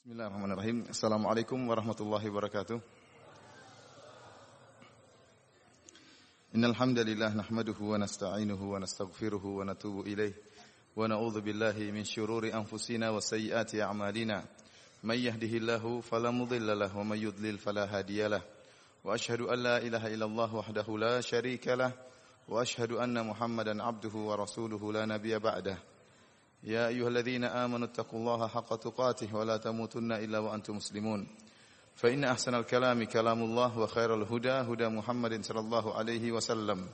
Bismillahirrahmanirrahim. Assalamualaikum warahmatullahi wabarakatuh. Innal hamdalillah nahmaduhu wa nasta'inuhu wa nastaghfiruhu wa natubu ilayh wa na'udzu billahi min shururi anfusina wa sayyiati a'malina. May yahdihillahu fala mudilla lahu wa may yudlil fala hadiyalah. Wa ashhadu an la ilaha illallah wahdahu la syarika lah wa ashhadu anna Muhammadan abduhu wa rasuluhu la nabiyya ba'dah. يا أيها الذين آمنوا اتقوا الله حق تقاته ولا تموتن إلا وأنتم مسلمون فإن أحسن الكلام كلام الله وخير الهدى هدى محمد صلى الله عليه وسلم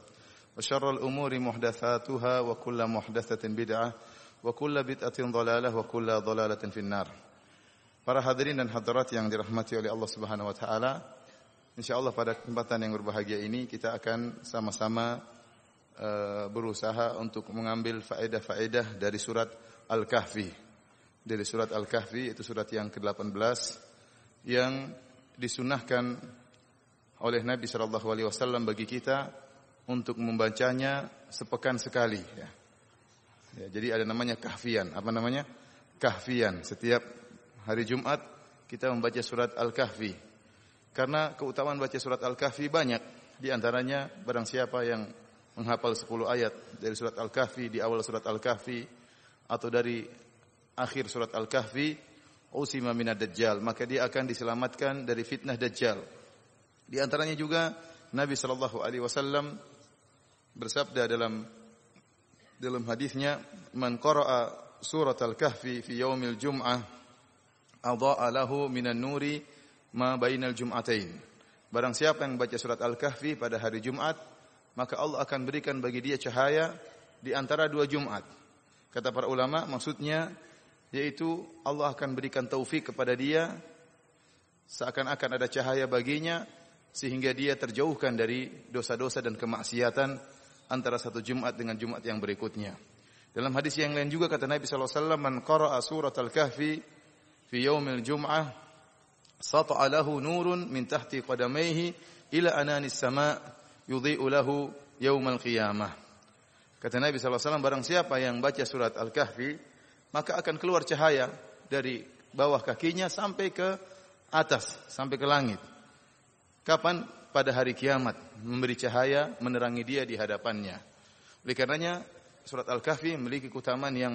وشر الأمور محدثاتها وكل محدثة بدعة وكل بدعة ضلالة وكل ضلالة في النار Para hadirin dan hadirat yang dirahmati oleh Allah Subhanahu wa taala, insyaallah pada kesempatan yang berbahagia ini kita akan sama-sama uh, berusaha untuk mengambil faedah-faedah dari surat Al-Kahfi. Dari surat Al-Kahfi itu surat yang ke-18 yang disunahkan oleh Nabi sallallahu alaihi wasallam bagi kita untuk membacanya sepekan sekali ya. ya. jadi ada namanya kahfian. Apa namanya? Kahfian. Setiap hari Jumat kita membaca surat Al-Kahfi. Karena keutamaan baca surat Al-Kahfi banyak. Di antaranya barang siapa yang menghafal 10 ayat dari surat Al-Kahfi di awal surat Al-Kahfi atau dari akhir surat Al-Kahfi usima minad dajjal maka dia akan diselamatkan dari fitnah dajjal. Di antaranya juga Nabi sallallahu alaihi wasallam bersabda dalam dalam hadisnya man qara'a surat Al-Kahfi fi yaumil jum'ah adha'a lahu minan nuri ma bainal jum'atain. Barang siapa yang baca surat Al-Kahfi pada hari Jumat, maka Allah akan berikan bagi dia cahaya di antara dua Jumat. Kata para ulama, maksudnya yaitu Allah akan berikan taufik kepada dia seakan-akan ada cahaya baginya sehingga dia terjauhkan dari dosa-dosa dan kemaksiatan antara satu Jumat dengan Jumat yang berikutnya. Dalam hadis yang lain juga kata Nabi sallallahu alaihi wasallam, "Man qara'a surat al-Kahfi fi yaumil jum'ah sata'a nurun min tahti qadamayhi ila ananis sama' yudhi'u lahu yaumal qiyamah." Kata Nabi wasallam, barang siapa yang baca surat Al-Kahfi, maka akan keluar cahaya dari bawah kakinya sampai ke atas, sampai ke langit. Kapan? Pada hari kiamat memberi cahaya menerangi dia di hadapannya. Oleh karenanya surat Al-Kahfi memiliki keutamaan yang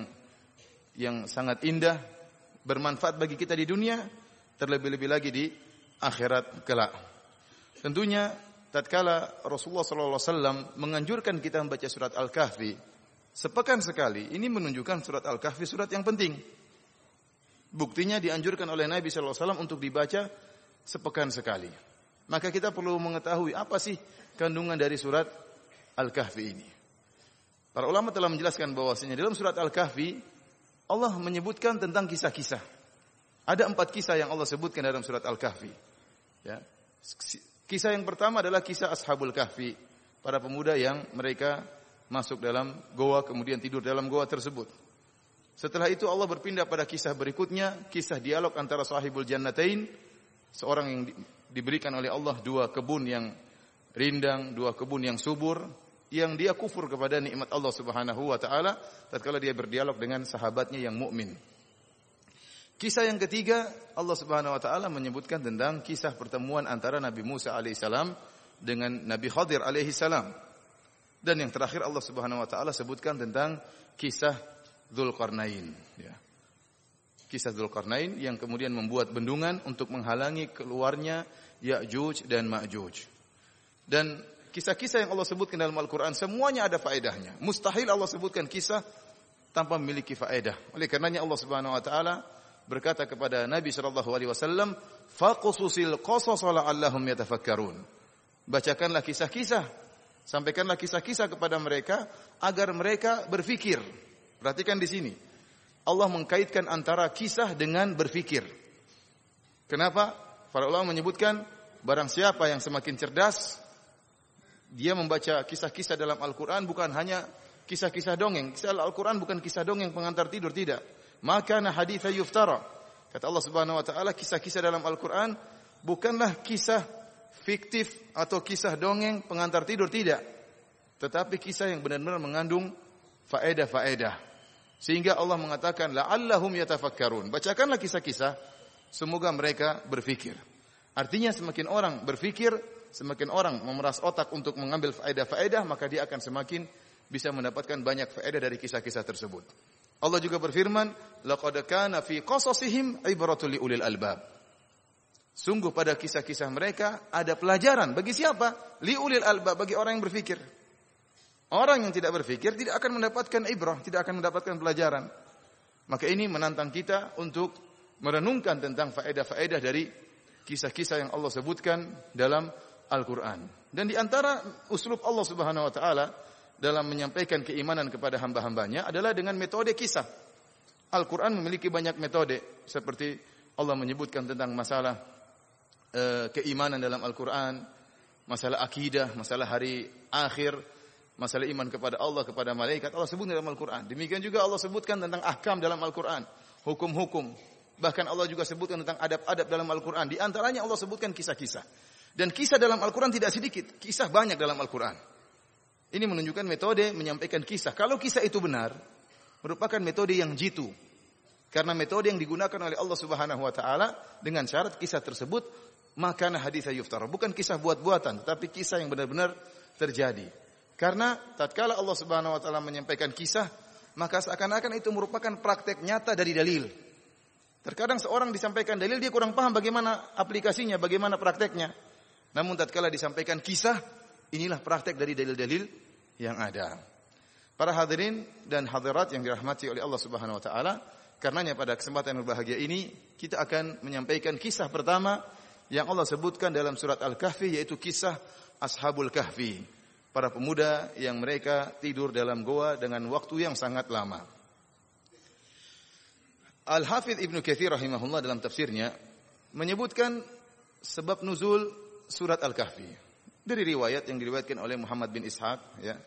yang sangat indah, bermanfaat bagi kita di dunia, terlebih-lebih lagi di akhirat kelak. Tentunya tatkala Rasulullah wasallam menganjurkan kita membaca surat Al-Kahfi sepekan sekali, ini menunjukkan surat Al-Kahfi surat yang penting. Buktinya dianjurkan oleh Nabi wasallam untuk dibaca sepekan sekali. Maka kita perlu mengetahui apa sih kandungan dari surat Al-Kahfi ini. Para ulama telah menjelaskan bahwasanya dalam surat Al-Kahfi Allah menyebutkan tentang kisah-kisah. Ada empat kisah yang Allah sebutkan dalam surat Al-Kahfi. Ya. Kisah yang pertama adalah kisah Ashabul Kahfi, para pemuda yang mereka masuk dalam goa kemudian tidur dalam goa tersebut. Setelah itu Allah berpindah pada kisah berikutnya, kisah dialog antara sahibul jannatain, seorang yang diberikan oleh Allah dua kebun yang rindang, dua kebun yang subur, yang dia kufur kepada nikmat Allah Subhanahu wa taala tatkala dia berdialog dengan sahabatnya yang mukmin. Kisah yang ketiga, Allah Subhanahu wa taala menyebutkan tentang kisah pertemuan antara Nabi Musa alaihissalam dengan Nabi Khadir alaihissalam. Dan yang terakhir Allah Subhanahu wa taala sebutkan tentang kisah Dzulqarnain, ya. Kisah Dzulqarnain yang kemudian membuat bendungan untuk menghalangi keluarnya Ya'juj dan Ma'juj. Dan kisah-kisah yang Allah sebutkan dalam Al-Quran semuanya ada faedahnya. Mustahil Allah sebutkan kisah tanpa memiliki faedah. Oleh karenanya Allah Subhanahu wa taala berkata kepada Nabi sallallahu alaihi wasallam, "Faqsusil qasas la'allahum yatafakkarun." Bacakanlah kisah-kisah, sampaikanlah kisah-kisah kepada mereka agar mereka berfikir. Perhatikan di sini. Allah mengkaitkan antara kisah dengan berfikir. Kenapa? Para ulama menyebutkan barang siapa yang semakin cerdas dia membaca kisah-kisah dalam Al-Qur'an bukan hanya kisah-kisah dongeng. Kisah Al-Qur'an bukan kisah dongeng pengantar tidur tidak. Maka na haditha yuftara. Kata Allah Subhanahu wa taala kisah-kisah dalam Al-Qur'an bukanlah kisah fiktif atau kisah dongeng pengantar tidur tidak. Tetapi kisah yang benar-benar mengandung faedah-faedah. Sehingga Allah mengatakan la'allahum yatafakkarun. Bacakanlah kisah-kisah semoga mereka berfikir. Artinya semakin orang berfikir, semakin orang memeras otak untuk mengambil faedah-faedah, maka dia akan semakin bisa mendapatkan banyak faedah dari kisah-kisah tersebut. Allah juga berfirman, "Laqad kana fi qasasihim ibratul ulil albab." Sungguh pada kisah-kisah mereka ada pelajaran bagi siapa? Liulil albab bagi orang yang berfikir. Orang yang tidak berfikir tidak akan mendapatkan ibrah, tidak akan mendapatkan pelajaran. Maka ini menantang kita untuk merenungkan tentang faedah-faedah dari kisah-kisah yang Allah sebutkan dalam Al-Quran. Dan di antara uslub Allah Subhanahu Wa Taala dalam menyampaikan keimanan kepada hamba-hambanya adalah dengan metode kisah. Al-Quran memiliki banyak metode seperti Allah menyebutkan tentang masalah e, keimanan dalam Al-Quran, masalah akidah, masalah hari akhir, masalah iman kepada Allah, kepada malaikat, Allah sebut dalam Al-Quran. Demikian juga Allah sebutkan tentang ahkam dalam Al-Quran, hukum-hukum. Bahkan Allah juga sebutkan tentang adab-adab dalam Al-Quran. Di antaranya Allah sebutkan kisah-kisah. Dan kisah dalam Al-Quran tidak sedikit, kisah banyak dalam Al-Quran. Ini menunjukkan metode menyampaikan kisah. Kalau kisah itu benar, merupakan metode yang jitu. Karena metode yang digunakan oleh Allah Subhanahu wa taala dengan syarat kisah tersebut maka hadis yuftara. Bukan kisah buat-buatan, tapi kisah yang benar-benar terjadi. Karena tatkala Allah Subhanahu wa taala menyampaikan kisah, maka seakan-akan itu merupakan praktek nyata dari dalil. Terkadang seorang disampaikan dalil dia kurang paham bagaimana aplikasinya, bagaimana prakteknya. Namun tatkala disampaikan kisah, inilah praktek dari dalil-dalil yang ada. Para hadirin dan hadirat yang dirahmati oleh Allah Subhanahu wa taala, karenanya pada kesempatan yang berbahagia ini kita akan menyampaikan kisah pertama yang Allah sebutkan dalam surat Al-Kahfi yaitu kisah Ashabul Kahfi, para pemuda yang mereka tidur dalam goa dengan waktu yang sangat lama. Al-Hafidh Ibnu Katsir rahimahullah dalam tafsirnya menyebutkan sebab nuzul surat Al-Kahfi dari riwayat yang diriwayatkan oleh Muhammad bin Ishaq ya.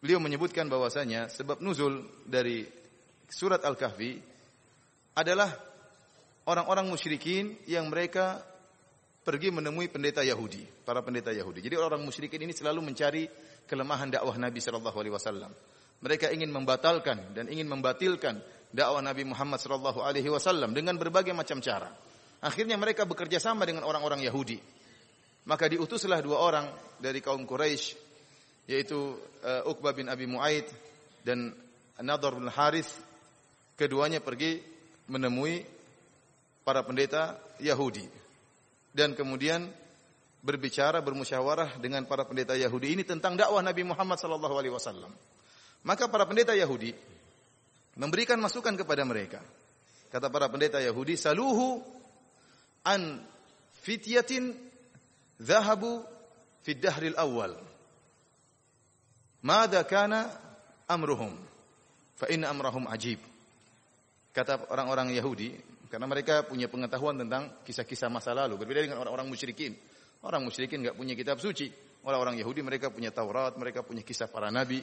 Beliau menyebutkan bahwasanya sebab nuzul dari surat Al-Kahfi adalah orang-orang musyrikin yang mereka pergi menemui pendeta Yahudi, para pendeta Yahudi. Jadi orang musyrikin ini selalu mencari kelemahan dakwah Nabi Shallallahu Alaihi Wasallam. Mereka ingin membatalkan dan ingin membatilkan dakwah Nabi Muhammad Shallallahu Alaihi Wasallam dengan berbagai macam cara. Akhirnya mereka bekerja sama dengan orang-orang Yahudi. Maka diutuslah dua orang dari kaum Quraisy, yaitu uh, Uqbah bin Abi Muaid dan Nadhr bin Harith. Keduanya pergi menemui para pendeta Yahudi dan kemudian berbicara bermusyawarah dengan para pendeta Yahudi ini tentang dakwah Nabi Muhammad sallallahu alaihi wasallam. Maka para pendeta Yahudi memberikan masukan kepada mereka. Kata para pendeta Yahudi, "Saluhu an fityatin dhahabu fi dahril awal." Mada kana amruhum? Fa inna amrahum ajib. Kata orang-orang Yahudi, karena mereka punya pengetahuan tentang kisah-kisah masa lalu. Berbeda dengan orang-orang musyrikin. Orang musyrikin nggak punya kitab suci. Orang-orang Yahudi mereka punya Taurat, mereka punya kisah para nabi,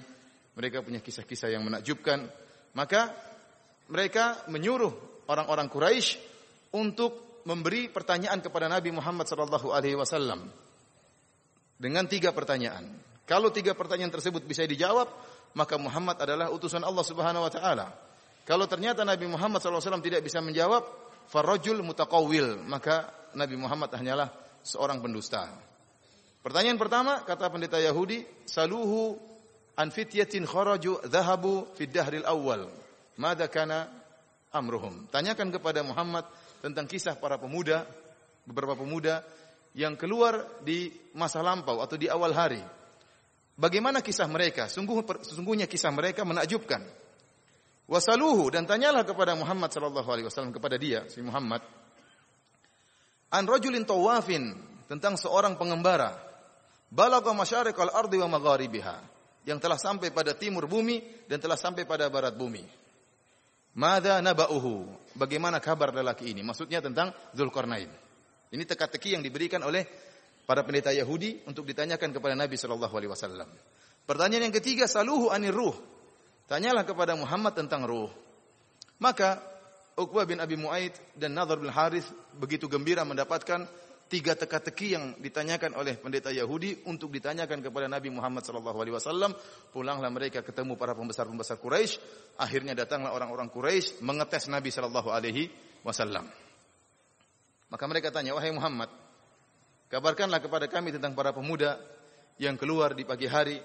mereka punya kisah-kisah yang menakjubkan. Maka mereka menyuruh orang-orang Quraisy untuk memberi pertanyaan kepada Nabi Muhammad sallallahu alaihi wasallam dengan tiga pertanyaan. Kalau tiga pertanyaan tersebut bisa dijawab, maka Muhammad adalah utusan Allah Subhanahu wa taala. Kalau ternyata Nabi Muhammad SAW tidak bisa menjawab, farajul mutakawil, maka Nabi Muhammad hanyalah seorang pendusta. Pertanyaan pertama, kata pendeta Yahudi, saluhu an fityatin kharaju dhahabu fi dahril awal. Mada kana amruhum. Tanyakan kepada Muhammad tentang kisah para pemuda, beberapa pemuda yang keluar di masa lampau atau di awal hari. Bagaimana kisah mereka? Sungguh sesungguhnya kisah mereka menakjubkan. Wasaluhu dan tanyalah kepada Muhammad sallallahu alaihi wasallam kepada dia si Muhammad an rajulin tawafin tentang seorang pengembara balagha masyariqal ardi wa magharibiha yang telah sampai pada timur bumi dan telah sampai pada barat bumi. Mada naba'uhu? Bagaimana kabar lelaki ini? Maksudnya tentang Zulkarnain. Ini teka-teki yang diberikan oleh para pendeta Yahudi untuk ditanyakan kepada Nabi sallallahu alaihi wasallam. Pertanyaan yang ketiga, saluhu anir ruh. Tanyalah kepada Muhammad tentang ruh. Maka Uqbah bin Abi Muaid dan Nadhr bin Harith begitu gembira mendapatkan tiga teka-teki yang ditanyakan oleh pendeta Yahudi untuk ditanyakan kepada Nabi Muhammad sallallahu alaihi wasallam. Pulanglah mereka ketemu para pembesar-pembesar Quraisy. Akhirnya datanglah orang-orang Quraisy mengetes Nabi sallallahu alaihi wasallam. Maka mereka tanya, "Wahai Muhammad, kabarkanlah kepada kami tentang para pemuda yang keluar di pagi hari,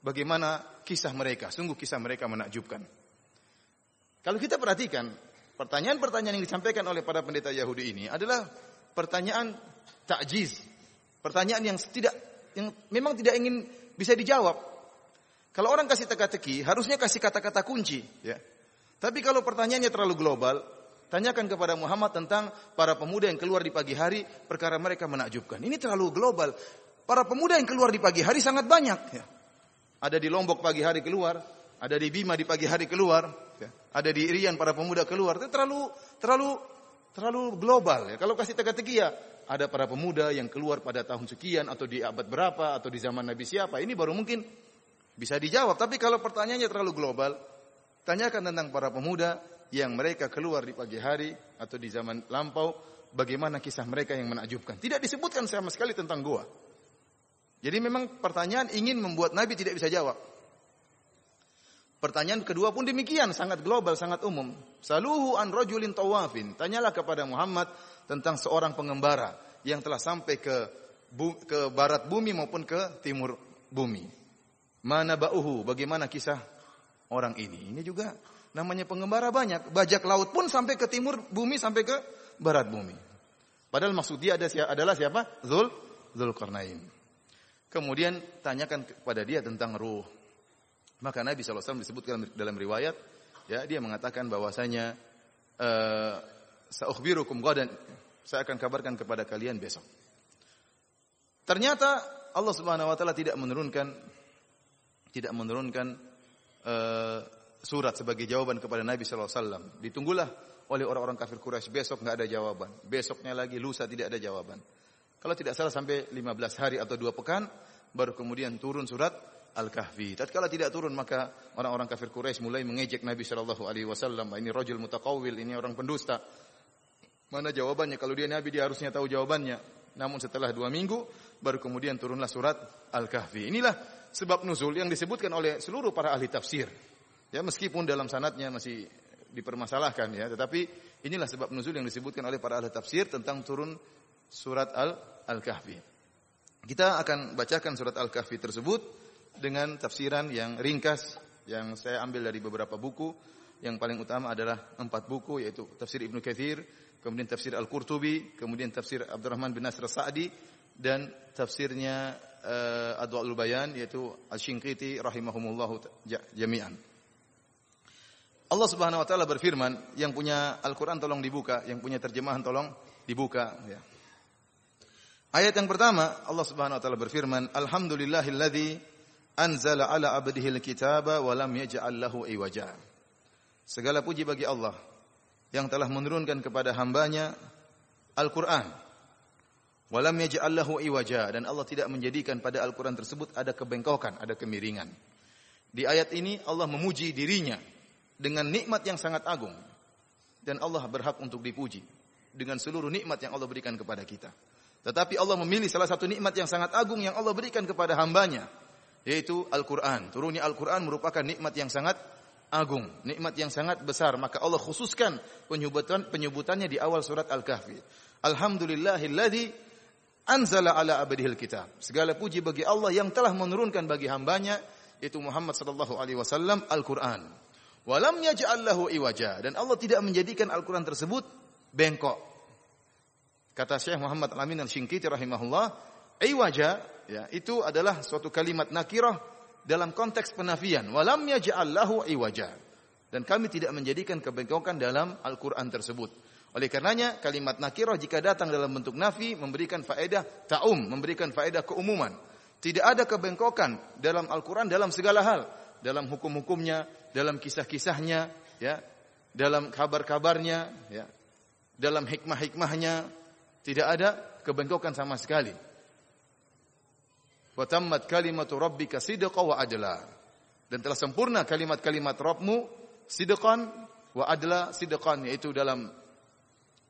bagaimana kisah mereka? Sungguh kisah mereka menakjubkan." Kalau kita perhatikan, pertanyaan-pertanyaan yang disampaikan oleh para pendeta Yahudi ini adalah pertanyaan takjiz, pertanyaan yang tidak yang memang tidak ingin bisa dijawab. Kalau orang kasih teka-teki, harusnya kasih kata-kata kunci, ya. Tapi kalau pertanyaannya terlalu global, tanyakan kepada Muhammad tentang para pemuda yang keluar di pagi hari, perkara mereka menakjubkan. Ini terlalu global. Para pemuda yang keluar di pagi hari sangat banyak, ya. Ada di Lombok pagi hari keluar, ada di Bima di pagi hari keluar, ya. ada di Irian para pemuda keluar. Itu terlalu terlalu terlalu global ya. Kalau kasih teka-teki ya ada para pemuda yang keluar pada tahun sekian atau di abad berapa atau di zaman Nabi siapa. Ini baru mungkin bisa dijawab. Tapi kalau pertanyaannya terlalu global, tanyakan tentang para pemuda yang mereka keluar di pagi hari atau di zaman lampau, bagaimana kisah mereka yang menakjubkan. Tidak disebutkan sama sekali tentang gua. Jadi memang pertanyaan ingin membuat Nabi tidak bisa jawab. Pertanyaan kedua pun demikian, sangat global, sangat umum. Saluhu an rajulin tawafin. Tanyalah kepada Muhammad tentang seorang pengembara yang telah sampai ke ke barat bumi maupun ke timur bumi. Mana ba'uhu? Bagaimana kisah orang ini? Ini juga namanya pengembara banyak. Bajak laut pun sampai ke timur bumi sampai ke barat bumi. Padahal maksud dia adalah siapa? Zul Zulkarnain. Kemudian tanyakan kepada dia tentang ruh. Maka Nabi SAW disebutkan dalam riwayat, ya dia mengatakan bahwasanya uh, saukhbirukum gadan saya akan kabarkan kepada kalian besok. Ternyata Allah Subhanahu wa taala tidak menurunkan tidak menurunkan uh, surat sebagai jawaban kepada Nabi sallallahu alaihi wasallam. Ditunggulah oleh orang-orang kafir Quraisy besok nggak ada jawaban. Besoknya lagi lusa tidak ada jawaban. Kalau tidak salah sampai 15 hari atau dua pekan baru kemudian turun surat Al-Kahfi. Tatkala tidak turun maka orang-orang kafir Quraisy mulai mengejek Nabi Shallallahu alaihi wasallam, ini rajul mutakawil, ini orang pendusta. Mana jawabannya? Kalau dia nabi dia harusnya tahu jawabannya. Namun setelah dua minggu baru kemudian turunlah surat Al-Kahfi. Inilah sebab nuzul yang disebutkan oleh seluruh para ahli tafsir. Ya meskipun dalam sanatnya masih dipermasalahkan ya, tetapi inilah sebab nuzul yang disebutkan oleh para ahli tafsir tentang turun surat Al-Kahfi. Kita akan bacakan surat Al-Kahfi tersebut dengan tafsiran yang ringkas yang saya ambil dari beberapa buku. Yang paling utama adalah empat buku yaitu tafsir Ibnu Katsir, kemudian tafsir Al-Qurtubi, kemudian tafsir Abdurrahman bin Nasr Sa'di dan tafsirnya uh, Adwaul Bayan yaitu Al-Shinqiti rahimahumullahu jami'an. Allah Subhanahu wa taala berfirman, yang punya Al-Qur'an tolong dibuka, yang punya terjemahan tolong dibuka ya. Ayat yang pertama Allah Subhanahu wa taala berfirman, Alhamdulillahilladzi anzala ala abdihi alkitaba wa lam yaj'al lahu iwaja. Segala puji bagi Allah yang telah menurunkan kepada hambanya Al-Qur'an. Wa lam yaj'al lahu iwaja dan Allah tidak menjadikan pada Al-Qur'an tersebut ada kebengkokan, ada kemiringan. Di ayat ini Allah memuji dirinya dengan nikmat yang sangat agung dan Allah berhak untuk dipuji dengan seluruh nikmat yang Allah berikan kepada kita. Tetapi Allah memilih salah satu nikmat yang sangat agung yang Allah berikan kepada hambanya yaitu Al-Quran. Turunnya Al-Quran merupakan nikmat yang sangat agung, nikmat yang sangat besar. Maka Allah khususkan penyebutan penyebutannya di awal surat Al-Kahfi. Alhamdulillahilladzi anzala ala abdihil kitab. Segala puji bagi Allah yang telah menurunkan bagi hambanya itu Muhammad sallallahu alaihi wasallam Al-Qur'an. Walam yaj'al iwaja dan Allah tidak menjadikan Al-Qur'an tersebut bengkok. Kata Syekh Muhammad Al-Amin Al-Syinkiti rahimahullah, iwaja ya itu adalah suatu kalimat nakirah dalam konteks penafian. Walam yaj'al iwaja. Dan kami tidak menjadikan kebengkokan dalam Al-Qur'an tersebut. Oleh karenanya kalimat nakirah jika datang dalam bentuk nafi memberikan faedah ta'um memberikan faedah keumuman. Tidak ada kebengkokan dalam Al-Qur'an dalam segala hal. Dalam hukum-hukumnya dalam kisah-kisahnya ya dalam kabar-kabarnya ya dalam hikmah-hikmahnya tidak ada kebengkokan sama sekali wa tammat kalimatu rabbika sidqa wa adla. Dan telah sempurna kalimat-kalimat Rabbmu sidqan wa adla sidqan yaitu dalam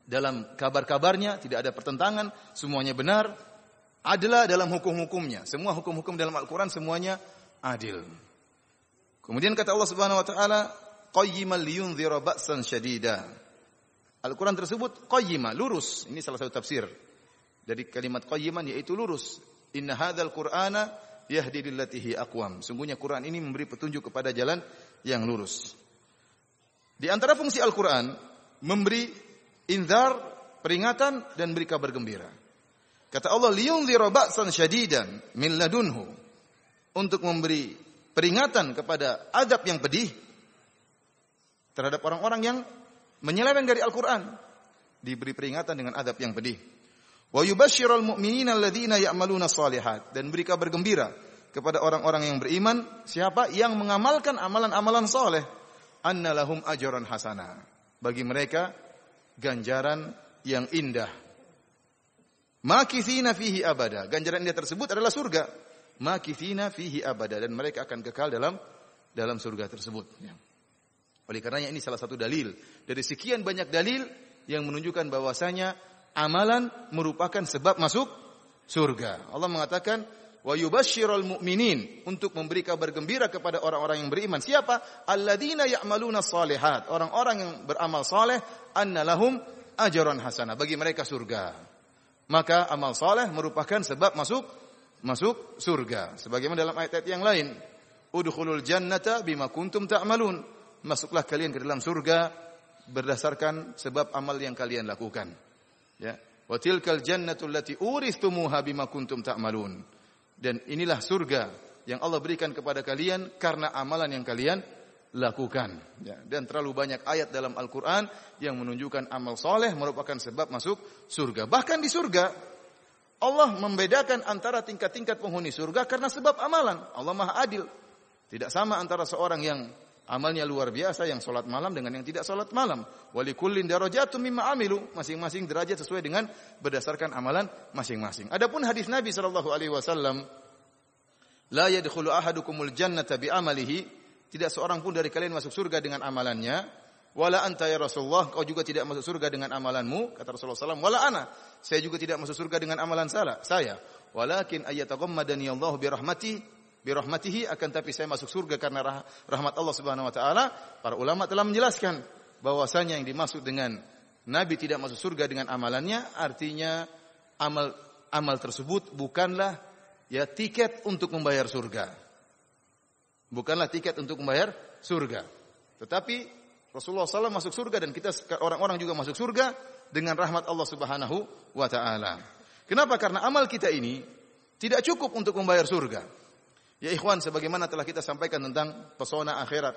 dalam kabar-kabarnya tidak ada pertentangan, semuanya benar. Adla dalam hukum-hukumnya. Semua hukum-hukum dalam Al-Qur'an semuanya adil. Kemudian kata Allah Subhanahu wa taala, qayyiman liyunzira ba'san syadida. Al-Quran tersebut qayyimah, lurus. Ini salah satu tafsir. Dari kalimat qayyiman yaitu lurus. Inna hadzal Qur'ana yahdi lillatihi aqwam. Sungguhnya Quran ini memberi petunjuk kepada jalan yang lurus. Di antara fungsi Al-Quran, memberi inzar, peringatan, dan beri kabar gembira. Kata Allah, liyunzira ba'san syadidan min ladunhu. Untuk memberi peringatan kepada adab yang pedih terhadap orang-orang yang menyeleweng dari Al-Quran. Diberi peringatan dengan adab yang pedih. Wa yubashshirul mu'minina alladziina ya'maluna shalihat dan beri kabar gembira kepada orang-orang yang beriman siapa yang mengamalkan amalan-amalan soleh anna lahum ajran hasana. Bagi mereka ganjaran yang indah. Makithina fihi abada. Ganjaran indah tersebut adalah surga. Makithina fihi abada. Dan mereka akan kekal dalam dalam surga tersebut. Ya. oleh karenanya ini salah satu dalil. Dari sekian banyak dalil yang menunjukkan bahwasanya amalan merupakan sebab masuk surga. Allah mengatakan wa yubasyirul mu'minin untuk memberi kabar gembira kepada orang-orang yang beriman. Siapa? Alladzina ya'maluna shalihat. Orang-orang yang beramal saleh anna lahum ajran hasanah. Bagi mereka surga. Maka amal saleh merupakan sebab masuk masuk surga. Sebagaimana dalam ayat-ayat yang lain, udkhulul jannata bima kuntum ta'malun. Masuklah kalian ke dalam surga berdasarkan sebab amal yang kalian lakukan. Ya. Wa tilkal jannatu allati uristumuha bima kuntum ta'malun. Dan inilah surga yang Allah berikan kepada kalian karena amalan yang kalian lakukan. Ya. Dan terlalu banyak ayat dalam Al-Quran yang menunjukkan amal soleh merupakan sebab masuk surga. Bahkan di surga, Allah membedakan antara tingkat-tingkat penghuni surga karena sebab amalan. Allah maha adil. Tidak sama antara seorang yang amalnya luar biasa yang sholat malam dengan yang tidak sholat malam. Walikullin darajatun mimma amilu. Masing-masing derajat sesuai dengan berdasarkan amalan masing-masing. Adapun hadis Nabi sallallahu alaihi wasallam, la yadkhulu ahadukumul jannata bi amalihi. Tidak seorang pun dari kalian masuk surga dengan amalannya. Wala anta ya Rasulullah, kau juga tidak masuk surga dengan amalanmu, kata Rasulullah SAW. Wala ana, saya juga tidak masuk surga dengan amalan salah, saya. Walakin ayyataghammadani Allah bi birahmatihi akan tapi saya masuk surga karena rahmat Allah Subhanahu wa taala. Para ulama telah menjelaskan bahwasanya yang dimaksud dengan nabi tidak masuk surga dengan amalannya artinya amal amal tersebut bukanlah ya tiket untuk membayar surga. Bukanlah tiket untuk membayar surga. Tetapi Rasulullah SAW masuk surga dan kita orang-orang juga masuk surga dengan rahmat Allah Subhanahu wa taala. Kenapa? Karena amal kita ini tidak cukup untuk membayar surga. Ya ikhwan, sebagaimana telah kita sampaikan tentang pesona akhirat.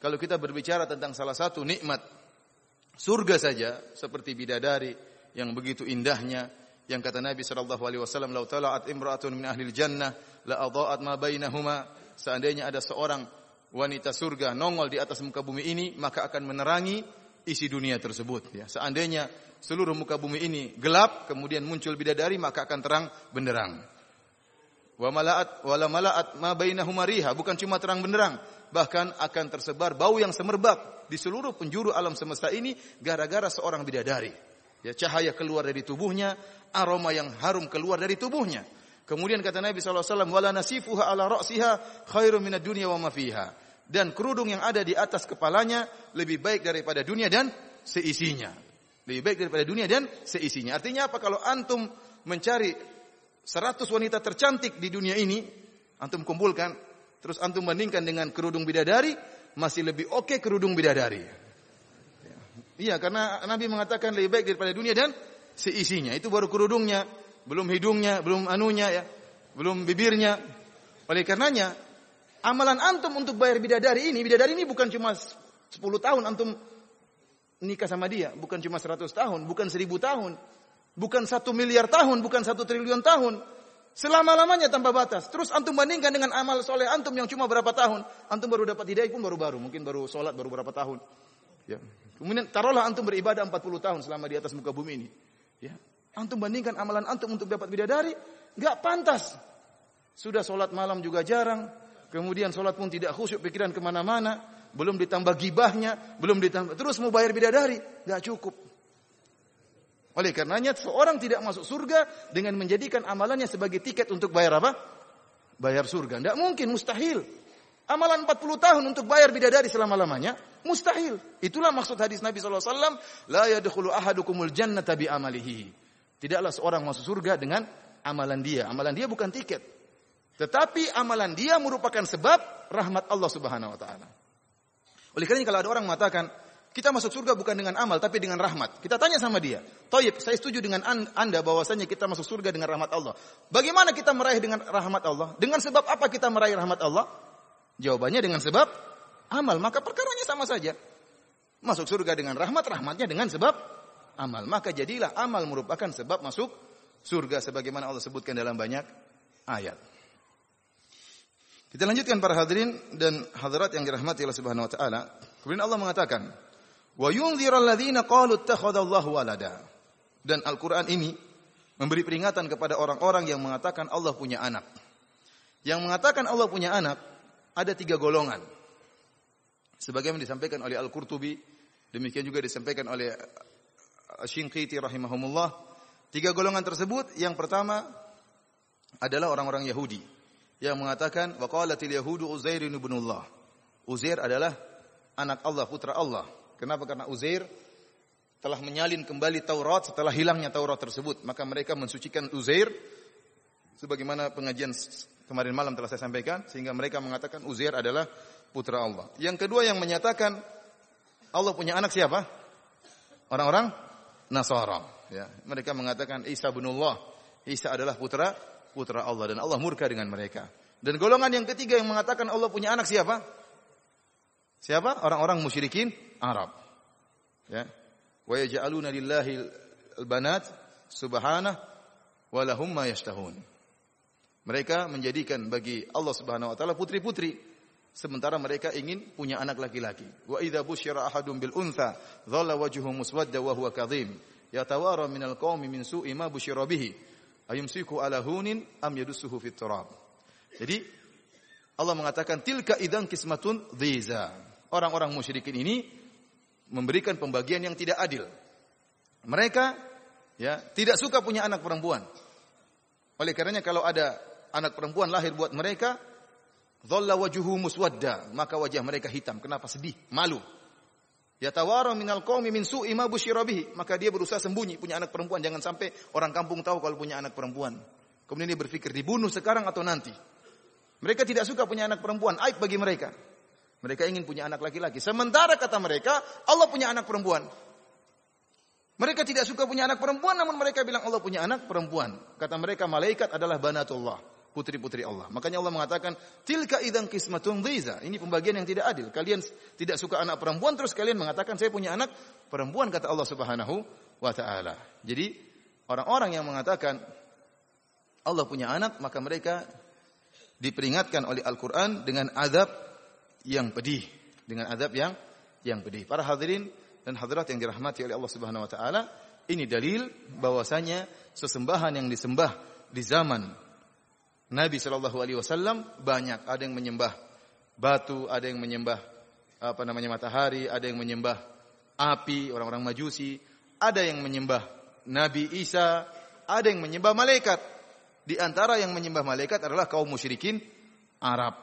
Kalau kita berbicara tentang salah satu nikmat surga saja seperti bidadari yang begitu indahnya yang kata Nabi sallallahu alaihi wasallam la tala'at imra'atun min ahli jannah la adha'at ma bainahuma. Seandainya ada seorang wanita surga nongol di atas muka bumi ini maka akan menerangi isi dunia tersebut ya. Seandainya seluruh muka bumi ini gelap kemudian muncul bidadari maka akan terang benderang Wa malaat wala malaat ma bainahuma riha, bukan cuma terang benderang, bahkan akan tersebar bau yang semerbak di seluruh penjuru alam semesta ini gara-gara seorang bidadari. Ya, cahaya keluar dari tubuhnya, aroma yang harum keluar dari tubuhnya. Kemudian kata Nabi SAW, wala nasifuha ala ra'siha khairum minad dunya wa ma fiha. Dan kerudung yang ada di atas kepalanya lebih baik daripada dunia dan seisinya. Lebih baik daripada dunia dan seisinya. Artinya apa? Kalau antum mencari 100 wanita tercantik di dunia ini, antum kumpulkan, terus antum bandingkan dengan kerudung bidadari, masih lebih oke okay kerudung bidadari. Iya, karena Nabi mengatakan lebih baik daripada dunia dan seisinya. Itu baru kerudungnya, belum hidungnya, belum anunya ya, belum bibirnya. Oleh karenanya, amalan antum untuk bayar bidadari ini, bidadari ini bukan cuma 10 tahun antum nikah sama dia, bukan cuma 100 tahun, bukan 1000 tahun, Bukan satu miliar tahun, bukan satu triliun tahun. Selama-lamanya tanpa batas. Terus antum bandingkan dengan amal soleh antum yang cuma berapa tahun. Antum baru dapat hidayah pun baru-baru. Mungkin baru sholat baru berapa tahun. Ya. Kemudian taruhlah antum beribadah 40 tahun selama di atas muka bumi ini. Ya. Antum bandingkan amalan antum untuk dapat bidadari. Gak pantas. Sudah sholat malam juga jarang. Kemudian sholat pun tidak khusyuk pikiran ke mana-mana. Belum ditambah gibahnya. Belum ditambah. Terus mau bayar bidadari. Gak cukup. Oleh karenanya seorang tidak masuk surga dengan menjadikan amalannya sebagai tiket untuk bayar apa? Bayar surga. Tidak mungkin, mustahil. Amalan 40 tahun untuk bayar bidadari selama-lamanya mustahil. Itulah maksud hadis Nabi SAW. La yadkhulu ahadukumul jannata bi amalihi. Tidaklah seorang masuk surga dengan amalan dia. Amalan dia bukan tiket. Tetapi amalan dia merupakan sebab rahmat Allah Subhanahu wa taala. Oleh karena kalau ada orang mengatakan, kita masuk surga bukan dengan amal tapi dengan rahmat. Kita tanya sama dia, Toyib, saya setuju dengan anda bahwasanya kita masuk surga dengan rahmat Allah. Bagaimana kita meraih dengan rahmat Allah? Dengan sebab apa kita meraih rahmat Allah? Jawabannya dengan sebab amal. Maka perkaranya sama saja. Masuk surga dengan rahmat, rahmatnya dengan sebab amal. Maka jadilah amal merupakan sebab masuk surga sebagaimana Allah sebutkan dalam banyak ayat. Kita lanjutkan para hadirin dan hadirat yang dirahmati Allah Subhanahu wa taala. Kemudian Allah mengatakan, Wa yunziral ladzina qalu ittakhadallahu walada. Dan Al-Qur'an ini memberi peringatan kepada orang-orang yang mengatakan Allah punya anak. Yang mengatakan Allah punya anak ada tiga golongan. Sebagaimana disampaikan oleh Al-Qurtubi, demikian juga disampaikan oleh Shinqiti rahimahumullah. Tiga golongan tersebut, yang pertama adalah orang-orang Yahudi yang mengatakan waqalatil yahudu Uzair ibnullah. Uzair adalah anak Allah, putra Allah. Kenapa? Karena Uzair telah menyalin kembali Taurat setelah hilangnya Taurat tersebut. Maka mereka mensucikan Uzair sebagaimana pengajian kemarin malam telah saya sampaikan sehingga mereka mengatakan Uzair adalah putra Allah. Yang kedua yang menyatakan Allah punya anak siapa? Orang-orang Nasara, ya. Mereka mengatakan Isa bin Allah. Isa adalah putra putra Allah dan Allah murka dengan mereka. Dan golongan yang ketiga yang mengatakan Allah punya anak siapa? Siapa? Orang-orang musyrikin Arab. Ya. Wa yaj'aluna lillahi al-banat subhanah wa lahum ma yashtahun. Mereka menjadikan bagi Allah Subhanahu wa taala putri-putri sementara mereka ingin punya anak laki-laki. Wa idza busyira ahadun bil untha dhalla wajhuhu muswadda wa huwa kadhim yatawara minal qaumi min su'i ma busyira bihi ayumsiku ala hunin am yadussuhu fit turab. Jadi Allah mengatakan tilka idan kismatun dhiza. Orang-orang musyrikin ini memberikan pembagian yang tidak adil. Mereka ya tidak suka punya anak perempuan. Oleh karenanya kalau ada anak perempuan lahir buat mereka, dhalla wajuhu muswadda, maka wajah mereka hitam. Kenapa sedih? Malu. Yatawara minal qaumi min su'i ma busyira. Maka dia berusaha sembunyi punya anak perempuan jangan sampai orang kampung tahu kalau punya anak perempuan. Kemudian dia berpikir dibunuh sekarang atau nanti. Mereka tidak suka punya anak perempuan, aib bagi mereka. Mereka ingin punya anak laki-laki. Sementara kata mereka, Allah punya anak perempuan. Mereka tidak suka punya anak perempuan, namun mereka bilang Allah punya anak perempuan. Kata mereka, malaikat adalah banatullah. Putri-putri Allah. Makanya Allah mengatakan, tilka idang kismatun dhiza. Ini pembagian yang tidak adil. Kalian tidak suka anak perempuan, terus kalian mengatakan, saya punya anak perempuan, kata Allah subhanahu wa ta'ala. Jadi, orang-orang yang mengatakan, Allah punya anak, maka mereka diperingatkan oleh Al-Quran dengan azab yang pedih dengan azab yang yang pedih. Para hadirin dan hadirat yang dirahmati oleh Allah Subhanahu wa taala, ini dalil bahwasanya sesembahan yang disembah di zaman Nabi Shallallahu alaihi wasallam banyak, ada yang menyembah batu, ada yang menyembah apa namanya matahari, ada yang menyembah api, orang-orang Majusi, ada yang menyembah Nabi Isa, ada yang menyembah malaikat. Di antara yang menyembah malaikat adalah kaum musyrikin Arab.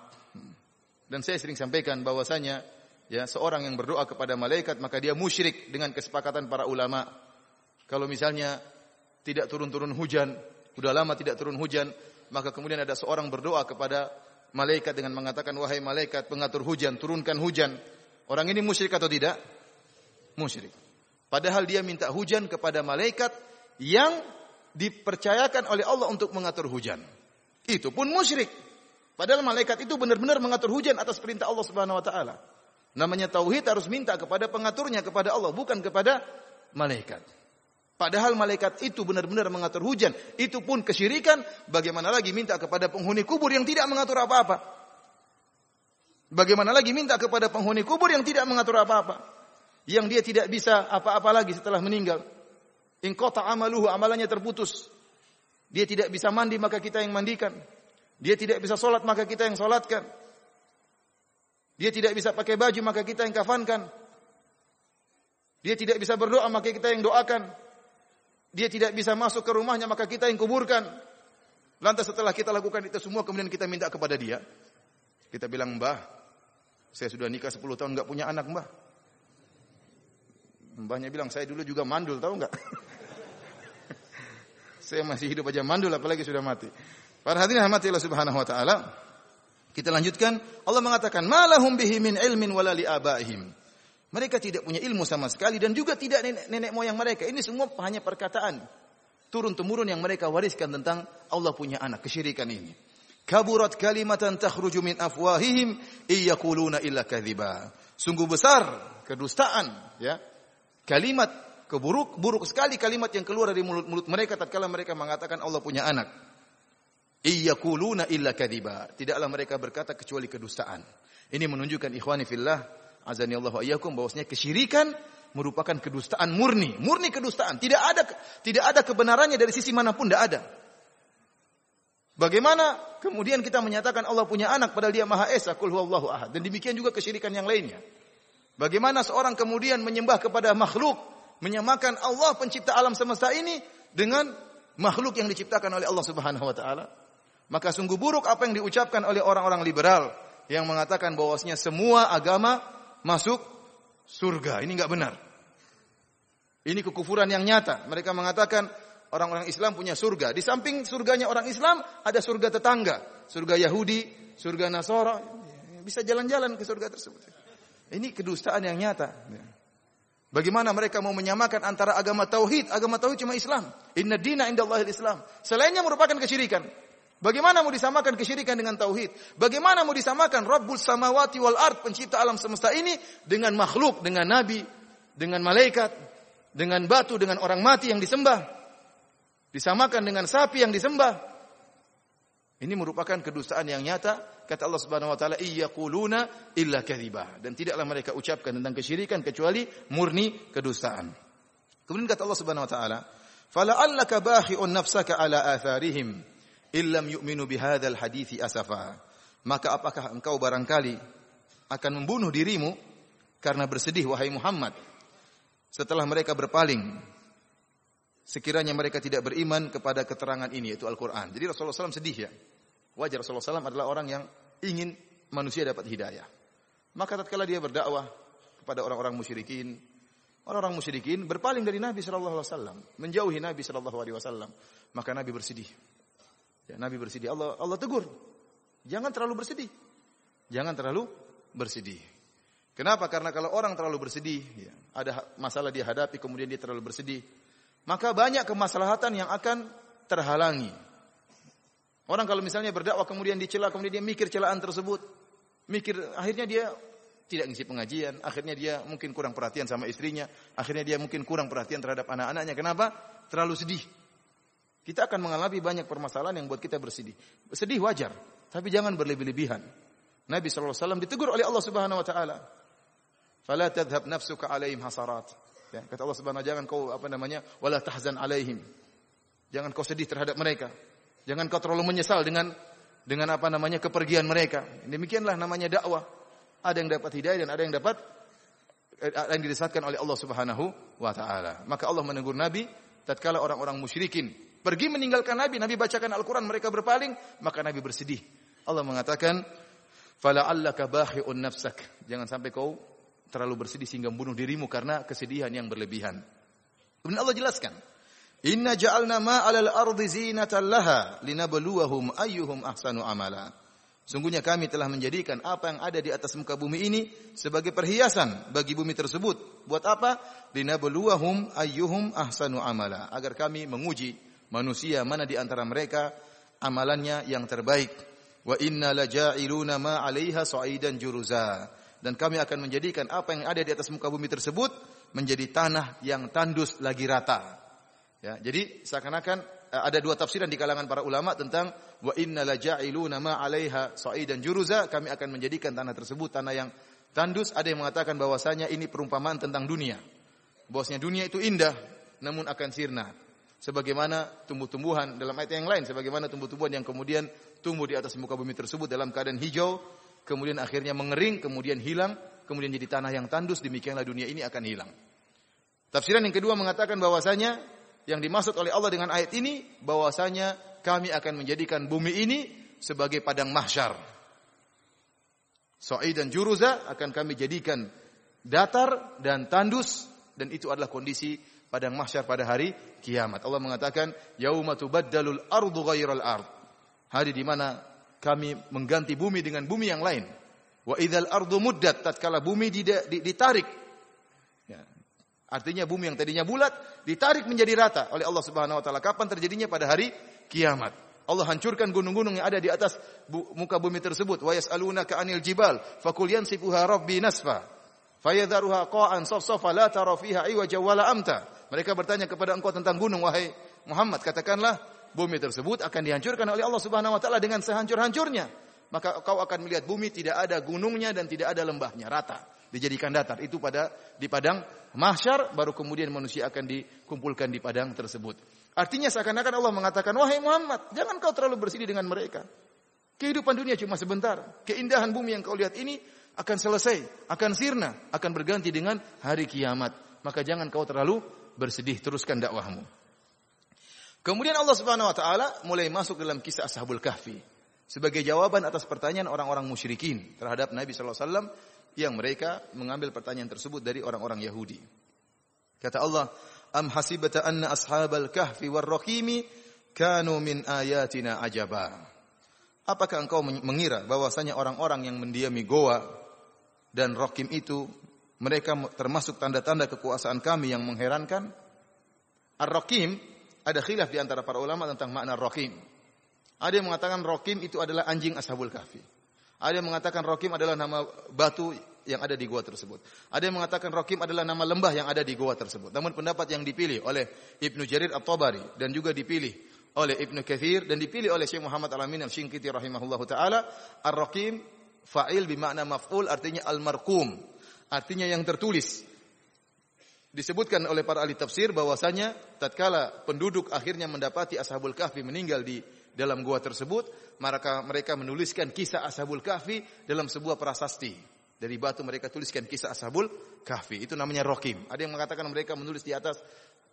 Dan saya sering sampaikan bahwasanya ya seorang yang berdoa kepada malaikat maka dia musyrik dengan kesepakatan para ulama. Kalau misalnya tidak turun-turun hujan, sudah lama tidak turun hujan, maka kemudian ada seorang berdoa kepada malaikat dengan mengatakan wahai malaikat pengatur hujan, turunkan hujan. Orang ini musyrik atau tidak? Musyrik. Padahal dia minta hujan kepada malaikat yang dipercayakan oleh Allah untuk mengatur hujan. Itu pun musyrik. Padahal malaikat itu benar-benar mengatur hujan atas perintah Allah Subhanahu wa taala. Namanya tauhid harus minta kepada pengaturnya kepada Allah, bukan kepada malaikat. Padahal malaikat itu benar-benar mengatur hujan, itu pun kesyirikan, bagaimana lagi minta kepada penghuni kubur yang tidak mengatur apa-apa? Bagaimana lagi minta kepada penghuni kubur yang tidak mengatur apa-apa? Yang dia tidak bisa apa-apa lagi setelah meninggal. In qata amaluhu, amalannya terputus. Dia tidak bisa mandi maka kita yang mandikan. Dia tidak bisa sholat maka kita yang sholatkan. Dia tidak bisa pakai baju maka kita yang kafankan. Dia tidak bisa berdoa maka kita yang doakan. Dia tidak bisa masuk ke rumahnya maka kita yang kuburkan. Lantas setelah kita lakukan itu semua kemudian kita minta kepada dia. Kita bilang, "Mbah, saya sudah nikah 10 tahun nggak punya anak, Mbah." Mbahnya bilang, "Saya dulu juga mandul, tahu nggak?" saya masih hidup aja mandul apalagi sudah mati. Para hadirin rahmati Allah Subhanahu wa taala. Kita lanjutkan, Allah mengatakan, "Malahum bihi min ilmin wala abaihim." Mereka tidak punya ilmu sama sekali dan juga tidak nenek, nenek moyang mereka. Ini semua hanya perkataan turun temurun yang mereka wariskan tentang Allah punya anak, kesyirikan ini. Kaburat kalimatan takhruju min afwahihim iyaquluna illa kadhiba. Sungguh besar kedustaan, ya. Kalimat keburuk buruk sekali kalimat yang keluar dari mulut-mulut mereka tatkala mereka mengatakan Allah punya anak. Iyaquluna illa kadhiba. Tidaklah mereka berkata kecuali kedustaan. Ini menunjukkan ikhwani fillah azani Allah wa bahwasanya kesyirikan merupakan kedustaan murni, murni kedustaan. Tidak ada tidak ada kebenarannya dari sisi mana pun tidak ada. Bagaimana kemudian kita menyatakan Allah punya anak padahal dia Maha Esa, kul huwallahu ahad. Dan demikian juga kesyirikan yang lainnya. Bagaimana seorang kemudian menyembah kepada makhluk, menyamakan Allah pencipta alam semesta ini dengan makhluk yang diciptakan oleh Allah Subhanahu wa taala. Maka sungguh buruk apa yang diucapkan oleh orang-orang liberal yang mengatakan bahwasanya semua agama masuk surga. Ini enggak benar. Ini kekufuran yang nyata. Mereka mengatakan orang-orang Islam punya surga. Di samping surganya orang Islam, ada surga tetangga. Surga Yahudi, surga Nasara. Bisa jalan-jalan ke surga tersebut. Ini kedustaan yang nyata. Bagaimana mereka mau menyamakan antara agama tauhid, agama tauhid cuma Islam. Inna dina indallahil Islam. Selainnya merupakan kesyirikan. Bagaimana mau disamakan kesyirikan dengan tauhid? Bagaimana mau disamakan Rabbul samawati wal ard, pencipta alam semesta ini dengan makhluk, dengan nabi, dengan malaikat, dengan batu, dengan orang mati yang disembah? disamakan dengan sapi yang disembah. Ini merupakan kedustaan yang nyata. Kata Allah Subhanahu wa taala, "Iyyaquluna illa kadhiba." Dan tidaklah mereka ucapkan tentang kesyirikan kecuali murni kedustaan. Kemudian kata Allah Subhanahu wa taala, "Fala'allaka bakhi'un nafsaka ala atharihim illam yu'minu bihadzal hadithi asafa." Maka apakah engkau barangkali akan membunuh dirimu karena bersedih wahai Muhammad setelah mereka berpaling sekiranya mereka tidak beriman kepada keterangan ini yaitu Al-Qur'an. Jadi Rasulullah SAW sedih ya. Wajar Rasulullah SAW adalah orang yang ingin manusia dapat hidayah. Maka tatkala dia berdakwah kepada orang-orang musyrikin, orang-orang musyrikin berpaling dari Nabi sallallahu alaihi wasallam, menjauhi Nabi sallallahu alaihi wasallam, maka Nabi bersedih. Ya, Nabi bersedih. Allah Allah tegur. Jangan terlalu bersedih. Jangan terlalu bersedih. Kenapa? Karena kalau orang terlalu bersedih, ya, ada masalah dia hadapi kemudian dia terlalu bersedih, maka banyak kemaslahatan yang akan terhalangi. Orang kalau misalnya berdakwah kemudian dicela, kemudian dia mikir celaan tersebut, mikir akhirnya dia tidak ngisi pengajian, akhirnya dia mungkin kurang perhatian sama istrinya, akhirnya dia mungkin kurang perhatian terhadap anak-anaknya. Kenapa? Terlalu sedih. Kita akan mengalami banyak permasalahan yang buat kita bersedih. Sedih wajar, tapi jangan berlebih-lebihan. Nabi SAW ditegur oleh Allah Subhanahu wa taala. Fala tadhhab nafsuka alaihim hasarat. Ya, kata Allah Subhanahu jangan kau apa namanya wala tahzan alaihim. Jangan kau sedih terhadap mereka. Jangan kau terlalu menyesal dengan dengan apa namanya kepergian mereka. Demikianlah namanya dakwah. Ada yang dapat hidayah dan ada yang dapat eh, ada yang dirisatkan oleh Allah Subhanahu wa taala. Maka Allah menegur Nabi tatkala orang-orang musyrikin pergi meninggalkan Nabi, Nabi bacakan Al-Qur'an mereka berpaling, maka Nabi bersedih. Allah mengatakan, "Fala'allaka bahi'un nafsak." Jangan sampai kau terlalu bersedih sehingga membunuh dirimu karena kesedihan yang berlebihan. Kemudian Allah jelaskan, Inna ja'alna ma'alal ardi zinatan laha linabluwahum ayyuhum ahsanu amala. Sungguhnya kami telah menjadikan apa yang ada di atas muka bumi ini sebagai perhiasan bagi bumi tersebut. Buat apa? Linabluwahum ayyuhum ahsanu amala. Agar kami menguji manusia mana di antara mereka amalannya yang terbaik. Wa inna laja'iluna ma 'alaiha sa'idan juruza dan kami akan menjadikan apa yang ada di atas muka bumi tersebut menjadi tanah yang tandus lagi rata. Ya, jadi seakan-akan eh, ada dua tafsiran di kalangan para ulama tentang wa inna la ja'iluna ma 'alaiha sa'idan juruza, kami akan menjadikan tanah tersebut tanah yang tandus. Ada yang mengatakan bahwasanya ini perumpamaan tentang dunia. Bahwasanya dunia itu indah namun akan sirna. Sebagaimana tumbuh-tumbuhan dalam ayat yang lain, sebagaimana tumbuh-tumbuhan yang kemudian tumbuh di atas muka bumi tersebut dalam keadaan hijau, kemudian akhirnya mengering, kemudian hilang, kemudian jadi tanah yang tandus, demikianlah dunia ini akan hilang. Tafsiran yang kedua mengatakan bahwasanya yang dimaksud oleh Allah dengan ayat ini bahwasanya kami akan menjadikan bumi ini sebagai padang mahsyar. dan juruza akan kami jadikan datar dan tandus dan itu adalah kondisi padang mahsyar pada hari kiamat. Allah mengatakan, "Yauma tubaddalul ardu ghairal ard." Hari di mana kami mengganti bumi dengan bumi yang lain. Wa idzal ardu muddat tatkala bumi ditarik. Ya. Artinya bumi yang tadinya bulat ditarik menjadi rata oleh Allah Subhanahu wa taala. Kapan terjadinya? Pada hari kiamat. Allah hancurkan gunung-gunung yang ada di atas bu muka bumi tersebut. Wa yas'alunaka 'anil jibal faqul yansifuha rabbi nasfa. Fayadharuha qa'an safsafa la tara fiha iwaja wala amta. Mereka bertanya kepada engkau tentang gunung wahai Muhammad, katakanlah bumi tersebut akan dihancurkan oleh Allah Subhanahu wa taala dengan sehancur-hancurnya. Maka kau akan melihat bumi tidak ada gunungnya dan tidak ada lembahnya, rata dijadikan datar. Itu pada di padang mahsyar baru kemudian manusia akan dikumpulkan di padang tersebut. Artinya seakan-akan Allah mengatakan, "Wahai Muhammad, jangan kau terlalu bersih dengan mereka. Kehidupan dunia cuma sebentar. Keindahan bumi yang kau lihat ini akan selesai, akan sirna, akan berganti dengan hari kiamat. Maka jangan kau terlalu bersedih, teruskan dakwahmu." Kemudian Allah Subhanahu wa taala mulai masuk dalam kisah Ashabul Kahfi sebagai jawaban atas pertanyaan orang-orang musyrikin terhadap Nabi sallallahu alaihi wasallam yang mereka mengambil pertanyaan tersebut dari orang-orang Yahudi. Kata Allah, Am hasibata anna ashabal kahfi war raqimi kanu min ayatina ajaba. Apakah engkau mengira bahwasanya orang-orang yang mendiami goa dan rokim itu mereka termasuk tanda-tanda kekuasaan kami yang mengherankan? Ar-Rakim ada khilaf di antara para ulama tentang makna Rakim. Ada yang mengatakan Rakim itu adalah anjing Ashabul Kahfi. Ada yang mengatakan Rakim adalah nama batu yang ada di gua tersebut. Ada yang mengatakan Rakim adalah nama lembah yang ada di gua tersebut. Namun pendapat yang dipilih oleh Ibnu Jarir At-Tabari dan juga dipilih oleh Ibnu Kathir dan dipilih oleh Syekh Muhammad Al-Amin Al-Syinkiti rahimahullahu taala, Ar-Rakim fa'il bermakna maf'ul artinya al-marqum, artinya yang tertulis. Disebutkan oleh para ahli tafsir bahwasanya tatkala penduduk akhirnya mendapati Ashabul Kahfi meninggal di dalam gua tersebut, maka mereka menuliskan kisah Ashabul Kahfi dalam sebuah prasasti. Dari batu mereka tuliskan kisah Ashabul Kahfi. Itu namanya rokim. Ada yang mengatakan mereka menulis di atas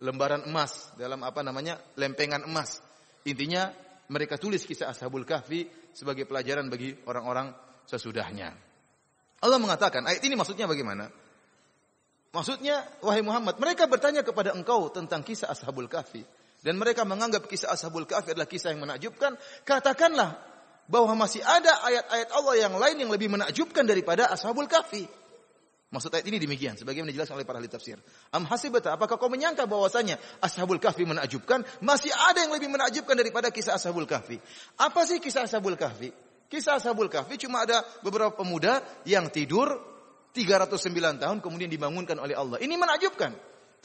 lembaran emas. Dalam apa namanya? Lempengan emas. Intinya mereka tulis kisah Ashabul Kahfi sebagai pelajaran bagi orang-orang sesudahnya. Allah mengatakan, ayat ini maksudnya bagaimana? Maksudnya, wahai Muhammad, mereka bertanya kepada engkau tentang kisah Ashabul Kahfi. Dan mereka menganggap kisah Ashabul Kahfi adalah kisah yang menakjubkan. Katakanlah, bahwa masih ada ayat-ayat Allah yang lain yang lebih menakjubkan daripada Ashabul Kahfi. Maksud ayat ini demikian, sebagaimana dijelaskan oleh para ahli tafsir. Am hasibata, apakah kau menyangka bahwasanya Ashabul Kahfi menakjubkan? Masih ada yang lebih menakjubkan daripada kisah Ashabul Kahfi. Apa sih kisah Ashabul Kahfi? Kisah Ashabul Kahfi cuma ada beberapa pemuda yang tidur 309 tahun kemudian dibangunkan oleh Allah. Ini menakjubkan.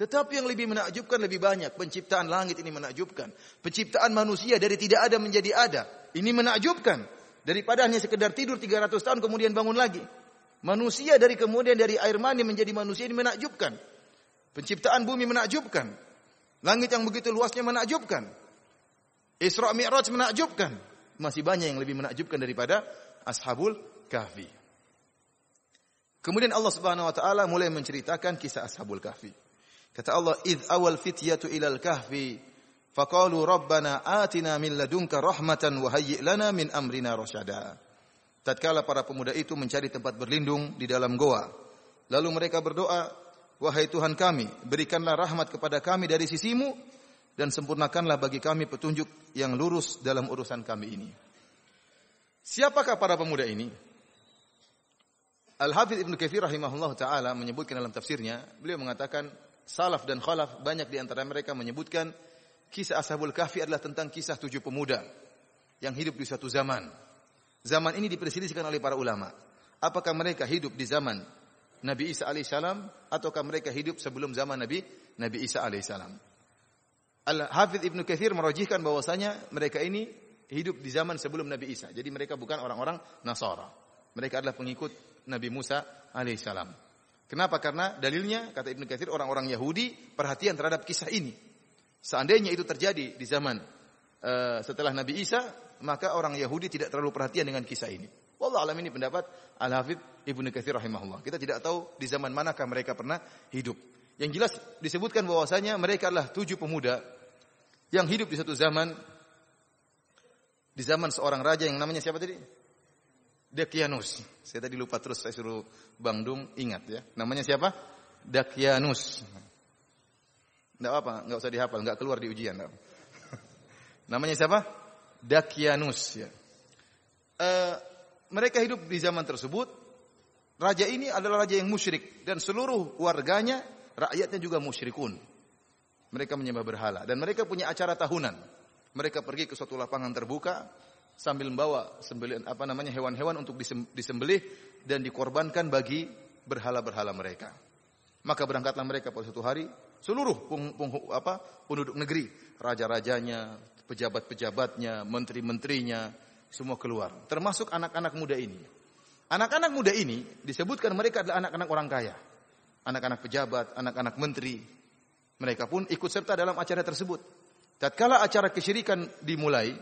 Tetapi yang lebih menakjubkan lebih banyak. Penciptaan langit ini menakjubkan. Penciptaan manusia dari tidak ada menjadi ada. Ini menakjubkan. Daripada hanya sekedar tidur 300 tahun kemudian bangun lagi. Manusia dari kemudian dari air mani menjadi manusia ini menakjubkan. Penciptaan bumi menakjubkan. Langit yang begitu luasnya menakjubkan. Isra Mi'raj menakjubkan. Masih banyak yang lebih menakjubkan daripada Ashabul Kahfi. Kemudian Allah Subhanahu wa taala mulai menceritakan kisah Ashabul Kahfi. Kata Allah, "Id awal fityatu ilal kahfi faqalu rabbana atina min ladunka rahmatan wa hayyi' lana min amrina rasyada." Tatkala para pemuda itu mencari tempat berlindung di dalam goa, lalu mereka berdoa, "Wahai Tuhan kami, berikanlah rahmat kepada kami dari sisimu dan sempurnakanlah bagi kami petunjuk yang lurus dalam urusan kami ini." Siapakah para pemuda ini? Al-Hafidh Ibn Kathir rahimahullah ta'ala menyebutkan dalam tafsirnya, beliau mengatakan salaf dan khalaf banyak di antara mereka menyebutkan kisah Ashabul Kahfi adalah tentang kisah tujuh pemuda yang hidup di suatu zaman. Zaman ini diperselisihkan oleh para ulama. Apakah mereka hidup di zaman Nabi Isa alaihissalam ataukah mereka hidup sebelum zaman Nabi Nabi Isa alaihissalam? Al-Hafidh Ibnu Kathir merojihkan bahwasanya mereka ini hidup di zaman sebelum Nabi Isa. Jadi mereka bukan orang-orang Nasara. Mereka adalah pengikut Nabi Musa alaihissalam. Kenapa? Karena dalilnya kata Ibnu Katsir orang-orang Yahudi perhatian terhadap kisah ini. Seandainya itu terjadi di zaman uh, setelah Nabi Isa, maka orang Yahudi tidak terlalu perhatian dengan kisah ini. Wallah alam ini pendapat Al-Hafidh Ibnu Katsir rahimahullah. Kita tidak tahu di zaman manakah mereka pernah hidup. Yang jelas disebutkan bahwasanya mereka adalah tujuh pemuda yang hidup di satu zaman di zaman seorang raja yang namanya siapa tadi? Dakianus. Saya tadi lupa terus saya suruh Bang Dung ingat ya. Namanya siapa? Dakianus. Enggak apa, enggak usah dihafal, enggak keluar di ujian. Namanya siapa? Dakianus ya. Uh, mereka hidup di zaman tersebut. Raja ini adalah raja yang musyrik dan seluruh warganya, rakyatnya juga musyrikun. Mereka menyembah berhala dan mereka punya acara tahunan. Mereka pergi ke suatu lapangan terbuka, sambil membawa sembelih apa namanya hewan-hewan untuk disembelih dan dikorbankan bagi berhala-berhala mereka. Maka berangkatlah mereka pada suatu hari seluruh peng, peng, apa, penduduk negeri, raja-rajanya, pejabat-pejabatnya, menteri-menterinya, semua keluar, termasuk anak-anak muda ini. Anak-anak muda ini disebutkan mereka adalah anak-anak orang kaya. Anak-anak pejabat, anak-anak menteri. Mereka pun ikut serta dalam acara tersebut. Tatkala acara kesyirikan dimulai,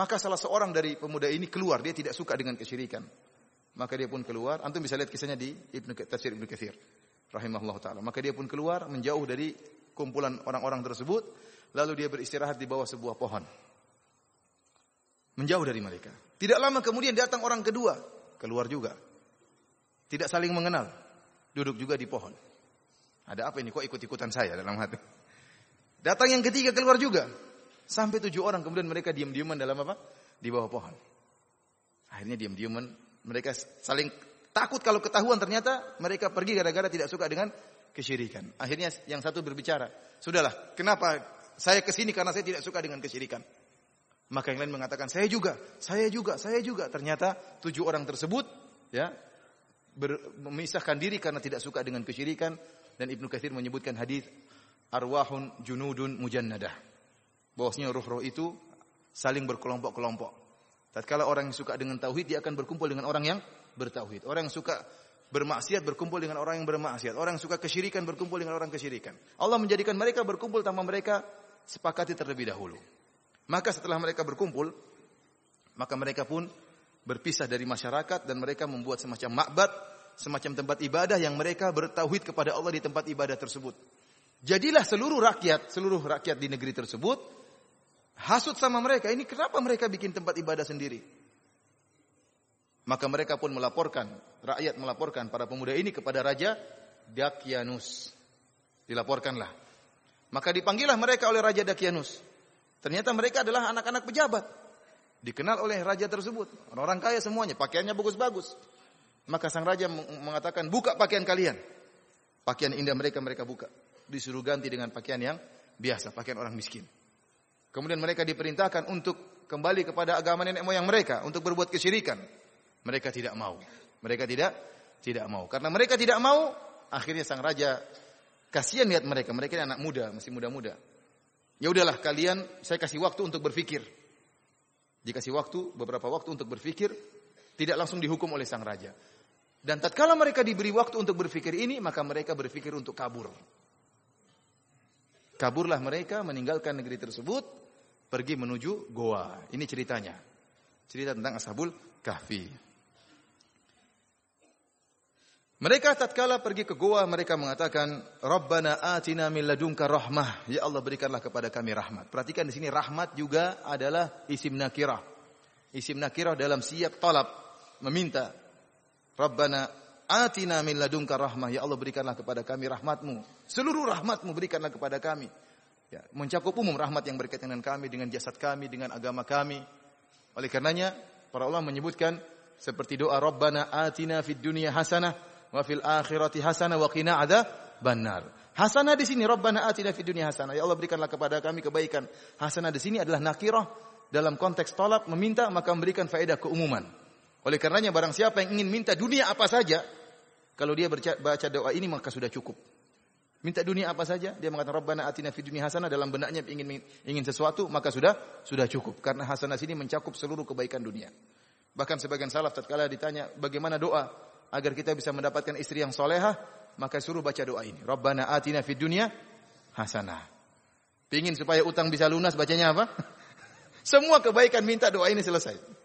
maka salah seorang dari pemuda ini keluar, dia tidak suka dengan kesyirikan. Maka dia pun keluar, antum bisa lihat kisahnya di Ibnu Tafsir Ibnu Katsir rahimahullah taala. Maka dia pun keluar menjauh dari kumpulan orang-orang tersebut, lalu dia beristirahat di bawah sebuah pohon. Menjauh dari mereka. Tidak lama kemudian datang orang kedua, keluar juga. Tidak saling mengenal, duduk juga di pohon. Ada apa ini kok ikut-ikutan saya dalam hati? Datang yang ketiga keluar juga, Sampai tujuh orang kemudian mereka diam-diaman dalam apa? Di bawah pohon. Akhirnya diam-diaman. Mereka saling takut kalau ketahuan ternyata mereka pergi gara-gara tidak suka dengan kesyirikan. Akhirnya yang satu berbicara, sudahlah, kenapa saya ke sini karena saya tidak suka dengan kesyirikan. Maka yang lain mengatakan, saya juga, saya juga, saya juga. Ternyata tujuh orang tersebut, ya, memisahkan diri karena tidak suka dengan kesyirikan. Dan Ibnu Katsir menyebutkan hadis arwahun junudun mujannadah bahwasanya roh-roh itu saling berkelompok-kelompok. Tatkala orang yang suka dengan tauhid dia akan berkumpul dengan orang yang bertauhid. Orang yang suka bermaksiat berkumpul dengan orang yang bermaksiat. Orang yang suka kesyirikan berkumpul dengan orang kesyirikan. Allah menjadikan mereka berkumpul tanpa mereka sepakati terlebih dahulu. Maka setelah mereka berkumpul, maka mereka pun berpisah dari masyarakat dan mereka membuat semacam makbat, semacam tempat ibadah yang mereka bertauhid kepada Allah di tempat ibadah tersebut. Jadilah seluruh rakyat, seluruh rakyat di negeri tersebut Hasut sama mereka, ini kenapa mereka bikin tempat ibadah sendiri? Maka mereka pun melaporkan, rakyat melaporkan para pemuda ini kepada Raja Dakianus. Dilaporkanlah. Maka dipanggillah mereka oleh Raja Dakianus. Ternyata mereka adalah anak-anak pejabat. Dikenal oleh raja tersebut. Orang-orang kaya semuanya, pakaiannya bagus-bagus. Maka sang raja mengatakan, buka pakaian kalian. Pakaian indah mereka mereka buka. Disuruh ganti dengan pakaian yang biasa, pakaian orang miskin. Kemudian mereka diperintahkan untuk kembali kepada agama nenek moyang mereka untuk berbuat kesyirikan. Mereka tidak mau. Mereka tidak tidak mau. Karena mereka tidak mau, akhirnya sang raja kasihan lihat mereka. Mereka ini anak muda, masih muda-muda. Ya udahlah kalian saya kasih waktu untuk berpikir. Dikasih waktu beberapa waktu untuk berpikir, tidak langsung dihukum oleh sang raja. Dan tatkala mereka diberi waktu untuk berpikir ini, maka mereka berpikir untuk kabur. Kaburlah mereka meninggalkan negeri tersebut pergi menuju goa. Ini ceritanya. Cerita tentang Ashabul Kahfi. Mereka tatkala pergi ke goa mereka mengatakan Rabbana atina min ladunka rahmah. Ya Allah berikanlah kepada kami rahmat. Perhatikan di sini rahmat juga adalah isim nakirah. Isim nakirah dalam siap talab meminta Rabbana Atina min ladunka rahmah. Ya Allah berikanlah kepada kami rahmatmu. Seluruh rahmatmu berikanlah kepada kami. Ya, mencakup umum rahmat yang berkaitan dengan kami, dengan jasad kami, dengan agama kami. Oleh karenanya, para ulama menyebutkan seperti doa Rabbana atina fid dunya hasanah wa fil akhirati hasanah wa qina banar. Hasanah di sini Rabbana atina fid dunya hasanah. Ya Allah berikanlah kepada kami kebaikan. Hasanah di sini adalah nakirah dalam konteks tolak meminta maka memberikan faedah keumuman. Oleh karenanya barang siapa yang ingin minta dunia apa saja, kalau dia baca doa ini maka sudah cukup. Minta dunia apa saja, dia mengatakan Rabbana atina fid dunya hasanah dalam benaknya ingin ingin sesuatu, maka sudah sudah cukup karena hasanah sini mencakup seluruh kebaikan dunia. Bahkan sebagian salaf tatkala ditanya bagaimana doa agar kita bisa mendapatkan istri yang solehah, maka suruh baca doa ini. Rabbana atina fid dunya hasanah. Pingin supaya utang bisa lunas bacanya apa? Semua kebaikan minta doa ini selesai.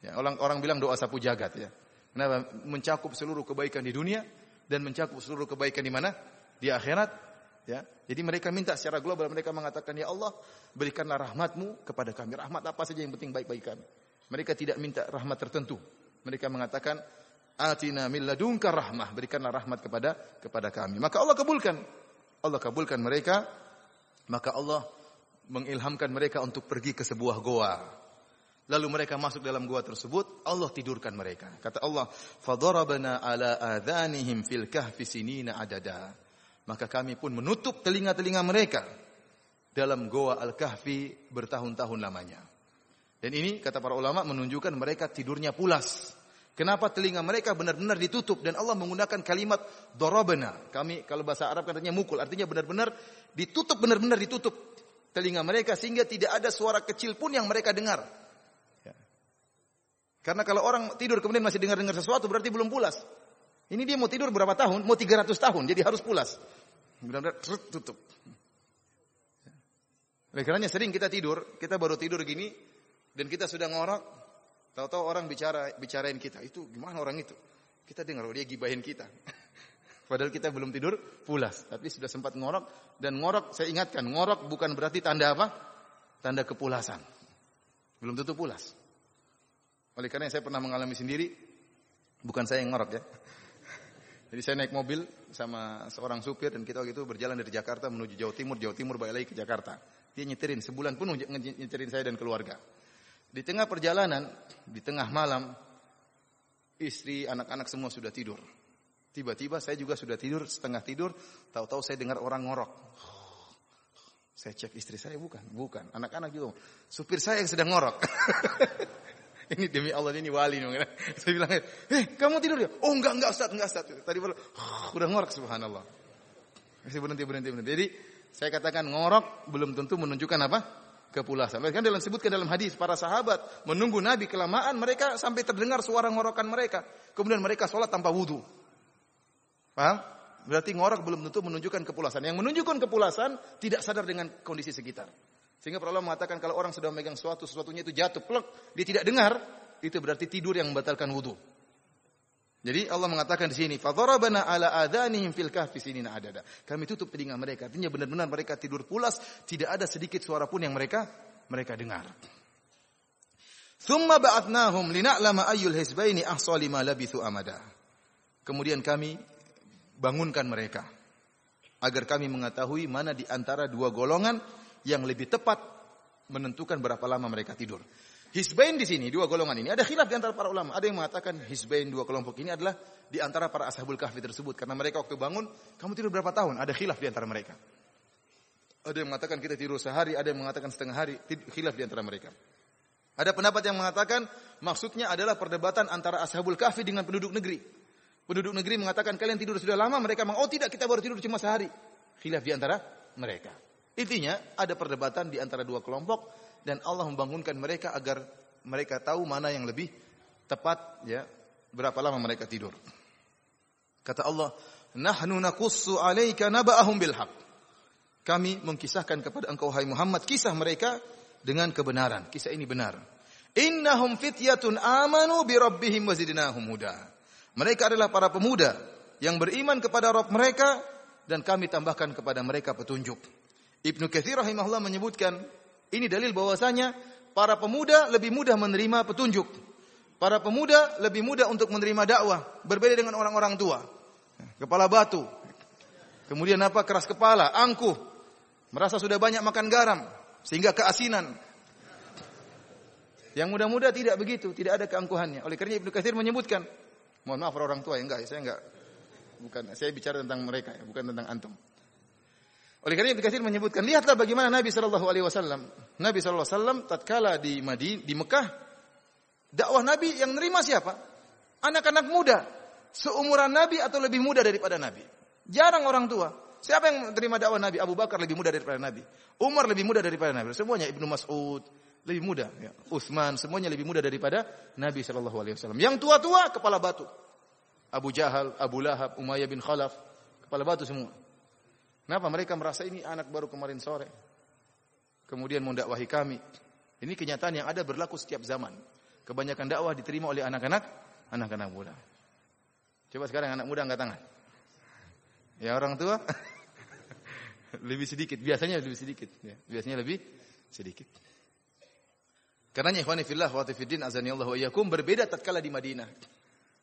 Ya, orang orang bilang doa sapu jagat ya. Kenapa? Mencakup seluruh kebaikan di dunia dan mencakup seluruh kebaikan di mana? Di akhirat. Ya. Jadi mereka minta secara global mereka mengatakan ya Allah berikanlah rahmatmu kepada kami. Rahmat apa saja yang penting baik bagi kami. Mereka tidak minta rahmat tertentu. Mereka mengatakan, "Atina min ladunka rahmah." Berikanlah rahmat kepada kepada kami. Maka Allah kabulkan. Allah kabulkan mereka. Maka Allah mengilhamkan mereka untuk pergi ke sebuah goa. Lalu mereka masuk dalam goa tersebut, Allah tidurkan mereka. Kata Allah, "Fadarabna ala adhanihim fil kahfi sinina adada." Maka kami pun menutup telinga-telinga mereka dalam goa Al-Kahfi bertahun-tahun lamanya. Dan ini kata para ulama menunjukkan mereka tidurnya pulas. Kenapa telinga mereka benar-benar ditutup dan Allah menggunakan kalimat dorobena. Kami kalau bahasa Arab katanya mukul, artinya benar-benar ditutup benar-benar ditutup telinga mereka sehingga tidak ada suara kecil pun yang mereka dengar. Karena kalau orang tidur kemudian masih dengar-dengar sesuatu berarti belum pulas. Ini dia mau tidur berapa tahun? Mau 300 tahun, jadi harus pulas. Benar-benar tutup. Oleh karenanya sering kita tidur, kita baru tidur gini, dan kita sudah ngorok, tahu-tahu orang bicara bicarain kita, itu gimana orang itu? Kita dengar, oh dia gibahin kita. Padahal kita belum tidur pulas, tapi sudah sempat ngorok dan ngorok saya ingatkan, ngorok bukan berarti tanda apa? Tanda kepulasan. Belum tentu pulas. Oleh karena saya pernah mengalami sendiri, bukan saya yang ngorok ya. Jadi saya naik mobil sama seorang supir dan kita waktu itu berjalan dari Jakarta menuju Jawa Timur, Jawa Timur balik lagi ke Jakarta. Dia nyetirin sebulan penuh nyetirin saya dan keluarga. Di tengah perjalanan, di tengah malam, istri, anak-anak semua sudah tidur. Tiba-tiba saya juga sudah tidur, setengah tidur, tahu-tahu saya dengar orang ngorok. Saya cek istri saya bukan, bukan. Anak-anak juga. Supir saya yang sedang ngorok. ini demi Allah ini wali. Saya bilang, eh kamu tidur ya? Oh enggak, enggak Ustaz, enggak Ustaz. Tadi baru, udah ngorok subhanallah. Masih berhenti, berhenti, berhenti. Jadi saya katakan ngorok belum tentu menunjukkan apa? Kepulasan. Kan dalam sebutkan dalam hadis para sahabat menunggu Nabi kelamaan mereka sampai terdengar suara ngorokan mereka. Kemudian mereka sholat tanpa wudhu. Paham? Berarti ngorok belum tentu menunjukkan kepulasan. Yang menunjukkan kepulasan tidak sadar dengan kondisi sekitar. Sehingga para ulama mengatakan kalau orang sedang memegang sesuatu, sesuatunya itu jatuh, plek, dia tidak dengar, itu berarti tidur yang membatalkan wudhu. Jadi Allah mengatakan di sini, "Fadharabana ala adhanihim fil kahfi sinina adada." Kami tutup telinga mereka. Artinya benar-benar mereka tidur pulas, tidak ada sedikit suara pun yang mereka mereka dengar. Thumma ba'atnahum lina'lama ayyul hizbaini ahsa lima labithu amada. Kemudian kami bangunkan mereka agar kami mengetahui mana di antara dua golongan yang lebih tepat menentukan berapa lama mereka tidur. Hizbain di sini dua golongan ini ada khilaf di antara para ulama. Ada yang mengatakan hizbain dua kelompok ini adalah di antara para ashabul kahfi tersebut karena mereka waktu bangun kamu tidur berapa tahun? Ada khilaf di antara mereka. Ada yang mengatakan kita tidur sehari, ada yang mengatakan setengah hari, khilaf di antara mereka. Ada pendapat yang mengatakan maksudnya adalah perdebatan antara ashabul kahfi dengan penduduk negeri. Penduduk negeri mengatakan kalian tidur sudah lama, mereka mengatakan oh tidak kita baru tidur cuma sehari. Khilaf di antara mereka. Intinya ada perdebatan di antara dua kelompok dan Allah membangunkan mereka agar mereka tahu mana yang lebih tepat ya berapa lama mereka tidur. Kata Allah, "Nahnu naqussu 'alaika naba'ahum bil haqq." Kami mengkisahkan kepada engkau hai Muhammad kisah mereka dengan kebenaran. Kisah ini benar. Innahum fityatun amanu bi rabbihim wazidnahum huda. Mereka adalah para pemuda yang beriman kepada Rabb mereka dan kami tambahkan kepada mereka petunjuk. Ibnu Katsir rahimahullah menyebutkan ini dalil bahwasanya para pemuda lebih mudah menerima petunjuk. Para pemuda lebih mudah untuk menerima dakwah, berbeda dengan orang-orang tua. Kepala batu. Kemudian apa? Keras kepala, angkuh. Merasa sudah banyak makan garam sehingga keasinan. Yang muda-muda tidak begitu, tidak ada keangkuhannya. Oleh karena Ibnu Katsir menyebutkan, mohon maaf orang tua ya enggak, saya enggak bukan saya bicara tentang mereka ya, bukan tentang antum. Oleh karena Ibnu Katsir menyebutkan, lihatlah bagaimana Nabi Shallallahu alaihi wasallam. Nabi Shallallahu alaihi wasallam tatkala di Madinah, di Mekah, dakwah Nabi yang nerima siapa? Anak-anak muda, seumuran Nabi atau lebih muda daripada Nabi. Jarang orang tua. Siapa yang terima dakwah Nabi? Abu Bakar lebih muda daripada Nabi. Umar lebih muda daripada Nabi. Semuanya Ibnu Mas'ud lebih muda, ya. Utsman semuanya lebih muda daripada Nabi Shallallahu alaihi wasallam. Yang tua-tua kepala batu. Abu Jahal, Abu Lahab, Umayyah bin Khalaf, kepala batu semua. Kenapa mereka merasa ini anak baru kemarin sore? Kemudian mendakwahi kami. Ini kenyataan yang ada berlaku setiap zaman. Kebanyakan dakwah diterima oleh anak-anak, anak-anak muda. Coba sekarang anak muda angkat tangan. Ya orang tua lebih sedikit, biasanya lebih sedikit, ya, biasanya lebih sedikit. Karena ikhwani fillah wa fiddin azanillahu wa iyyakum berbeda tatkala di Madinah.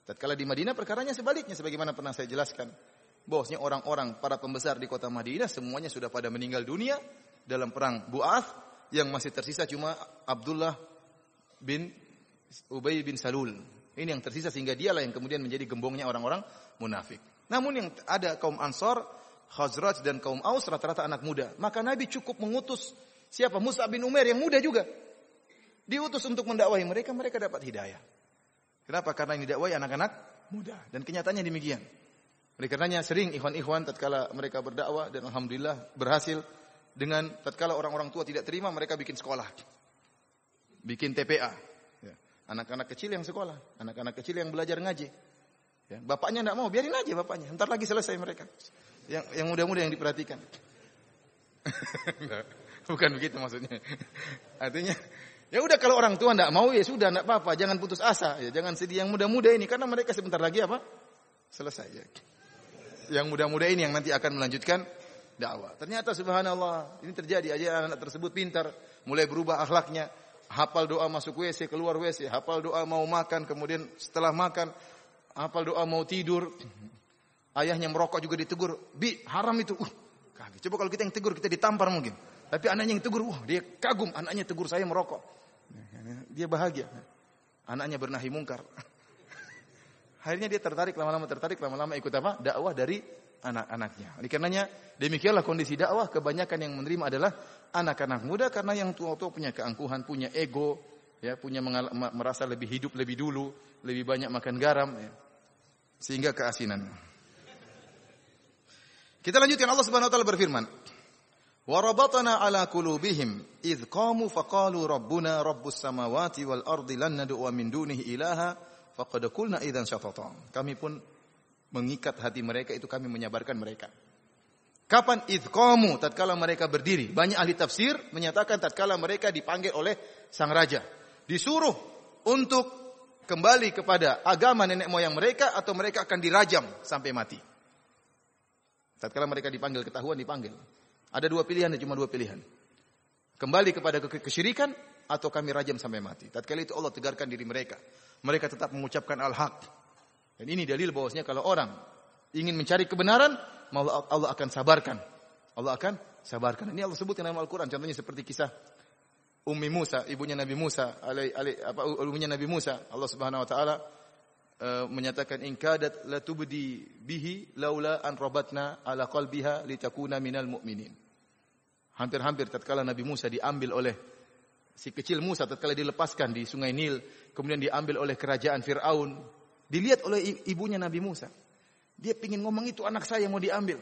Tatkala di Madinah perkaranya sebaliknya sebagaimana pernah saya jelaskan. Bahwasanya orang-orang para pembesar di kota Madinah semuanya sudah pada meninggal dunia dalam perang Bu'ath yang masih tersisa cuma Abdullah bin Ubay bin Salul. Ini yang tersisa sehingga dialah yang kemudian menjadi gembongnya orang-orang munafik. Namun yang ada kaum Ansar, Khazraj dan kaum Aus rata-rata anak muda. Maka Nabi cukup mengutus siapa? Musa bin Umar yang muda juga. Diutus untuk mendakwahi mereka, mereka dapat hidayah. Kenapa? Karena ini dakwah anak-anak muda dan kenyataannya demikian. Oleh karenanya sering ikhwan-ikhwan tatkala mereka berdakwah dan alhamdulillah berhasil dengan tatkala orang-orang tua tidak terima mereka bikin sekolah. Bikin TPA. Ya. Anak-anak kecil yang sekolah, anak-anak kecil yang belajar ngaji. Ya. Bapaknya tidak mau, biarin aja bapaknya. Ntar lagi selesai mereka. Yang yang muda-muda yang diperhatikan. Bukan begitu maksudnya. Artinya Ya udah kalau orang tua tidak mau ya sudah tidak apa-apa, jangan putus asa ya, jangan sedih yang muda-muda ini karena mereka sebentar lagi apa? Selesai ya. Yang muda-muda ini yang nanti akan melanjutkan dakwah. Ternyata subhanallah, ini terjadi aja anak-anak tersebut pintar, mulai berubah akhlaknya, hafal doa masuk WC, keluar WC, hafal doa mau makan, kemudian setelah makan hafal doa mau tidur. Ayahnya merokok juga ditegur, "Bi, haram itu." Uh, kaget. Coba kalau kita yang tegur kita ditampar mungkin. Tapi anaknya yang tegur, wah dia kagum, anaknya tegur saya merokok. Dia bahagia. Anaknya bernahi mungkar. Akhirnya dia tertarik lama-lama tertarik lama-lama ikut apa? Dakwah dari anak-anaknya. Oleh karenanya demikianlah kondisi dakwah kebanyakan yang menerima adalah anak-anak muda karena yang tua-tua punya keangkuhan, punya ego, ya, punya merasa lebih hidup lebih dulu, lebih banyak makan garam ya. Sehingga keasinan. Kita lanjutkan Allah Subhanahu wa taala berfirman, وربطنا على قلوبهم إذ قاموا فقالوا ربنا رب السماوات والأرض لن ندعو من دونه إلها faqad idzan. Kami pun mengikat hati mereka itu kami menyabarkan mereka. Kapan idqamu tatkala mereka berdiri? Banyak ahli tafsir menyatakan tatkala mereka dipanggil oleh sang raja, disuruh untuk kembali kepada agama nenek moyang mereka atau mereka akan dirajam sampai mati. Tatkala mereka dipanggil ketahuan dipanggil. Ada dua pilihan, cuma dua pilihan. Kembali kepada kesyirikan atau kami rajam sampai mati. Tatkala itu Allah tegarkan diri mereka. Mereka tetap mengucapkan al-haq. Dan ini dalil bahwasanya kalau orang ingin mencari kebenaran, Allah akan sabarkan. Allah akan sabarkan. Ini Allah sebutkan dalam Al-Qur'an. Contohnya seperti kisah Ummi Musa, ibunya Nabi Musa, alai, alai, apa ibunya Nabi Musa. Allah Subhanahu wa taala uh, menyatakan in kadat tubdi bihi laula an rabatna ala qalbiha litakuna minal mu'minin. Hampir-hampir tatkala Nabi Musa diambil oleh si kecil Musa tatkala dilepaskan di Sungai Nil, kemudian diambil oleh kerajaan Firaun, dilihat oleh ibunya Nabi Musa. Dia ingin ngomong itu anak saya mau diambil.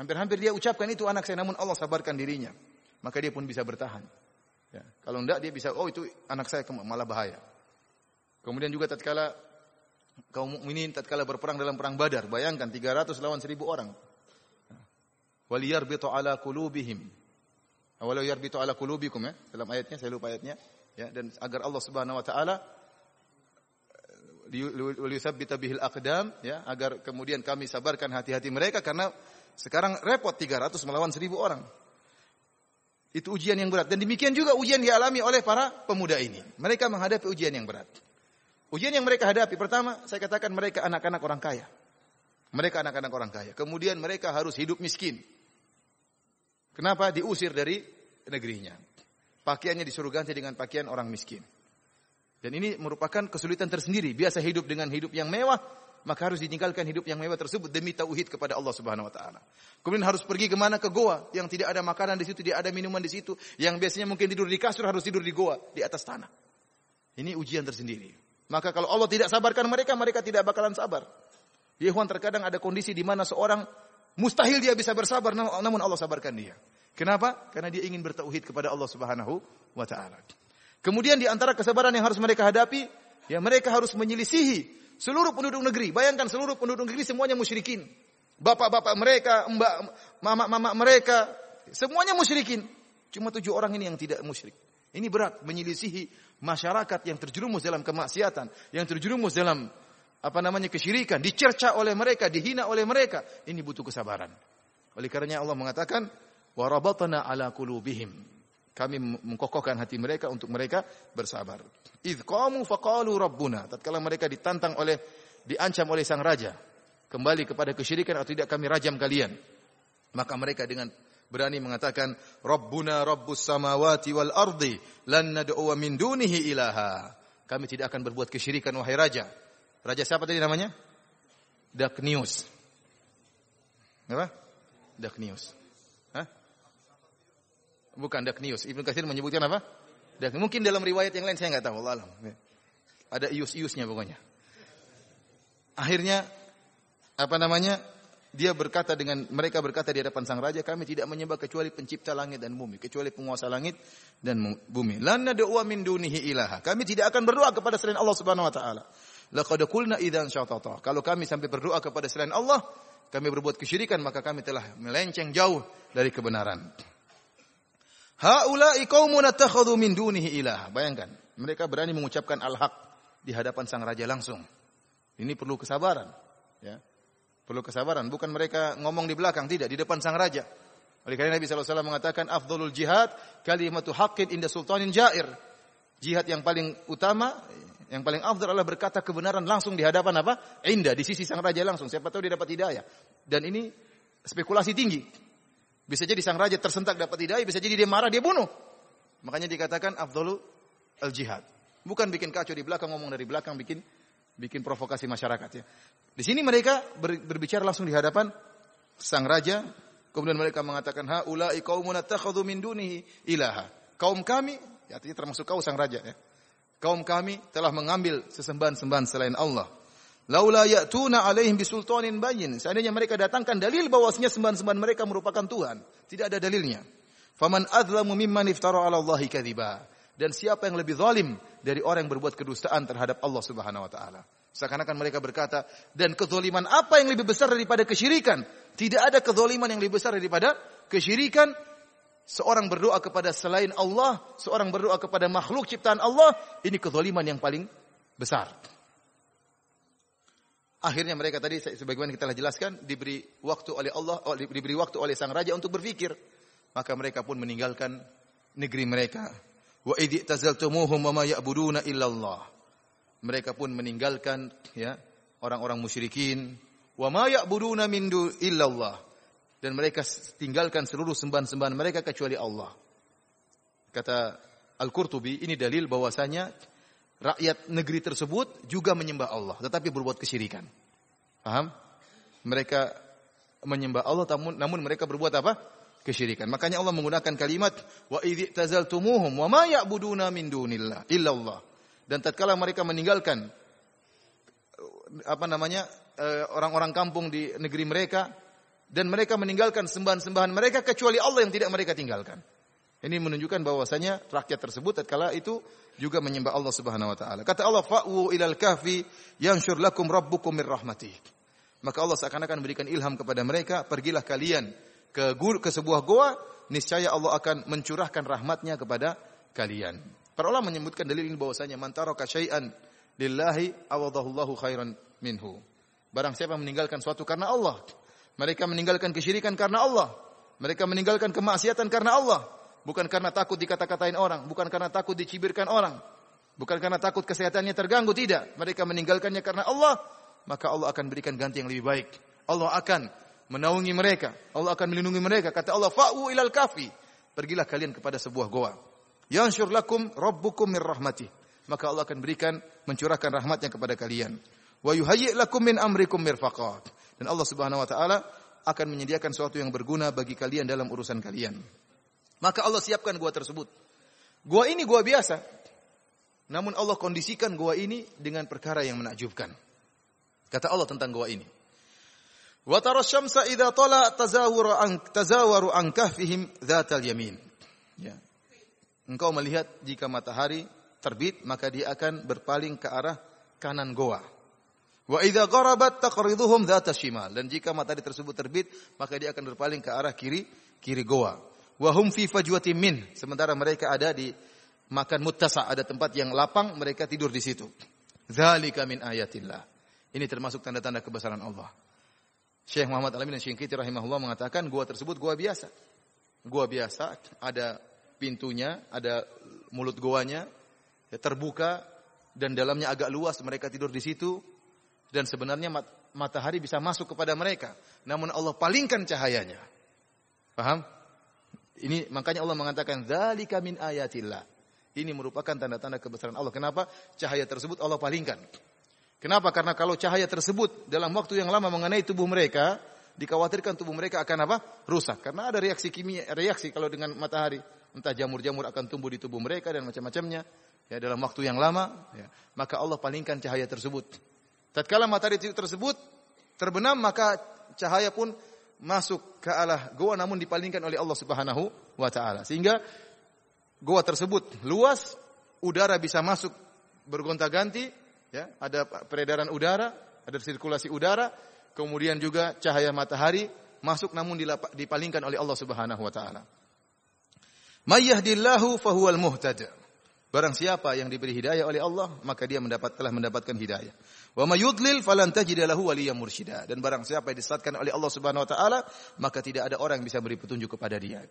Hampir-hampir dia ucapkan itu anak saya namun Allah sabarkan dirinya. Maka dia pun bisa bertahan. Ya, kalau enggak dia bisa oh itu anak saya malah bahaya. Kemudian juga tatkala kaum mukminin tatkala berperang dalam perang Badar, bayangkan 300 lawan 1000 orang wal yarbitu ala qulubihim. Walau yarbitu ala qulubikum ya, dalam ayatnya saya lupa ayatnya ya dan agar Allah Subhanahu wa taala liyuthabbita bihil aqdam ya agar kemudian kami sabarkan hati-hati mereka karena sekarang repot 300 melawan 1000 orang. Itu ujian yang berat dan demikian juga ujian dialami oleh para pemuda ini. Mereka menghadapi ujian yang berat. Ujian yang mereka hadapi pertama saya katakan mereka anak-anak orang kaya. Mereka anak-anak orang kaya. Kemudian mereka harus hidup miskin. Kenapa? Diusir dari negerinya. Pakaiannya disuruh ganti dengan pakaian orang miskin. Dan ini merupakan kesulitan tersendiri. Biasa hidup dengan hidup yang mewah, maka harus ditinggalkan hidup yang mewah tersebut demi tauhid kepada Allah Subhanahu wa taala. Kemudian harus pergi ke mana? Ke goa yang tidak ada makanan di situ, tidak ada minuman di situ, yang biasanya mungkin tidur di kasur harus tidur di goa, di atas tanah. Ini ujian tersendiri. Maka kalau Allah tidak sabarkan mereka, mereka tidak bakalan sabar. Ya terkadang ada kondisi di mana seorang Mustahil dia bisa bersabar namun Allah sabarkan dia. Kenapa? Karena dia ingin bertauhid kepada Allah Subhanahu wa taala. Kemudian di antara kesabaran yang harus mereka hadapi, ya mereka harus menyelisihi seluruh penduduk negeri. Bayangkan seluruh penduduk negeri semuanya musyrikin. Bapak-bapak mereka, mbak, mama-mama mereka, semuanya musyrikin. Cuma tujuh orang ini yang tidak musyrik. Ini berat menyelisihi masyarakat yang terjerumus dalam kemaksiatan, yang terjerumus dalam apa namanya kesyirikan, dicerca oleh mereka, dihina oleh mereka. Ini butuh kesabaran. Oleh karenanya Allah mengatakan, warabatna ala qulubihim. Kami mengkokohkan hati mereka untuk mereka bersabar. Idh qamu faqalu rabbuna. Tatkala mereka ditantang oleh diancam oleh sang raja kembali kepada kesyirikan atau tidak kami rajam kalian. Maka mereka dengan berani mengatakan Rabbuna Rabbus samawati wal ardi lan nad'u min dunihi ilaha. Kami tidak akan berbuat kesyirikan wahai raja. Raja siapa tadi namanya? Daknius. Apa? Daknius. Bukan Daknius. Ibnu Katsir menyebutkan apa? Dak mungkin dalam riwayat yang lain saya nggak tahu Allah alam. Ada ius-iusnya pokoknya. Akhirnya apa namanya? Dia berkata dengan mereka berkata di hadapan sang raja, kami tidak menyembah kecuali pencipta langit dan bumi, kecuali penguasa langit dan bumi. Lan nad'u min dunihi ilaha. Kami tidak akan berdoa kepada selain Allah Subhanahu wa taala. Laqad qulna idzan syatata. Kalau kami sampai berdoa kepada selain Allah, kami berbuat kesyirikan maka kami telah melenceng jauh dari kebenaran. Haula'i qaumun attakhadhu min dunihi ilaha. Bayangkan, mereka berani mengucapkan al-haq di hadapan sang raja langsung. Ini perlu kesabaran, ya. Perlu kesabaran, bukan mereka ngomong di belakang, tidak, di depan sang raja. Oleh karena Nabi SAW mengatakan afdhalul jihad kalimatu haqqin inda sultanin jair. Jihad yang paling utama, yang paling afdal adalah berkata kebenaran langsung di hadapan apa? Indah, di sisi sang raja langsung. Siapa tahu dia dapat hidayah. Dan ini spekulasi tinggi. Bisa jadi sang raja tersentak dapat hidayah, bisa jadi dia marah, dia bunuh. Makanya dikatakan afdalu al-jihad. Bukan bikin kacau di belakang, ngomong dari belakang, bikin bikin provokasi masyarakat ya. Di sini mereka ber, berbicara langsung di hadapan sang raja, kemudian mereka mengatakan ha ulai qaumun attakhadhu min dunihi ilaha. Kaum kami, ya, artinya termasuk kau sang raja ya. Kaum kami telah mengambil sesembahan-sembahan selain Allah. Laula ya'tuna alaihim bisultanin bayyin. Seandainya mereka datangkan dalil bahwasanya sembahan-sembahan mereka merupakan Tuhan. Tidak ada dalilnya. Faman adzlamu mimman iftara 'ala Allahi kadziba. Dan siapa yang lebih zalim dari orang yang berbuat kedustaan terhadap Allah Subhanahu wa taala. Seakan-akan mereka berkata, dan kezaliman apa yang lebih besar daripada kesyirikan? Tidak ada kezaliman yang lebih besar daripada kesyirikan. Seorang berdoa kepada selain Allah, seorang berdoa kepada makhluk ciptaan Allah, ini kezaliman yang paling besar. Akhirnya mereka tadi sebagaimana kita telah jelaskan diberi waktu oleh Allah, oh, diberi waktu oleh sang raja untuk berpikir. Maka mereka pun meninggalkan negeri mereka. Wa idh tazaltumuhum wa ma ya'buduna illallah. Mereka pun meninggalkan ya orang-orang musyrikin wa ma ya'buduna min illallah. Dan mereka tinggalkan seluruh sembahan-sembahan mereka kecuali Allah. Kata Al-Qurtubi, ini dalil bahwasanya rakyat negeri tersebut juga menyembah Allah, tetapi berbuat kesyirikan. Paham? Mereka menyembah Allah namun, mereka berbuat apa? Kesyirikan. Makanya Allah menggunakan kalimat wa idzi tazaltumuhum wa ma ya'buduna min dunillah illallah. Dan tatkala mereka meninggalkan apa namanya eh, orang-orang kampung di negeri mereka dan mereka meninggalkan sembahan-sembahan mereka kecuali Allah yang tidak mereka tinggalkan. Ini menunjukkan bahwasanya rakyat tersebut tatkala itu juga menyembah Allah Subhanahu wa taala. Kata Allah, "Fa'u ilal kahfi yanshur lakum rabbukum mir rahmatih." Maka Allah seakan-akan memberikan ilham kepada mereka, pergilah kalian ke gur ke sebuah goa, niscaya Allah akan mencurahkan rahmatnya kepada kalian. Para ulama menyebutkan dalil ini bahwasanya man taraka syai'an lillahi awadahullahu khairan minhu. Barang siapa meninggalkan suatu karena Allah, mereka meninggalkan kesyirikan karena Allah, mereka meninggalkan kemaksiatan karena Allah, bukan karena takut dikata-katain orang, bukan karena takut dicibirkan orang, bukan karena takut kesehatannya terganggu, tidak. Mereka meninggalkannya karena Allah, maka Allah akan berikan ganti yang lebih baik. Allah akan menaungi mereka, Allah akan melindungi mereka. Kata Allah, "Fa'u ilal kafi." Pergilah kalian kepada sebuah goa. Yansyur lakum rabbukum mir rahmatih. Maka Allah akan berikan mencurahkan rahmatnya kepada kalian. Wa yuhayyi' min amrikum mirfaqat. Dan Allah Subhanahu wa taala akan menyediakan sesuatu yang berguna bagi kalian dalam urusan kalian. Maka Allah siapkan gua tersebut. Gua ini gua biasa. Namun Allah kondisikan gua ini dengan perkara yang menakjubkan. Kata Allah tentang gua ini. Wa tara syamsa idza tala tazawuru an tazawaru an kahfihim dzatal yamin. Ya. Engkau melihat jika matahari terbit maka dia akan berpaling ke arah kanan goa. Wa idza gharabat taqriduhum dzata shimal dan jika matahari tersebut terbit maka dia akan berpaling ke arah kiri kiri goa. Wahum fi fajwatin min. Sementara mereka ada di makan muttasa, ada tempat yang lapang, mereka tidur di situ. Zalika min ayatillah. Ini termasuk tanda-tanda kebesaran Allah. Syekh Muhammad Alamin dan Syekh rahimahullah mengatakan gua tersebut gua biasa. Gua biasa ada pintunya, ada mulut goanya ya, terbuka dan dalamnya agak luas, mereka tidur di situ dan sebenarnya mat matahari bisa masuk kepada mereka, namun Allah palingkan cahayanya. Paham? Ini makanya Allah mengatakan dzalika min ayatillah. Ini merupakan tanda-tanda kebesaran Allah. Kenapa? Cahaya tersebut Allah palingkan. Kenapa? Karena kalau cahaya tersebut dalam waktu yang lama mengenai tubuh mereka, dikhawatirkan tubuh mereka akan apa? Rusak. Karena ada reaksi kimia, reaksi kalau dengan matahari. Entah jamur-jamur akan tumbuh di tubuh mereka dan macam-macamnya. Ya, dalam waktu yang lama, ya, maka Allah palingkan cahaya tersebut. Tatkala matahari tersebut terbenam, maka cahaya pun masuk ke arah goa namun dipalingkan oleh Allah Subhanahu wa taala. Sehingga goa tersebut luas, udara bisa masuk bergonta-ganti, ya, ada peredaran udara, ada sirkulasi udara, kemudian juga cahaya matahari masuk namun dipalingkan oleh Allah Subhanahu wa taala. Mayyahdillahu fahuwal muhtad. Barang siapa yang diberi hidayah oleh Allah, maka dia mendapat telah mendapatkan hidayah. Wa may yudlil falan tajid lahu waliyyan mursyida. Dan barang siapa yang disesatkan oleh Allah Subhanahu wa taala, maka tidak ada orang yang bisa beri petunjuk kepada dia.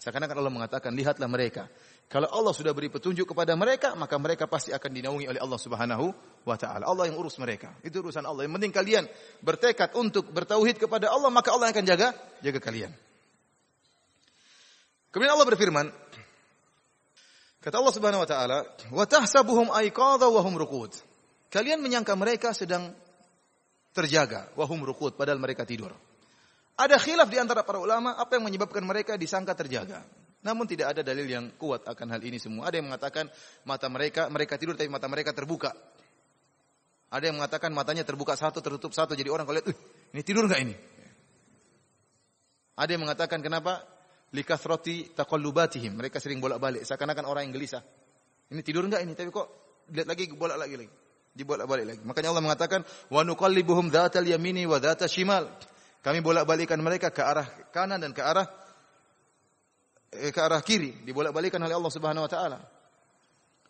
Seakan-akan Allah mengatakan, lihatlah mereka. Kalau Allah sudah beri petunjuk kepada mereka, maka mereka pasti akan dinaungi oleh Allah Subhanahu wa taala. Allah yang urus mereka. Itu urusan Allah. Yang penting kalian bertekad untuk bertauhid kepada Allah, maka Allah akan jaga jaga kalian. Kemudian Allah berfirman, Kata Allah Subhanahu wa taala, "Wa tahsabuhum aiqadha wa hum ruqud." Kalian menyangka mereka sedang terjaga, wa hum ruqud padahal mereka tidur. Ada khilaf di antara para ulama apa yang menyebabkan mereka disangka terjaga. Namun tidak ada dalil yang kuat akan hal ini semua. Ada yang mengatakan mata mereka mereka tidur tapi mata mereka terbuka. Ada yang mengatakan matanya terbuka satu tertutup satu jadi orang kalau lihat, ini tidur nggak ini? Ada yang mengatakan kenapa likathrati taqallubatihim. Mereka sering bolak-balik seakan-akan orang yang gelisah. Ini tidur enggak ini? Tapi kok lihat lagi bolak lagi lagi. Dibolak-balik lagi. Makanya Allah mengatakan wa nuqallibuhum dzatal yamini wa dzata shimal. Kami bolak-balikan mereka ke arah kanan dan ke arah eh, ke arah kiri, dibolak-balikan oleh Allah Subhanahu wa taala.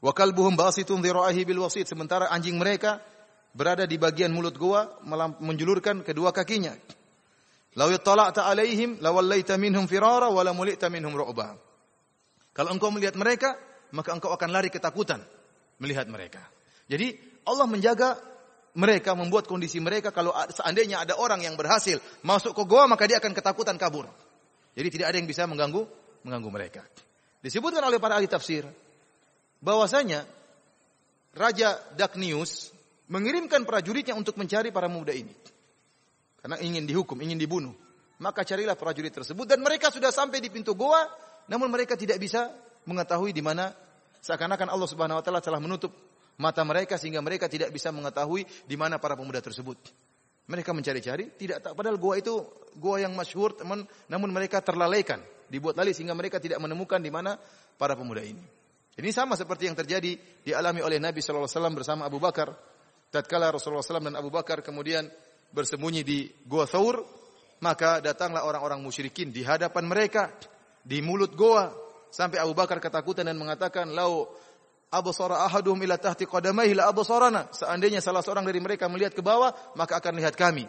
Wa kalbuhum basitun dhira'ihi bil wasit. Sementara anjing mereka berada di bagian mulut gua menjulurkan kedua kakinya. Lau yattala'ta alaihim lawallaita minhum firara wa la mulita minhum ru'ba. Kalau engkau melihat mereka, maka engkau akan lari ketakutan melihat mereka. Jadi Allah menjaga mereka, membuat kondisi mereka kalau seandainya ada orang yang berhasil masuk ke goa maka dia akan ketakutan kabur. Jadi tidak ada yang bisa mengganggu mengganggu mereka. Disebutkan oleh para ahli tafsir bahwasanya Raja Daknius mengirimkan prajuritnya untuk mencari para muda ini. Karena ingin dihukum, ingin dibunuh. Maka carilah prajurit tersebut dan mereka sudah sampai di pintu goa, namun mereka tidak bisa mengetahui di mana seakan-akan Allah Subhanahu wa taala telah menutup mata mereka sehingga mereka tidak bisa mengetahui di mana para pemuda tersebut. Mereka mencari-cari, tidak tak padahal goa itu goa yang masyhur, teman, namun mereka terlalaikan, dibuat lalai sehingga mereka tidak menemukan di mana para pemuda ini. Ini sama seperti yang terjadi dialami oleh Nabi sallallahu alaihi wasallam bersama Abu Bakar. Tatkala Rasulullah SAW dan Abu Bakar kemudian bersembunyi di gua Thawr, maka datanglah orang-orang musyrikin di hadapan mereka di mulut goa sampai Abu Bakar ketakutan dan mengatakan lau absara ahaduhum ila tahti qadamaihi la absarana seandainya salah seorang dari mereka melihat ke bawah maka akan lihat kami.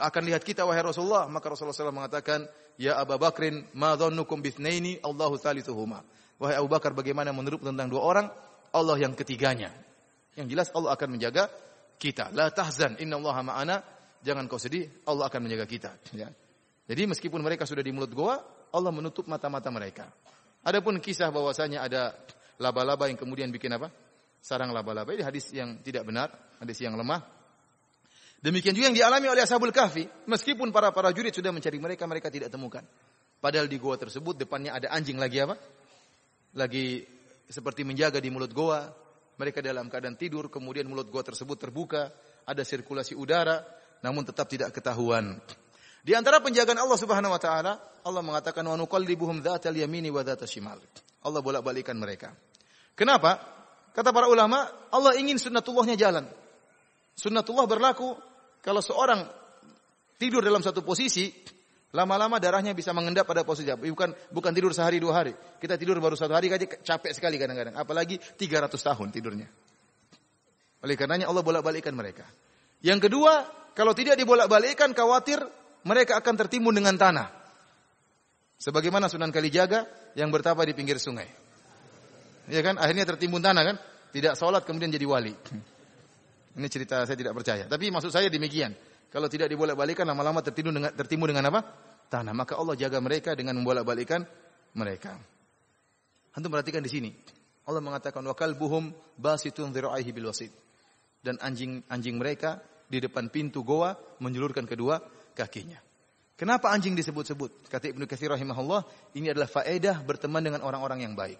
Akan lihat kita wahai Rasulullah. Maka Rasulullah SAW mengatakan ya Abu Bakrin ma dhannukum bithnaini? Allahu thalithuhuma. Wahai Abu Bakar bagaimana menurut tentang dua orang? Allah yang ketiganya. Yang jelas Allah akan menjaga kita. La tahzan innallaha ma'ana. Jangan kau sedih, Allah akan menjaga kita. Ya. Jadi meskipun mereka sudah di mulut goa, Allah menutup mata-mata mereka. Adapun kisah bahwasanya ada laba-laba yang kemudian bikin apa? Sarang laba-laba. Ini hadis yang tidak benar, hadis yang lemah. Demikian juga yang dialami oleh Ashabul Kahfi. Meskipun para para jurid sudah mencari mereka, mereka tidak temukan. Padahal di goa tersebut depannya ada anjing lagi apa? Lagi seperti menjaga di mulut goa. Mereka dalam keadaan tidur, kemudian mulut goa tersebut terbuka, ada sirkulasi udara, namun tetap tidak ketahuan. Di antara penjagaan Allah Subhanahu wa taala, Allah mengatakan wa nuqallibuhum dzatal yamini wa dzatal. Allah bolak-balikan mereka. Kenapa? Kata para ulama, Allah ingin sunnatullahnya jalan. Sunnatullah berlaku kalau seorang tidur dalam satu posisi, lama-lama darahnya bisa mengendap pada posisi bukan bukan tidur sehari dua hari. Kita tidur baru satu hari aja capek sekali kadang-kadang, apalagi 300 tahun tidurnya. Oleh karenanya Allah bolak-balikan mereka. Yang kedua, kalau tidak dibolak-balikkan khawatir mereka akan tertimbun dengan tanah. Sebagaimana Sunan Kalijaga yang bertapa di pinggir sungai. Ya kan? Akhirnya tertimbun tanah kan? Tidak sholat kemudian jadi wali. Ini cerita saya tidak percaya. Tapi maksud saya demikian. Kalau tidak dibolak-balikan lama-lama tertimbun dengan tertimbun dengan apa? Tanah. Maka Allah jaga mereka dengan membolak-balikan mereka. Antum perhatikan di sini. Allah mengatakan wakal buhum basitun dzira'aihi bil wasid. Dan anjing-anjing mereka di depan pintu goa menjulurkan kedua kakinya. Kenapa anjing disebut-sebut? Kata Ibnu Katsir rahimahullah, ini adalah faedah berteman dengan orang-orang yang baik.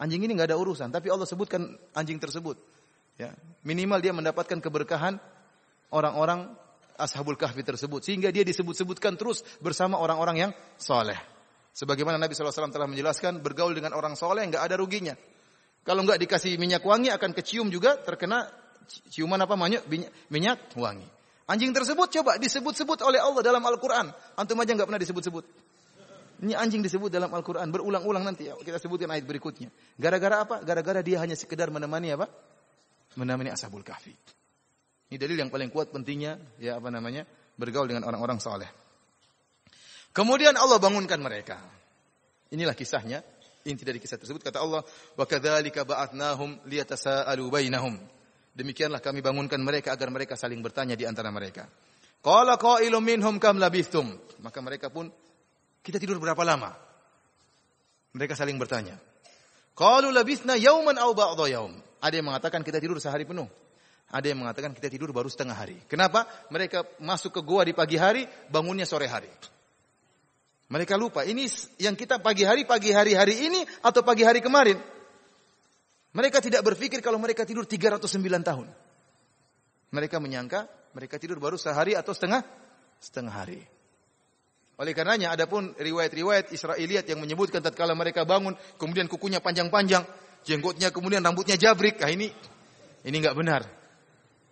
Anjing ini nggak ada urusan, tapi Allah sebutkan anjing tersebut. Ya, minimal dia mendapatkan keberkahan orang-orang ashabul kahfi tersebut sehingga dia disebut-sebutkan terus bersama orang-orang yang soleh. Sebagaimana Nabi SAW telah menjelaskan bergaul dengan orang soleh nggak ada ruginya. Kalau nggak dikasih minyak wangi akan kecium juga terkena ciuman apa minyak minyak wangi. Anjing tersebut coba disebut-sebut oleh Allah dalam Al-Quran. Antum aja nggak pernah disebut-sebut. Ini anjing disebut dalam Al-Quran. Berulang-ulang nanti ya. Kita sebutkan ayat berikutnya. Gara-gara apa? Gara-gara dia hanya sekedar menemani apa? Menemani ashabul kahfi. Ini dalil yang paling kuat pentingnya ya apa namanya? Bergaul dengan orang-orang saleh. Kemudian Allah bangunkan mereka. Inilah kisahnya. Inti dari kisah tersebut kata Allah, "Wa kadzalika ba'atnahum liyatasaalu bainahum." Demikianlah kami bangunkan mereka agar mereka saling bertanya di antara mereka. Qala qailum minhum kam labithum. Maka mereka pun kita tidur berapa lama? Mereka saling bertanya. Qalu labithna yauman aw ba'dha yaum. Ada yang mengatakan kita tidur sehari penuh. Ada yang mengatakan kita tidur baru setengah hari. Kenapa? Mereka masuk ke gua di pagi hari, bangunnya sore hari. Mereka lupa, ini yang kita pagi hari, pagi hari hari ini atau pagi hari kemarin. Mereka tidak berpikir kalau mereka tidur 309 tahun. Mereka menyangka mereka tidur baru sehari atau setengah setengah hari. Oleh karenanya adapun riwayat-riwayat Israiliyat yang menyebutkan tatkala mereka bangun kemudian kukunya panjang-panjang, jenggotnya kemudian rambutnya jabrik. Nah ini ini enggak benar.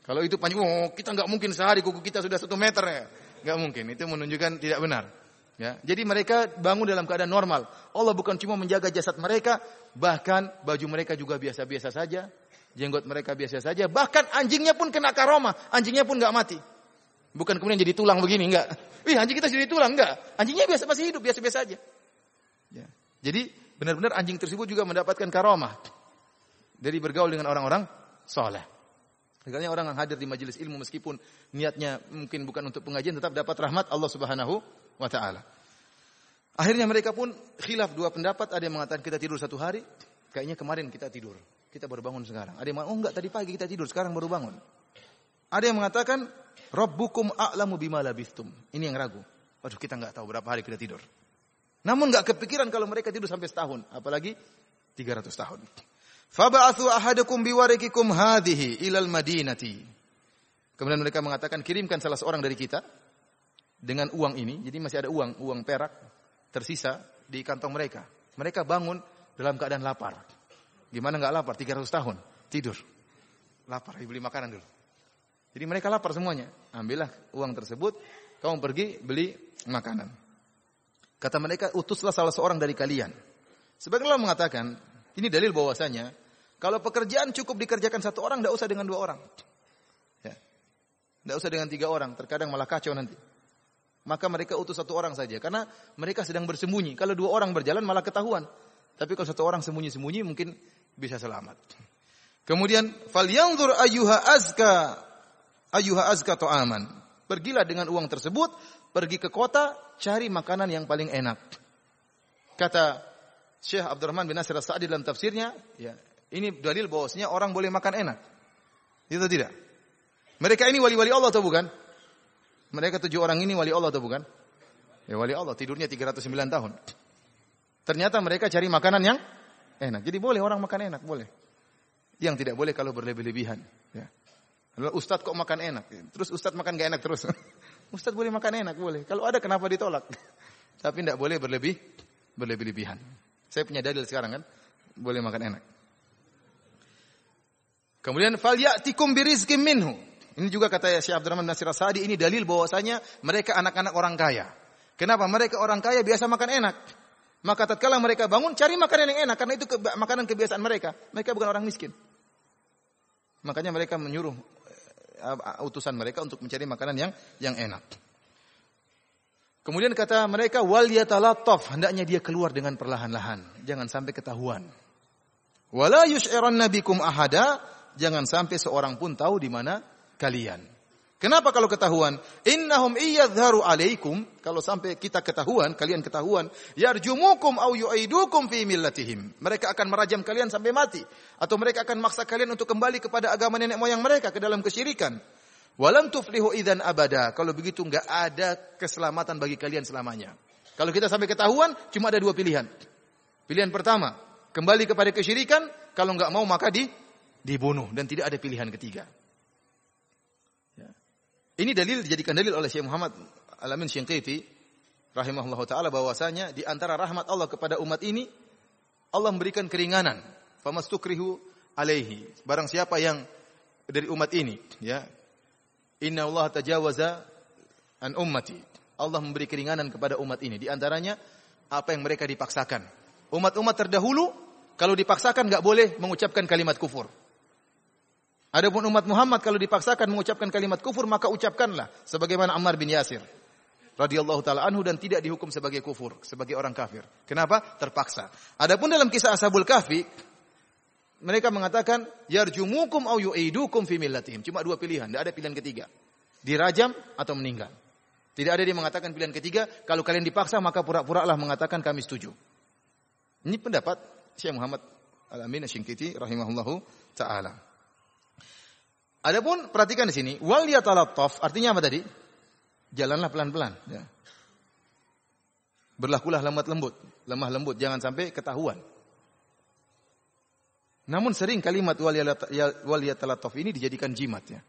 Kalau itu panjang, oh kita enggak mungkin sehari kuku kita sudah satu meter ya. Enggak mungkin. Itu menunjukkan tidak benar. Ya, jadi mereka bangun dalam keadaan normal. Allah bukan cuma menjaga jasad mereka, bahkan baju mereka juga biasa-biasa saja, jenggot mereka biasa saja, bahkan anjingnya pun kena karoma, anjingnya pun nggak mati. Bukan kemudian jadi tulang begini, enggak. Wih, anjing kita jadi tulang, enggak. Anjingnya biasa masih hidup, biasa-biasa saja. Ya. Jadi benar-benar anjing tersebut juga mendapatkan karomah dari bergaul dengan orang-orang soleh. Misalnya orang yang hadir di majelis ilmu meskipun niatnya mungkin bukan untuk pengajian tetap dapat rahmat Allah Subhanahu wa taala. Akhirnya mereka pun khilaf dua pendapat, ada yang mengatakan kita tidur satu hari, kayaknya kemarin kita tidur. Kita baru bangun sekarang. Ada yang mengatakan, oh enggak tadi pagi kita tidur, sekarang baru bangun. Ada yang mengatakan, Rabbukum a'lamu bima labithtum. Ini yang ragu. Waduh, kita enggak tahu berapa hari kita tidur. Namun enggak kepikiran kalau mereka tidur sampai setahun, apalagi 300 tahun. Faba'athu ahadakum biwarikikum hadhihi ilal madinati. Kemudian mereka mengatakan, kirimkan salah seorang dari kita dengan uang ini, jadi masih ada uang, uang perak tersisa di kantong mereka. Mereka bangun dalam keadaan lapar. Gimana nggak lapar? 300 tahun tidur. Lapar, beli makanan dulu. Jadi mereka lapar semuanya. Ambillah uang tersebut, kamu pergi beli makanan. Kata mereka, utuslah salah seorang dari kalian. Sebagian Allah mengatakan, ini dalil bahwasanya kalau pekerjaan cukup dikerjakan satu orang, tidak usah dengan dua orang. Ya. Usah dengan tiga orang, terkadang malah kacau nanti maka mereka utus satu orang saja karena mereka sedang bersembunyi. Kalau dua orang berjalan malah ketahuan. Tapi kalau satu orang sembunyi-sembunyi mungkin bisa selamat. Kemudian falyanzur ayyuha azka ayyuha azka ta'aman. Pergilah dengan uang tersebut, pergi ke kota, cari makanan yang paling enak. Kata Syekh Abdurrahman bin Nasir As-Sa'di dalam tafsirnya, ya, ini dalil bahwasanya orang boleh makan enak. Itu tidak? Mereka ini wali-wali Allah atau bukan? Mereka tujuh orang ini wali Allah atau bukan? Ya wali Allah, tidurnya 309 tahun. Ternyata mereka cari makanan yang enak. Jadi boleh orang makan enak, boleh. Yang tidak boleh kalau berlebih-lebihan. Ya. Ustadz kok makan enak? Terus Ustadz makan gak enak terus. Ustadz boleh makan enak, boleh. Kalau ada kenapa ditolak? Tapi tidak boleh berlebih, berlebih-lebihan. Saya punya dalil sekarang kan, boleh makan enak. Kemudian fal ya'tikum birizqim minhu. Ini juga kata Syekh Abdurrahman Nasir Sa'di ini dalil bahwasanya mereka anak-anak orang kaya. Kenapa? Mereka orang kaya biasa makan enak. Maka tatkala mereka bangun cari makanan yang enak karena itu ke makanan kebiasaan mereka. Mereka bukan orang miskin. Makanya mereka menyuruh uh, utusan mereka untuk mencari makanan yang yang enak. Kemudian kata mereka wal yatalattaf, hendaknya dia keluar dengan perlahan-lahan, jangan sampai ketahuan. Wala yush'iran nabikum ahada, jangan sampai seorang pun tahu di mana kalian. Kenapa kalau ketahuan? Innahum iyadharu alaikum, kalau sampai kita ketahuan, kalian ketahuan, yarjumukum au yu'idukum fi millatihim. Mereka akan merajam kalian sampai mati atau mereka akan maksa kalian untuk kembali kepada agama nenek moyang mereka ke dalam kesyirikan. Walam tuflihu idzan abada. Kalau begitu enggak ada keselamatan bagi kalian selamanya. Kalau kita sampai ketahuan, cuma ada dua pilihan. Pilihan pertama, kembali kepada kesyirikan, kalau enggak mau maka di dibunuh dan tidak ada pilihan ketiga. Ini dalil dijadikan dalil oleh Syekh Muhammad Alamin Syinqiti rahimahullah taala bahwasanya di antara rahmat Allah kepada umat ini Allah memberikan keringanan. Famastukrihu alaihi. Barang siapa yang dari umat ini, ya. Inna Allah tajawaza an ummati. Allah memberi keringanan kepada umat ini. Di antaranya apa yang mereka dipaksakan. Umat-umat terdahulu kalau dipaksakan nggak boleh mengucapkan kalimat kufur. Adapun umat Muhammad kalau dipaksakan mengucapkan kalimat kufur maka ucapkanlah sebagaimana Ammar bin Yasir radhiyallahu taala anhu dan tidak dihukum sebagai kufur, sebagai orang kafir. Kenapa? Terpaksa. Adapun dalam kisah Ashabul Kahfi mereka mengatakan yarjumukum au yu'idukum fi millatihim. Cuma dua pilihan, tidak ada pilihan ketiga. Dirajam atau meninggal. Tidak ada dia mengatakan pilihan ketiga, kalau kalian dipaksa maka pura-puralah mengatakan kami setuju. Ini pendapat Syekh Muhammad Al-Amin Asy-Syinkiti rahimahullahu taala. Adapun perhatikan di sini, wal yatalattaf artinya apa tadi? Jalanlah pelan-pelan, ya. Berlakulah lemah lembut, lemah lembut, jangan sampai ketahuan. Namun sering kalimat wal yatalattaf ini dijadikan jimat ya.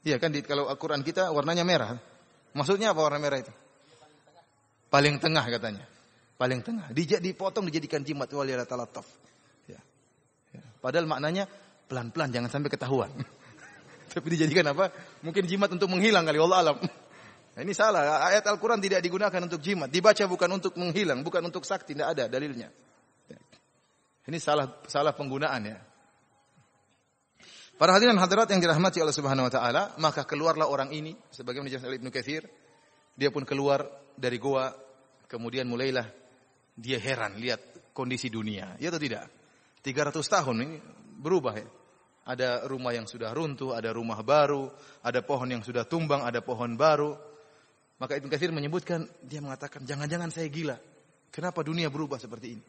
Iya kan di, kalau Al-Qur'an kita warnanya merah. Maksudnya apa warna merah itu? Paling tengah katanya. Paling tengah. Dipotong dijadikan jimat wal yatalattaf. Ya. ya. Padahal maknanya Pelan-pelan jangan sampai ketahuan. Tapi dijadikan apa? Mungkin jimat untuk menghilang kali Allah alam. Nah, ini salah. Ayat Al-Quran tidak digunakan untuk jimat. Dibaca bukan untuk menghilang, bukan untuk sakti. Tidak ada dalilnya. Ini salah salah penggunaan ya. Para hadirin hadirat yang dirahmati Allah Subhanahu wa taala, maka keluarlah orang ini sebagaimana dijelaskan Ibnu Katsir, dia pun keluar dari goa, kemudian mulailah dia heran lihat kondisi dunia. Ya atau tidak? 300 tahun ini berubah ya. Ada rumah yang sudah runtuh, ada rumah baru, ada pohon yang sudah tumbang, ada pohon baru. Maka Ibn Katsir menyebutkan, dia mengatakan, jangan-jangan saya gila. Kenapa dunia berubah seperti ini?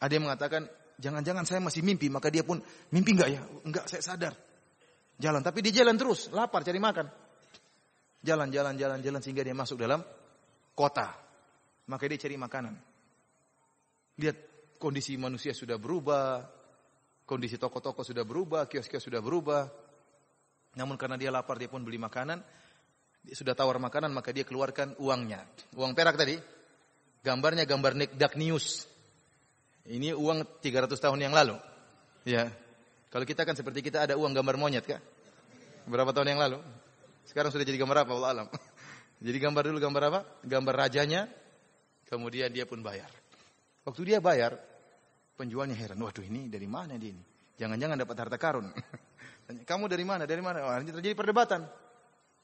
Ada yang mengatakan, jangan-jangan saya masih mimpi. Maka dia pun, mimpi enggak ya? Enggak, saya sadar. Jalan, tapi dia jalan terus, lapar, cari makan. Jalan, jalan, jalan, jalan, sehingga dia masuk dalam kota. Maka dia cari makanan. Lihat kondisi manusia sudah berubah, Kondisi toko-toko sudah berubah, kios-kios sudah berubah. Namun karena dia lapar, dia pun beli makanan. Dia sudah tawar makanan, maka dia keluarkan uangnya. Uang perak tadi. Gambarnya gambar Dark News. Ini uang 300 tahun yang lalu. Ya. Kalau kita kan seperti kita ada uang gambar monyet kah? Berapa tahun yang lalu? Sekarang sudah jadi gambar apa? Allah alam. Jadi gambar dulu gambar apa? Gambar rajanya. Kemudian dia pun bayar. Waktu dia bayar, Penjualnya heran, waduh ini dari mana dia ini? Jangan-jangan dapat harta karun. Kamu dari mana? Dari mana? Oh, terjadi perdebatan.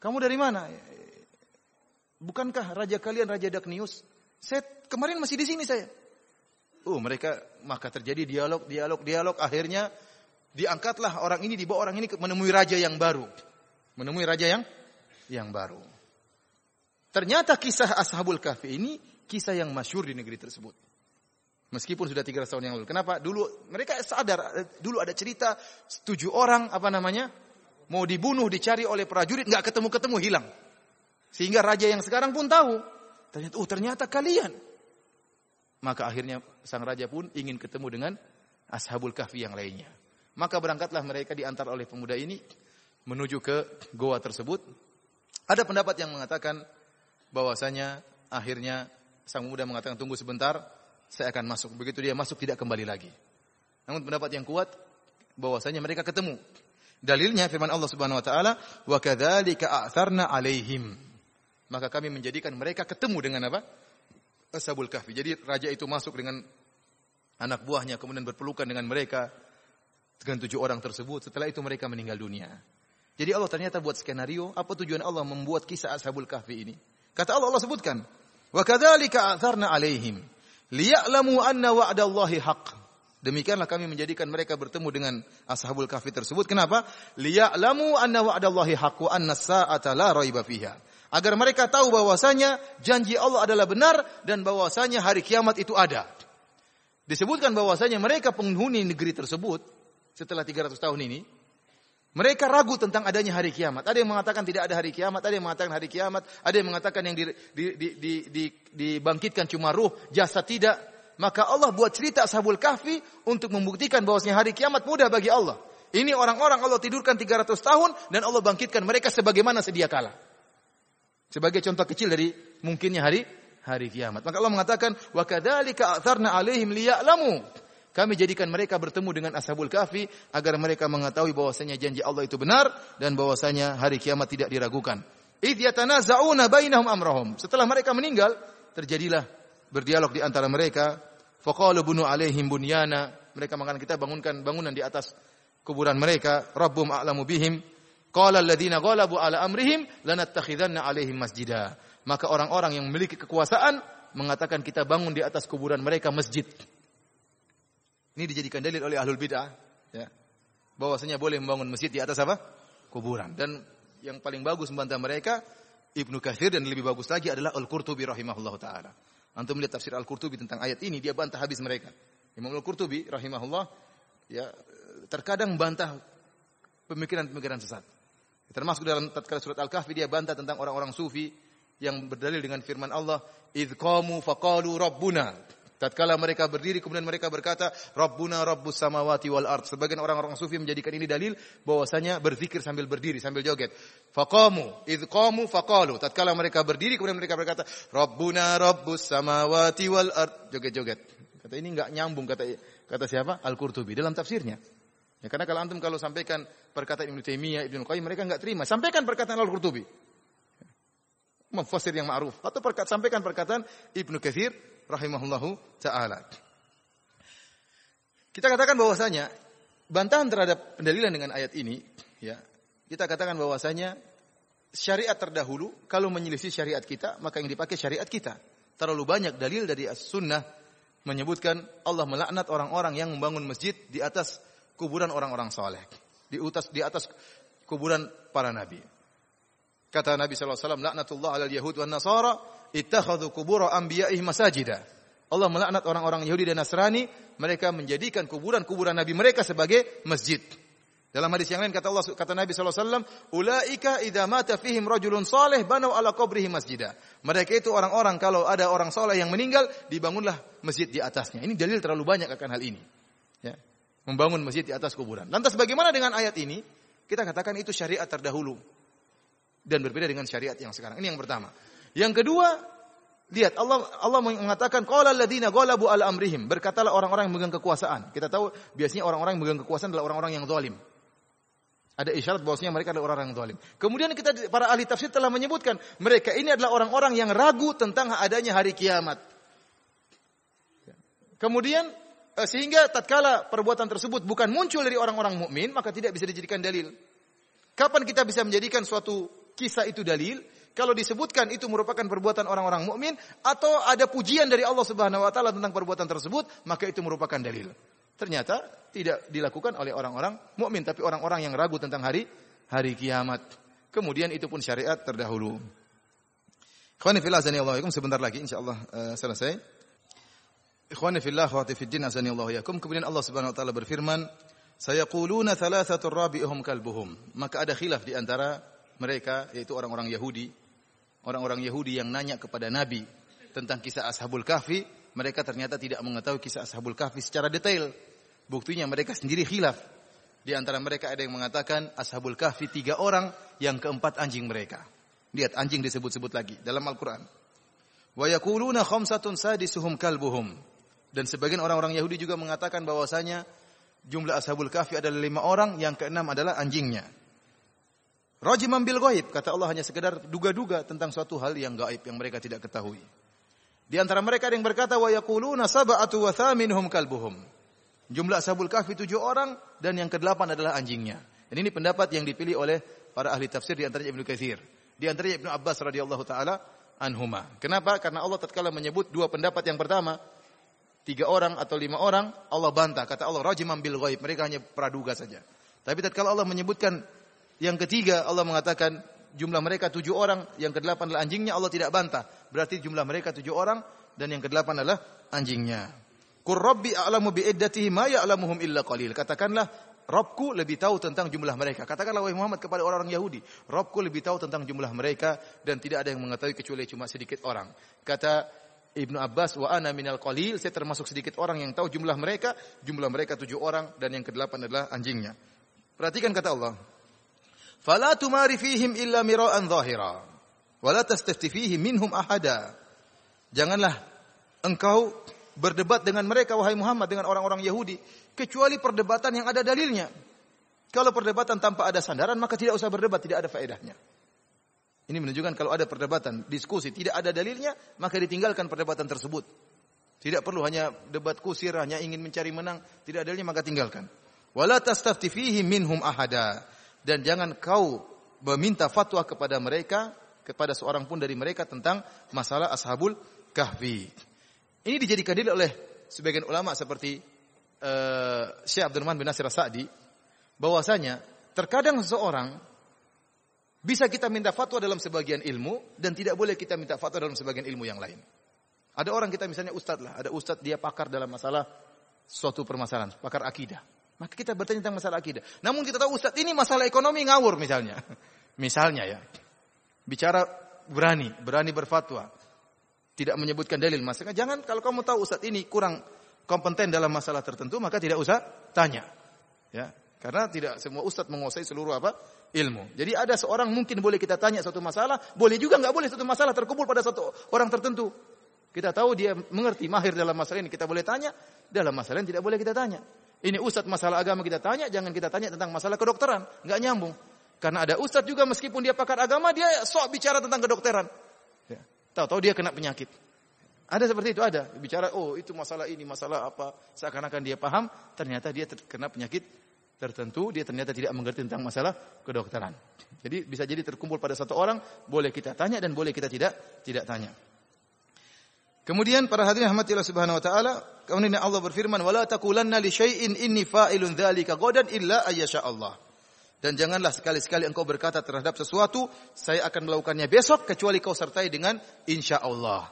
Kamu dari mana? Bukankah raja kalian Raja Daknius? Saya kemarin masih di sini saya. Oh, mereka maka terjadi dialog, dialog, dialog. Akhirnya diangkatlah orang ini, dibawa orang ini menemui raja yang baru. Menemui raja yang yang baru. Ternyata kisah Ashabul Kahfi ini kisah yang masyur di negeri tersebut. Meskipun sudah 300 tahun yang lalu. Kenapa? Dulu mereka sadar, dulu ada cerita tujuh orang apa namanya mau dibunuh, dicari oleh prajurit, nggak ketemu-ketemu hilang. Sehingga raja yang sekarang pun tahu, ternyata oh ternyata kalian. Maka akhirnya sang raja pun ingin ketemu dengan ashabul kahfi yang lainnya. Maka berangkatlah mereka diantar oleh pemuda ini menuju ke goa tersebut. Ada pendapat yang mengatakan bahwasanya akhirnya sang pemuda mengatakan tunggu sebentar, saya akan masuk. Begitu dia masuk tidak kembali lagi. Namun pendapat yang kuat bahwasanya mereka ketemu. Dalilnya firman Allah Subhanahu wa taala, "Wa kadzalika a'tharna 'alaihim." Maka kami menjadikan mereka ketemu dengan apa? Ashabul Kahfi. Jadi raja itu masuk dengan anak buahnya kemudian berpelukan dengan mereka dengan tujuh orang tersebut. Setelah itu mereka meninggal dunia. Jadi Allah ternyata buat skenario, apa tujuan Allah membuat kisah Ashabul Kahfi ini? Kata Allah, Allah sebutkan, "Wa kadzalika 'alaihim liya'lamu anna wa'dallahi haqq." Demikianlah kami menjadikan mereka bertemu dengan Ashabul Kahfi tersebut. Kenapa? Liya'lamu anna wa'dallahi haqq wa anna sa'ata la raiba fiha. Agar mereka tahu bahwasanya janji Allah adalah benar dan bahwasanya hari kiamat itu ada. Disebutkan bahwasanya mereka penghuni negeri tersebut setelah 300 tahun ini mereka ragu tentang adanya hari kiamat. Ada yang mengatakan tidak ada hari kiamat, ada yang mengatakan hari kiamat, ada yang mengatakan yang di, di, di, di, di, dibangkitkan cuma ruh, jasa tidak. Maka Allah buat cerita Ashabul Kahfi untuk membuktikan bahwasanya hari kiamat mudah bagi Allah. Ini orang-orang Allah tidurkan 300 tahun dan Allah bangkitkan mereka sebagaimana sedia kala. Sebagai contoh kecil dari mungkinnya hari hari kiamat. Maka Allah mengatakan wa kadzalika atharna alaihim liya'lamu kami jadikan mereka bertemu dengan Ashabul Kahfi agar mereka mengetahui bahwasanya janji Allah itu benar dan bahwasanya hari kiamat tidak diragukan. Idh bainahum amrahum. Setelah mereka meninggal, terjadilah berdialog di antara mereka. Faqalu bunu alaihim bunyana. Mereka mengatakan kita bangunkan bangunan di atas kuburan mereka. Rabbum a'lamu bihim. Qala alladziina ghalabu ala amrihim lanattakhidanna alaihim masjida. Maka orang-orang yang memiliki kekuasaan mengatakan kita bangun di atas kuburan mereka masjid. Ini dijadikan dalil oleh ahlul bid'ah, ya. Bahwasanya boleh membangun masjid di atas apa? Kuburan. Dan yang paling bagus membantah mereka Ibnu Katsir dan lebih bagus lagi adalah Al-Qurtubi rahimahullah taala. Antum melihat tafsir Al-Qurtubi tentang ayat ini dia bantah habis mereka. Imam Al-Qurtubi rahimahullah ya terkadang bantah pemikiran-pemikiran sesat. Termasuk dalam tatkala surat Al-Kahfi dia bantah tentang orang-orang sufi yang berdalil dengan firman Allah, "Idz qamu faqalu rabbuna." Tatkala mereka berdiri kemudian mereka berkata, Rabbuna Rabbus samawati wal ard. Sebagian orang-orang sufi menjadikan ini dalil bahwasanya berzikir sambil berdiri, sambil joget. Faqamu, idh qamu faqalu. Tatkala mereka berdiri kemudian mereka berkata, Rabbuna Rabbus samawati wal ard. Joget-joget. Kata ini enggak nyambung kata kata siapa? Al-Qurtubi dalam tafsirnya. Ya, karena kalau antum kalau sampaikan perkataan Ibnu Taimiyah, Ibnu Qayyim mereka enggak terima. Sampaikan perkataan Al-Qurtubi. Mufassir yang ma'ruf atau sampaikan perkataan Ibnu Katsir rahimahullahu taala. Kita katakan bahwasanya bantahan terhadap pendalilan dengan ayat ini, ya, kita katakan bahwasanya syariat terdahulu kalau menyelisih syariat kita, maka yang dipakai syariat kita. Terlalu banyak dalil dari as-sunnah menyebutkan Allah melaknat orang-orang yang membangun masjid di atas kuburan orang-orang saleh, di atas di atas kuburan para nabi. Kata Nabi wasallam, "Laknatullah 'alal yahud wan nasara ittakhadhu qubur anbiya'ihim masajida. Allah melaknat orang-orang Yahudi dan Nasrani, mereka menjadikan kuburan-kuburan nabi mereka sebagai masjid. Dalam hadis yang lain kata Allah kata Nabi sallallahu alaihi "Ulaika idza mata fihim rajulun saleh banau ala qabrihi masjida." Mereka itu orang-orang kalau ada orang saleh yang meninggal, dibangunlah masjid di atasnya. Ini dalil terlalu banyak akan hal ini. Ya. Membangun masjid di atas kuburan. Lantas bagaimana dengan ayat ini? Kita katakan itu syariat terdahulu dan berbeda dengan syariat yang sekarang. Ini yang pertama. Yang kedua, lihat Allah Allah mengatakan qala alladziina ghalabu ala amrihim. Berkatalah orang-orang yang memegang kekuasaan. Kita tahu biasanya orang-orang yang memegang kekuasaan adalah orang-orang yang zalim. Ada isyarat bahwasanya mereka adalah orang-orang yang zalim. Kemudian kita para ahli tafsir telah menyebutkan mereka ini adalah orang-orang yang ragu tentang adanya hari kiamat. Kemudian eh, sehingga tatkala perbuatan tersebut bukan muncul dari orang-orang mukmin maka tidak bisa dijadikan dalil. Kapan kita bisa menjadikan suatu kisah itu dalil? Kalau disebutkan itu merupakan perbuatan orang-orang mukmin atau ada pujian dari Allah Subhanahu wa taala tentang perbuatan tersebut, maka itu merupakan dalil. Ternyata tidak dilakukan oleh orang-orang mukmin tapi orang-orang yang ragu tentang hari hari kiamat. Kemudian itu pun syariat terdahulu. Ikhwani fillah azani Allah sebentar lagi insyaallah uh, selesai. Ikhwani fillah wa fiddin azani Allah yakum. Kemudian Allah Subhanahu wa taala berfirman, "Sayaquluna thalathatur rabi'uhum kalbuhum." Maka ada khilaf di antara mereka yaitu orang-orang Yahudi orang-orang Yahudi yang nanya kepada Nabi tentang kisah Ashabul Kahfi, mereka ternyata tidak mengetahui kisah Ashabul Kahfi secara detail. Buktinya mereka sendiri khilaf. Di antara mereka ada yang mengatakan Ashabul Kahfi tiga orang, yang keempat anjing mereka. Lihat anjing disebut-sebut lagi dalam Al-Quran. Wa yakuluna khamsatun sadisuhum kalbuhum. Dan sebagian orang-orang Yahudi juga mengatakan bahwasanya jumlah Ashabul Kahfi adalah lima orang, yang keenam adalah anjingnya. Rajiman bil gaib, kata Allah hanya sekedar duga-duga tentang suatu hal yang gaib yang mereka tidak ketahui. Di antara mereka ada yang berkata wa yaquluna sab'atu wa thaminuhum kalbuhum. Jumlah Ashabul Kahfi tujuh orang dan yang kedelapan adalah anjingnya. Dan ini pendapat yang dipilih oleh para ahli tafsir di antaranya Ibnu Katsir, di antaranya Ibnu Abbas radhiyallahu taala anhuma. Kenapa? Karena Allah tatkala menyebut dua pendapat yang pertama, tiga orang atau lima orang, Allah bantah. Kata Allah, rajimam bil ghaib. Mereka hanya praduga saja. Tapi tatkala Allah menyebutkan yang ketiga, Allah mengatakan jumlah mereka tujuh orang, yang kedelapan adalah anjingnya, Allah tidak bantah. Berarti jumlah mereka tujuh orang, dan yang kedelapan adalah anjingnya. Qur a'lamu bi ma ya'lamuhum illa qalil. Katakanlah Robku lebih tahu tentang jumlah mereka. Katakanlah wahai Muhammad kepada orang-orang Yahudi, Robku lebih tahu tentang jumlah mereka dan tidak ada yang mengetahui kecuali cuma sedikit orang. Kata Ibnu Abbas, wa ana minal qalil, saya termasuk sedikit orang yang tahu jumlah mereka, jumlah mereka tujuh orang dan yang kedelapan adalah anjingnya. Perhatikan kata Allah. Fala tumari fihim illa mira'an zahira. Wala tastafti fihim minhum ahada. Janganlah engkau berdebat dengan mereka wahai Muhammad dengan orang-orang Yahudi kecuali perdebatan yang ada dalilnya. Kalau perdebatan tanpa ada sandaran maka tidak usah berdebat, tidak ada faedahnya. Ini menunjukkan kalau ada perdebatan, diskusi tidak ada dalilnya, maka ditinggalkan perdebatan tersebut. Tidak perlu hanya debat kusir, hanya ingin mencari menang, tidak ada dalilnya maka tinggalkan. Wala tastafti minhum ahada. Dan jangan kau meminta fatwa kepada mereka, kepada seorang pun dari mereka tentang masalah ashabul kahfi. Ini dijadikan dalil oleh sebagian ulama seperti uh, Syekh Abdul Rahman bin Nasir Sa'di bahwasanya terkadang seseorang bisa kita minta fatwa dalam sebagian ilmu dan tidak boleh kita minta fatwa dalam sebagian ilmu yang lain. Ada orang kita misalnya ustadz lah, ada ustadz dia pakar dalam masalah suatu permasalahan, pakar akidah. Maka kita bertanya tentang masalah akidah. Namun kita tahu ustadz ini masalah ekonomi ngawur misalnya. misalnya ya. Bicara berani, berani berfatwa. Tidak menyebutkan dalil. Maksudnya jangan kalau kamu tahu ustadz ini kurang kompeten dalam masalah tertentu maka tidak usah tanya. Ya, karena tidak semua ustadz menguasai seluruh apa? ilmu. Jadi ada seorang mungkin boleh kita tanya satu masalah, boleh juga nggak boleh satu masalah terkumpul pada satu orang tertentu. Kita tahu dia mengerti mahir dalam masalah ini, kita boleh tanya. Dalam masalah ini tidak boleh kita tanya. Ini ustadz masalah agama kita tanya, jangan kita tanya tentang masalah kedokteran, nggak nyambung. Karena ada ustadz juga meskipun dia pakar agama, dia sok bicara tentang kedokteran. Ya. Tahu-tahu dia kena penyakit. Ada seperti itu ada. Bicara oh itu masalah ini, masalah apa. Seakan-akan dia paham, ternyata dia terkena penyakit tertentu, dia ternyata tidak mengerti tentang masalah kedokteran. Jadi bisa jadi terkumpul pada satu orang, boleh kita tanya dan boleh kita tidak tidak tanya. Kemudian para hadirin rahmatillah subhanahu wa taala, kemudian Allah berfirman, "Wala taqulanna li syai'in inni fa'ilun dzalika ghadan illa ayyasha Allah." Dan janganlah sekali-sekali engkau berkata terhadap sesuatu, saya akan melakukannya besok kecuali kau sertai dengan insya Allah.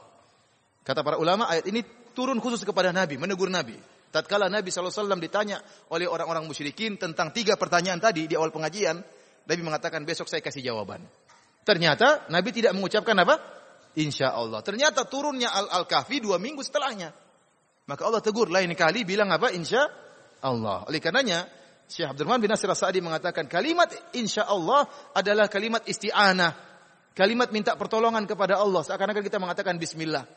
Kata para ulama, ayat ini turun khusus kepada Nabi, menegur Nabi. Tatkala Nabi SAW ditanya oleh orang-orang musyrikin tentang tiga pertanyaan tadi di awal pengajian, Nabi mengatakan besok saya kasih jawaban. Ternyata Nabi tidak mengucapkan apa? Insya Allah. Ternyata turunnya Al-Kahfi dua minggu setelahnya. Maka Allah tegur lain kali bilang apa? Insya Allah. Oleh karenanya Syekh Abdurrahman bin Nasir Sa'di mengatakan kalimat insya Allah adalah kalimat isti'anah. Kalimat minta pertolongan kepada Allah. Seakan-akan kita mengatakan bismillah.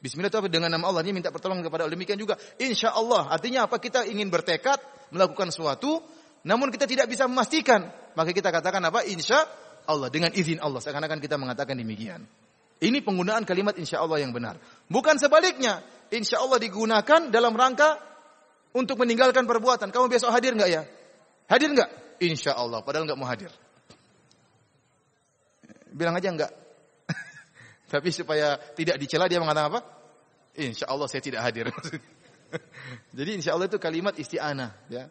Bismillah itu apa? Dengan nama Allah. Ini minta pertolongan kepada Allah. Demikian juga. Insya Allah. Artinya apa? Kita ingin bertekad melakukan sesuatu. Namun kita tidak bisa memastikan. Maka kita katakan apa? Insya Allah. Dengan izin Allah. Seakan-akan kita mengatakan demikian. Ini penggunaan kalimat insya Allah yang benar. Bukan sebaliknya. Insya Allah digunakan dalam rangka untuk meninggalkan perbuatan. Kamu besok hadir nggak ya? Hadir nggak? Insya Allah. Padahal nggak mau hadir. Bilang aja nggak. Tapi supaya tidak dicela dia mengatakan apa? Insya Allah saya tidak hadir. Jadi insya Allah itu kalimat isti'anah. Ya.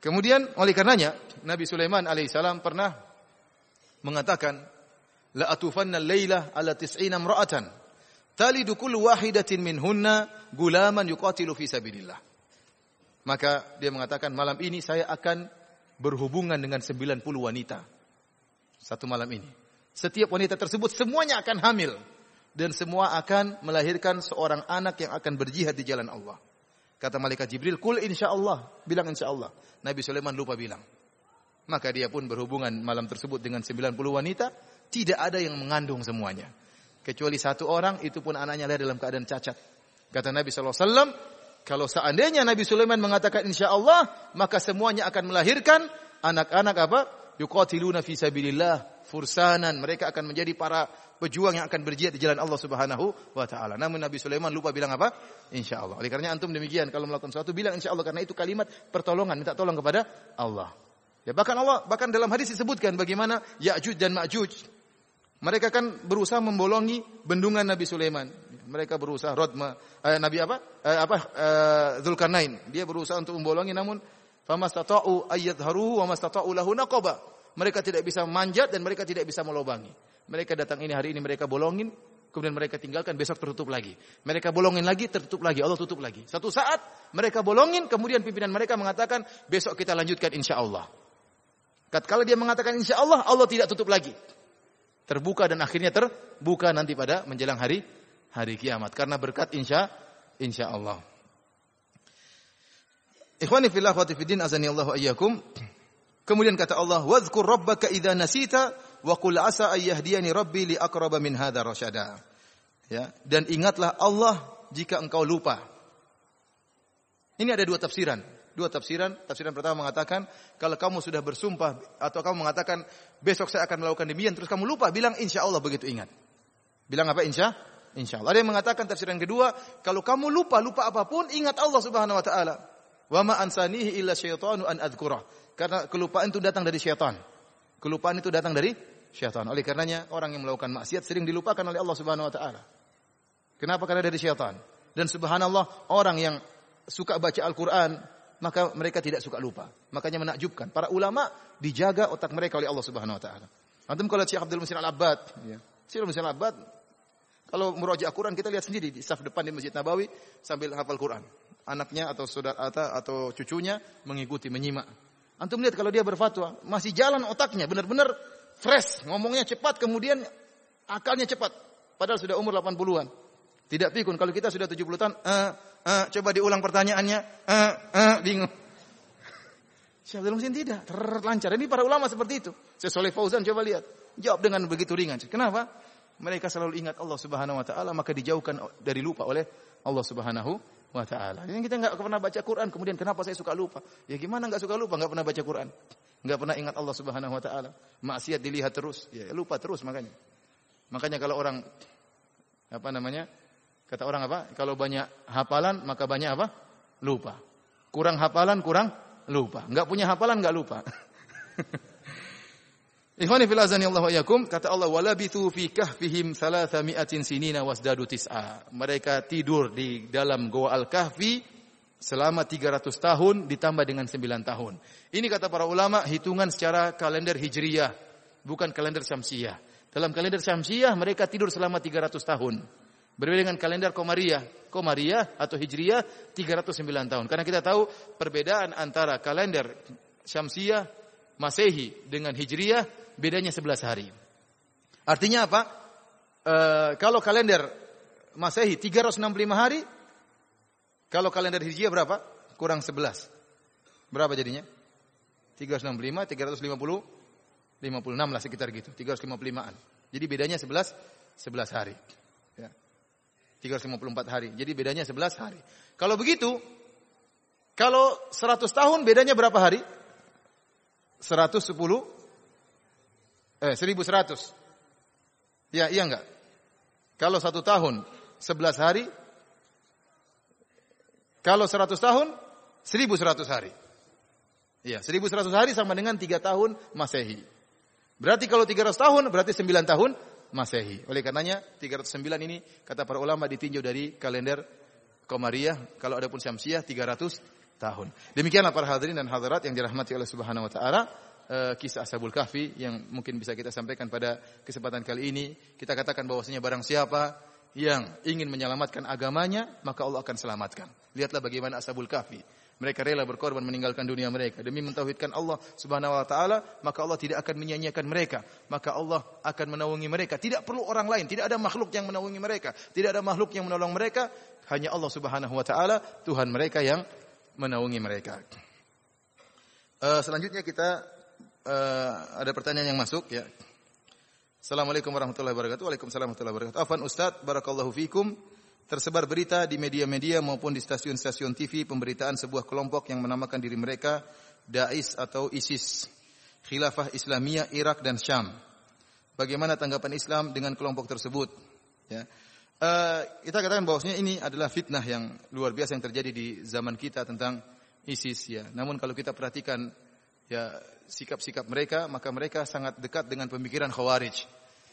Kemudian oleh karenanya Nabi Sulaiman alaihissalam pernah mengatakan la atufanna laila ala tis'ina imra'atan talidu kullu wahidatin minhunna gulaman yuqatilu fi sabilillah. Maka dia mengatakan malam ini saya akan berhubungan dengan 90 wanita. Satu malam ini. Setiap wanita tersebut semuanya akan hamil dan semua akan melahirkan seorang anak yang akan berjihad di jalan Allah. Kata malaikat Jibril, "Kul insya Allah." Bilang insya Allah. Nabi Sulaiman lupa bilang. Maka dia pun berhubungan malam tersebut dengan 90 wanita, tidak ada yang mengandung semuanya. Kecuali satu orang, itu pun anaknya lahir dalam keadaan cacat. Kata Nabi SAW, kalau seandainya Nabi Sulaiman mengatakan insya Allah, maka semuanya akan melahirkan anak-anak apa? Yuqatiluna fi sabilillah fursanan, mereka akan menjadi para pejuang yang akan berjihad di jalan Allah Subhanahu wa taala. Namun Nabi Sulaiman lupa bilang apa? Insyaallah. Oleh karena antum demikian kalau melakukan sesuatu bilang insyaallah karena itu kalimat pertolongan, minta tolong kepada Allah. Ya, bahkan Allah bahkan dalam hadis disebutkan bagaimana Ya'juj dan Ma'juj. Mereka kan berusaha membolongi bendungan Nabi Sulaiman. Mereka berusaha Rodma eh, Nabi apa? Eh, apa? Eh, Zulkarnain. Dia berusaha untuk membolongi namun famastata'u ayyadharuhu wa mastata'u lahu naqaba. Mereka tidak bisa manjat dan mereka tidak bisa melobangi. Mereka datang ini hari ini mereka bolongin, kemudian mereka tinggalkan besok tertutup lagi. Mereka bolongin lagi, tertutup lagi, Allah tutup lagi. Satu saat mereka bolongin, kemudian pimpinan mereka mengatakan besok kita lanjutkan insya Allah. Kalau dia mengatakan insya Allah, Allah tidak tutup lagi. Terbuka dan akhirnya terbuka nanti pada menjelang hari hari kiamat. Karena berkat insya insya Allah. Ikhwani fillah wa tifidin azani Allah ayyakum. Kemudian kata Allah, "Wadhkur rabbaka idza nasita wa qul asa ay yahdiyani rabbi li aqraba min hadha rasyada." Ya, dan ingatlah Allah jika engkau lupa. Ini ada dua tafsiran. Dua tafsiran. Tafsiran pertama mengatakan kalau kamu sudah bersumpah atau kamu mengatakan besok saya akan melakukan demikian terus kamu lupa bilang insya Allah begitu ingat. Bilang apa insya? Insya Allah. Ada yang mengatakan tafsiran kedua kalau kamu lupa lupa apa pun ingat Allah Subhanahu Wa Taala. Wa ma ansanihi illa syaitanu an adkurah. Karena kelupaan itu datang dari syaitan. Kelupaan itu datang dari syaitan. Oleh karenanya orang yang melakukan maksiat sering dilupakan oleh Allah Subhanahu wa taala. Kenapa? Karena dari syaitan. Dan subhanallah orang yang suka baca Al-Qur'an maka mereka tidak suka lupa. Makanya menakjubkan para ulama dijaga otak mereka oleh Allah Subhanahu wa taala. Antum kalau Syekh Abdul Musin Al-Abbad, ya. Syekh Musin Al-Abbad kalau meroja Al-Quran kita lihat sendiri di saf depan di Masjid Nabawi sambil hafal Quran. Anaknya atau saudara atau cucunya mengikuti menyimak. Antum lihat kalau dia berfatwa, masih jalan otaknya, benar-benar fresh, ngomongnya cepat, kemudian akalnya cepat. Padahal sudah umur 80-an. Tidak pikun, kalau kita sudah 70 tahun, uh, uh, coba diulang pertanyaannya, uh, uh, bingung. Syekh Abdul Musin tidak, terlancar. Ini para ulama seperti itu. Saya Soleh Fauzan coba lihat. Jawab dengan begitu ringan. Kenapa? Mereka selalu ingat Allah Subhanahu wa taala maka dijauhkan dari lupa oleh Allah Subhanahu wa taala. Yang kita nggak pernah baca Quran, kemudian kenapa saya suka lupa? Ya gimana nggak suka lupa? Nggak pernah baca Quran, nggak pernah ingat Allah Subhanahu wa taala. Maksiat dilihat terus, ya lupa terus makanya. Makanya kalau orang apa namanya? Kata orang apa? Kalau banyak hafalan maka banyak apa? Lupa. Kurang hafalan kurang lupa. Nggak punya hafalan nggak lupa. Ikhwani fil azani Allah wa yakum, kata Allah walabithu fi kahfihim mi'atin sinina wasdadu tis'a. Mereka tidur di dalam goa Al-Kahfi selama 300 tahun ditambah dengan 9 tahun. Ini kata para ulama hitungan secara kalender Hijriyah, bukan kalender Syamsiyah. Dalam kalender Syamsiyah mereka tidur selama 300 tahun. Berbeda dengan kalender Komariah. Komariah atau Hijriyah 309 tahun. Karena kita tahu perbedaan antara kalender Syamsiyah Masehi dengan Hijriyah bedanya 11 hari. Artinya apa? E, kalau kalender Masehi 365 hari, kalau kalender Hijriah berapa? Kurang 11. Berapa jadinya? 365, 350, 56 lah sekitar gitu. 355-an. Jadi bedanya 11, 11 hari. Ya. 354 hari. Jadi bedanya 11 hari. Kalau begitu, kalau 100 tahun bedanya berapa hari? 110 Eh, 1100. Ya, iya enggak? Kalau satu tahun, 11 hari. Kalau 100 tahun, 1100 hari. Iya, 1100 hari sama dengan 3 tahun Masehi. Berarti kalau 300 tahun, berarti 9 tahun Masehi. Oleh karenanya, 309 ini, kata para ulama, ditinjau dari kalender Komariah. Kalau ada pun Syamsiah, 300 tahun. Demikianlah para hadirin dan hadirat yang dirahmati oleh Subhanahu wa taala uh, kisah Ashabul Kahfi yang mungkin bisa kita sampaikan pada kesempatan kali ini. Kita katakan bahwasanya barang siapa yang ingin menyelamatkan agamanya, maka Allah akan selamatkan. Lihatlah bagaimana Ashabul Kahfi. Mereka rela berkorban meninggalkan dunia mereka demi mentauhidkan Allah Subhanahu wa taala, maka Allah tidak akan menyia-nyiakan mereka. Maka Allah akan menaungi mereka. Tidak perlu orang lain, tidak ada makhluk yang menaungi mereka, tidak ada makhluk yang menolong mereka, hanya Allah Subhanahu wa taala, Tuhan mereka yang menaungi mereka. Uh, selanjutnya kita uh, ada pertanyaan yang masuk ya. Assalamualaikum warahmatullahi wabarakatuh. Waalaikumsalam warahmatullahi wabarakatuh. Afan Ustaz, barakallahu fikum. Tersebar berita di media-media maupun di stasiun-stasiun TV pemberitaan sebuah kelompok yang menamakan diri mereka Dais atau ISIS. Khilafah Islamiyah Irak dan Syam. Bagaimana tanggapan Islam dengan kelompok tersebut? Ya. Uh, kita katakan bahwasanya ini adalah fitnah yang luar biasa yang terjadi di zaman kita tentang ISIS ya. Namun kalau kita perhatikan ya sikap-sikap mereka, maka mereka sangat dekat dengan pemikiran Khawarij.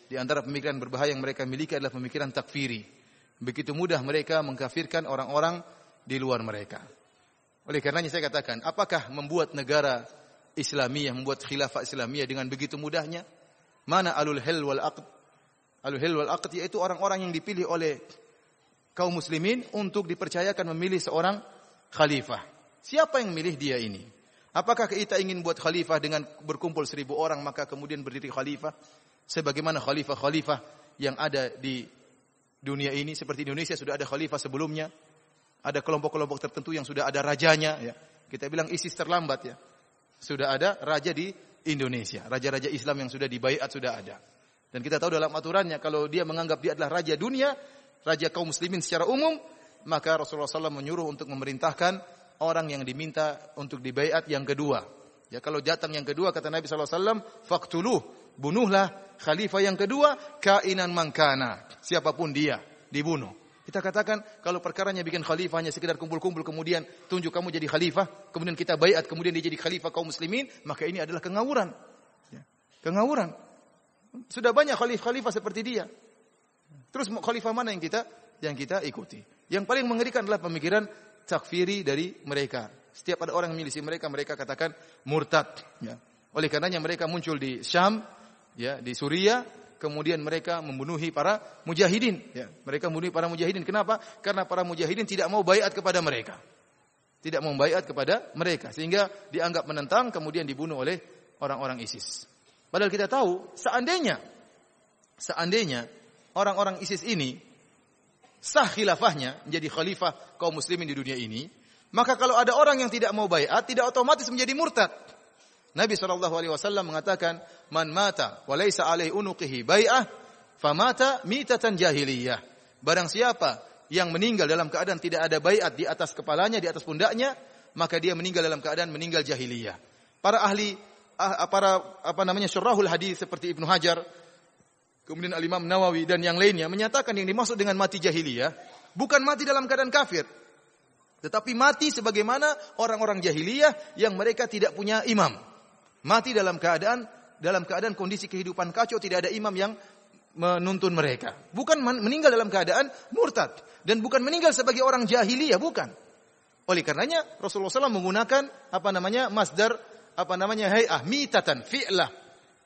Di antara pemikiran berbahaya yang mereka miliki adalah pemikiran takfiri. Begitu mudah mereka mengkafirkan orang-orang di luar mereka. Oleh karenanya saya katakan, apakah membuat negara Islamiyah, membuat khilafah Islamiyah dengan begitu mudahnya? Mana alul hil wal aqd? Alul hil wal aqd yaitu orang-orang yang dipilih oleh kaum muslimin untuk dipercayakan memilih seorang khalifah. Siapa yang milih dia ini? Apakah kita ingin buat khalifah dengan berkumpul seribu orang maka kemudian berdiri khalifah? Sebagaimana khalifah-khalifah yang ada di dunia ini seperti Indonesia sudah ada khalifah sebelumnya, ada kelompok-kelompok tertentu yang sudah ada rajanya ya. Kita bilang ISIS terlambat ya. Sudah ada raja di Indonesia, raja-raja Islam yang sudah dibaiat sudah ada. Dan kita tahu dalam aturannya kalau dia menganggap dia adalah raja dunia, raja kaum muslimin secara umum, maka Rasulullah SAW menyuruh untuk memerintahkan orang yang diminta untuk dibaiat yang kedua. Ya kalau datang yang kedua kata Nabi SAW, faktuluh, bunuhlah khalifah yang kedua, kainan mangkana, siapa pun dia, dibunuh. Kita katakan kalau perkaranya bikin khalifah hanya sekedar kumpul-kumpul kemudian tunjuk kamu jadi khalifah, kemudian kita bayat kemudian dia jadi khalifah kaum muslimin, maka ini adalah kengawuran. Ya. Kengawuran. Sudah banyak khalifah-khalifah seperti dia. Terus khalifah mana yang kita yang kita ikuti? Yang paling mengerikan adalah pemikiran takfiri dari mereka. Setiap ada orang milisi mereka, mereka katakan murtad. Ya. Oleh karenanya mereka muncul di Syam, ya di Suriah, kemudian mereka membunuhi para mujahidin. Ya, mereka membunuhi para mujahidin. Kenapa? Karena para mujahidin tidak mau bayat kepada mereka. Tidak mau bayat kepada mereka. Sehingga dianggap menentang, kemudian dibunuh oleh orang-orang ISIS. Padahal kita tahu, seandainya, seandainya orang-orang ISIS ini sah khilafahnya menjadi khalifah kaum muslimin di dunia ini, maka kalau ada orang yang tidak mau bayat, tidak otomatis menjadi murtad. Nabi SAW mengatakan, Man mata wa laysa alaihi unuqihi bai'ah, famata mitatan jahiliyah. Barang siapa yang meninggal dalam keadaan tidak ada baiat di atas kepalanya, di atas pundaknya, maka dia meninggal dalam keadaan meninggal jahiliyah. Para ahli ah, para apa namanya syurahul hadis seperti Ibnu Hajar, kemudian Al-Imam Nawawi dan yang lainnya menyatakan yang dimaksud dengan mati jahiliyah bukan mati dalam keadaan kafir, tetapi mati sebagaimana orang-orang jahiliyah yang mereka tidak punya imam. Mati dalam keadaan dalam keadaan kondisi kehidupan kacau tidak ada imam yang menuntun mereka. Bukan meninggal dalam keadaan murtad dan bukan meninggal sebagai orang jahiliyah, bukan. Oleh karenanya Rasulullah SAW menggunakan apa namanya masdar apa namanya hayah mitatan fi'lah.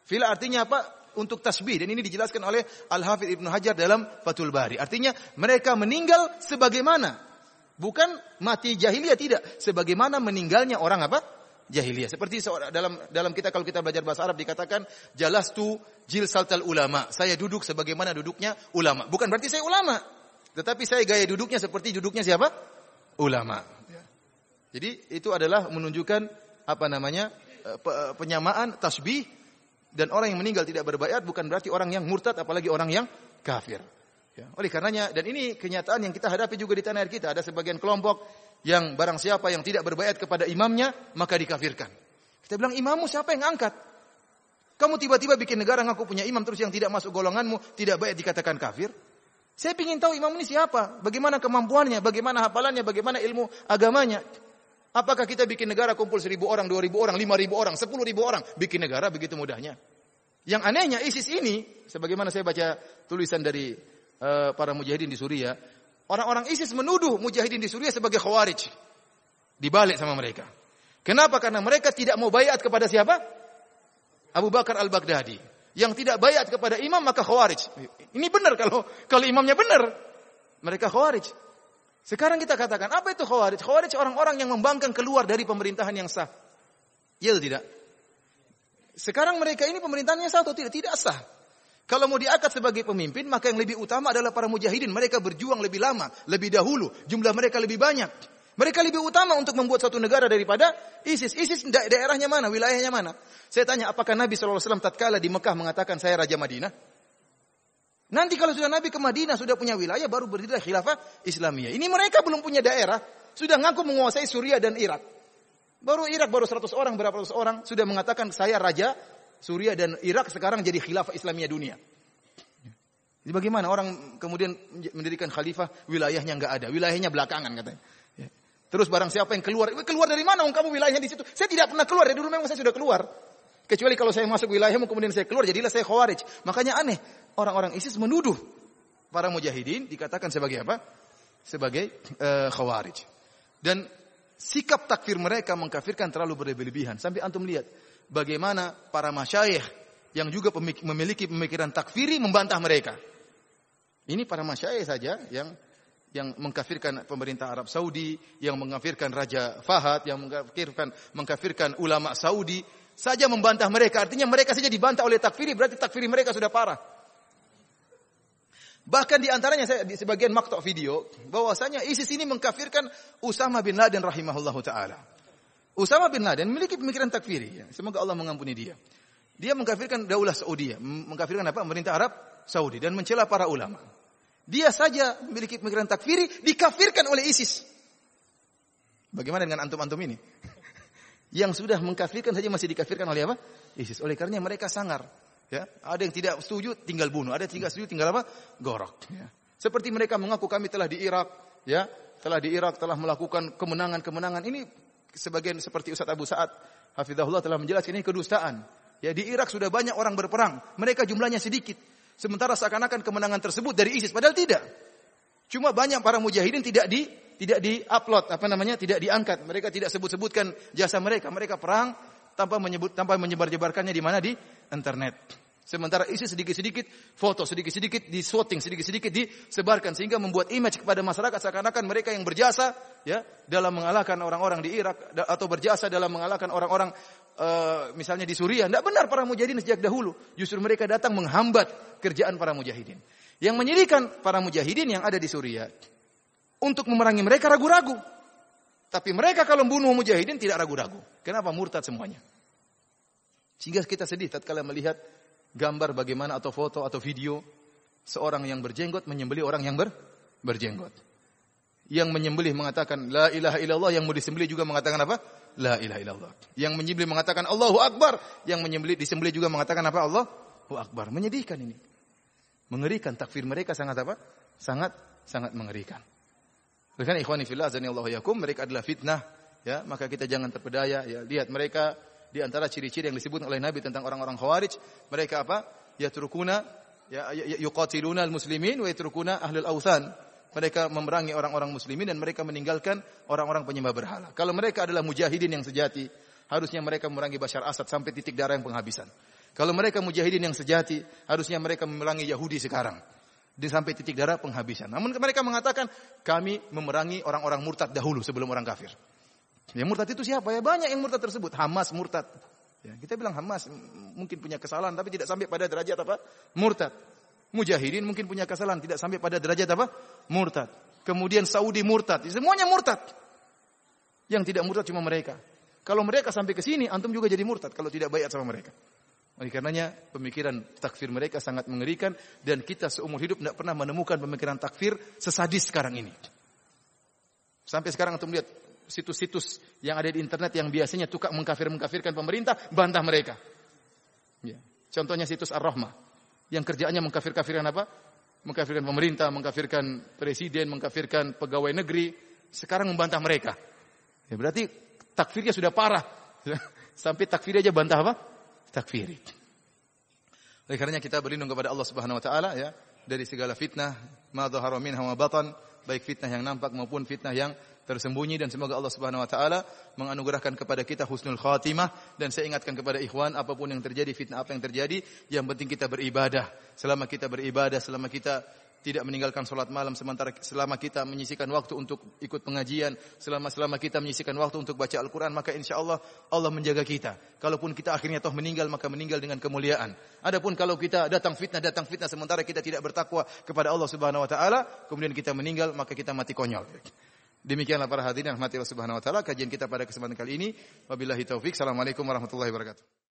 Fi'lah artinya apa? Untuk tasbih dan ini dijelaskan oleh Al Hafidh Ibnu Hajar dalam Fathul Bari. Artinya mereka meninggal sebagaimana bukan mati jahiliyah tidak, sebagaimana meninggalnya orang apa? jahiliyah. Seperti dalam dalam kita kalau kita belajar bahasa Arab dikatakan jalastu saltal ulama. Saya duduk sebagaimana duduknya ulama. Bukan berarti saya ulama, tetapi saya gaya duduknya seperti duduknya siapa? Ulama. Jadi itu adalah menunjukkan apa namanya eh, eh, penyamaan tasbih dan orang yang meninggal tidak berbayat bukan berarti orang yang murtad apalagi orang yang kafir. Ya, oleh karenanya dan ini kenyataan yang kita hadapi juga di tanah air kita ada sebagian kelompok yang barang siapa yang tidak berbayat kepada imamnya, maka dikafirkan. Kita bilang, imammu siapa yang angkat? Kamu tiba-tiba bikin negara ngaku punya imam, terus yang tidak masuk golonganmu, tidak bayat dikatakan kafir. Saya ingin tahu imam ini siapa, bagaimana kemampuannya, bagaimana hafalannya, bagaimana ilmu agamanya. Apakah kita bikin negara kumpul seribu orang, dua ribu orang, lima ribu orang, sepuluh ribu orang, bikin negara begitu mudahnya. Yang anehnya ISIS ini, sebagaimana saya baca tulisan dari uh, para mujahidin di Suriah, Orang-orang ISIS menuduh mujahidin di Suriah sebagai khawarij. Dibalik sama mereka. Kenapa? Karena mereka tidak mau bayat kepada siapa? Abu Bakar al-Baghdadi. Yang tidak bayat kepada imam maka khawarij. Ini benar kalau kalau imamnya benar. Mereka khawarij. Sekarang kita katakan, apa itu khawarij? Khawarij orang-orang yang membangkang keluar dari pemerintahan yang sah. Ya tidak? Sekarang mereka ini pemerintahannya sah atau tidak? Tidak sah. Kalau mau diangkat sebagai pemimpin, maka yang lebih utama adalah para mujahidin. Mereka berjuang lebih lama, lebih dahulu. Jumlah mereka lebih banyak. Mereka lebih utama untuk membuat suatu negara daripada ISIS. ISIS da daerahnya mana, wilayahnya mana? Saya tanya, apakah Nabi SAW tatkala di Mekah mengatakan saya Raja Madinah? Nanti kalau sudah Nabi ke Madinah, sudah punya wilayah, baru berdiri khilafah Islamiyah. Ini mereka belum punya daerah, sudah ngaku menguasai Suriah dan Irak. Baru Irak, baru 100 orang, berapa ratus orang, sudah mengatakan saya Raja Suriah dan Irak sekarang jadi khilafah Islamiyah dunia. Jadi bagaimana orang kemudian mendirikan khalifah wilayahnya nggak ada, wilayahnya belakangan katanya. Ya. Terus barang siapa yang keluar, keluar dari mana? Kamu wilayahnya di situ. Saya tidak pernah keluar. Dari dulu memang saya sudah keluar. Kecuali kalau saya masuk wilayahmu kemudian saya keluar, jadilah saya khawarij. Makanya aneh. Orang-orang ISIS menuduh para mujahidin dikatakan sebagai apa? Sebagai uh, khawarij. Dan sikap takfir mereka mengkafirkan terlalu berlebihan. Sampai antum lihat bagaimana para masyayikh yang juga memiliki pemikiran takfiri membantah mereka. Ini para masyayikh saja yang yang mengkafirkan pemerintah Arab Saudi, yang mengkafirkan Raja Fahad, yang mengkafirkan mengkafirkan ulama Saudi, saja membantah mereka. Artinya mereka saja dibantah oleh takfiri, berarti takfiri mereka sudah parah. Bahkan di antaranya saya di sebagian maktok video bahwasanya ISIS ini mengkafirkan Usama bin Laden rahimahullah taala. Usama bin Laden memiliki pemikiran takfiri. Ya. Semoga Allah mengampuni dia. Dia mengkafirkan daulah Saudi, mengkafirkan apa? Pemerintah Arab Saudi dan mencela para ulama. Dia saja memiliki pemikiran takfiri, dikafirkan oleh ISIS. Bagaimana dengan antum-antum ini? Yang sudah mengkafirkan saja masih dikafirkan oleh apa? ISIS. Oleh karenanya mereka sangar. Ya, ada yang tidak setuju tinggal bunuh, ada yang tidak setuju tinggal apa? Gorok. Ya. Seperti mereka mengaku kami telah di Irak, ya, telah di Irak telah melakukan kemenangan-kemenangan. Ini sebagian seperti Ustaz Abu Sa'ad Hafizahullah telah menjelaskan ini kedustaan. Ya, di Irak sudah banyak orang berperang, mereka jumlahnya sedikit. Sementara seakan-akan kemenangan tersebut dari ISIS, padahal tidak. Cuma banyak para mujahidin tidak di tidak di-upload, apa namanya? tidak diangkat. Mereka tidak sebut-sebutkan jasa mereka. Mereka perang tanpa menyebut tanpa menyebar-jebarkannya di mana di internet. Sementara ISIS sedikit-sedikit foto, sedikit-sedikit di shooting, sedikit-sedikit disebarkan sehingga membuat image kepada masyarakat seakan-akan mereka yang berjasa ya dalam mengalahkan orang-orang di Irak atau berjasa dalam mengalahkan orang-orang uh, misalnya di Suriah. Tidak benar para mujahidin sejak dahulu. Justru mereka datang menghambat kerjaan para mujahidin. Yang menyirikan para mujahidin yang ada di Suriah untuk memerangi mereka ragu-ragu. Tapi mereka kalau membunuh mujahidin tidak ragu-ragu. Kenapa murtad semuanya? Sehingga kita sedih tatkala melihat gambar bagaimana atau foto atau video seorang yang berjenggot menyembelih orang yang ber, berjenggot. Yang menyembelih mengatakan la ilaha illallah, yang mau disembelih juga mengatakan apa? La ilaha illallah. Yang menyembelih mengatakan Allahu Akbar. Yang menyembelih disembelih juga mengatakan apa? Allahu Akbar. Menyedihkan ini. Mengerikan takfir mereka sangat apa? Sangat sangat mengerikan. Karena ikhwani fillah Allah yakum mereka adalah fitnah ya, maka kita jangan terpedaya ya. Lihat mereka di antara ciri-ciri yang disebut oleh Nabi tentang orang-orang Khawarij, mereka apa? Yatrukuna ya, ya, ya yuqatiluna al-muslimin wa yatrukuna ahlul awthan mereka memerangi orang-orang muslimin dan mereka meninggalkan orang-orang penyembah berhala. Kalau mereka adalah mujahidin yang sejati, harusnya mereka memerangi Bashar Asad sampai titik darah yang penghabisan. Kalau mereka mujahidin yang sejati, harusnya mereka memerangi Yahudi sekarang. Di sampai titik darah penghabisan. Namun mereka mengatakan, kami memerangi orang-orang murtad dahulu sebelum orang kafir. Ya murtad itu siapa? Ya banyak yang murtad tersebut. Hamas murtad. Ya, kita bilang Hamas mungkin punya kesalahan tapi tidak sampai pada derajat apa? Murtad. Mujahidin mungkin punya kesalahan tidak sampai pada derajat apa? Murtad. Kemudian Saudi murtad. Semuanya murtad. Yang tidak murtad cuma mereka. Kalau mereka sampai ke sini, antum juga jadi murtad kalau tidak bayat sama mereka. Oleh karenanya pemikiran takfir mereka sangat mengerikan dan kita seumur hidup tidak pernah menemukan pemikiran takfir sesadis sekarang ini. Sampai sekarang antum lihat situs-situs yang ada di internet yang biasanya tukang mengkafir-mengkafirkan pemerintah, bantah mereka. Ya. Contohnya situs Ar-Rahmah yang kerjaannya mengkafir-kafirkan apa? Mengkafirkan pemerintah, mengkafirkan presiden, mengkafirkan pegawai negeri. Sekarang membantah mereka. Ya, berarti takfirnya sudah parah. Sampai takfir aja bantah apa? Takfiri. Oleh karenanya kita berlindung kepada Allah Subhanahu wa taala ya dari segala fitnah, ma dhahara minha wa batan, baik fitnah yang nampak maupun fitnah yang tersembunyi dan semoga Allah Subhanahu wa taala menganugerahkan kepada kita husnul khatimah dan saya ingatkan kepada ikhwan apa pun yang terjadi fitnah apa yang terjadi yang penting kita beribadah selama kita beribadah selama kita tidak meninggalkan sholat malam sementara selama kita menyisikan waktu untuk ikut pengajian, selama selama kita menyisikan waktu untuk baca Al-Quran, maka insya Allah Allah menjaga kita. Kalaupun kita akhirnya toh meninggal, maka meninggal dengan kemuliaan. Adapun kalau kita datang fitnah, datang fitnah sementara kita tidak bertakwa kepada Allah Subhanahu Wa Taala, kemudian kita meninggal, maka kita mati konyol. Demikianlah para hadirin rahmati Allah Subhanahu wa taala kajian kita pada kesempatan kali ini. Wabillahi taufik. Assalamualaikum warahmatullahi wabarakatuh.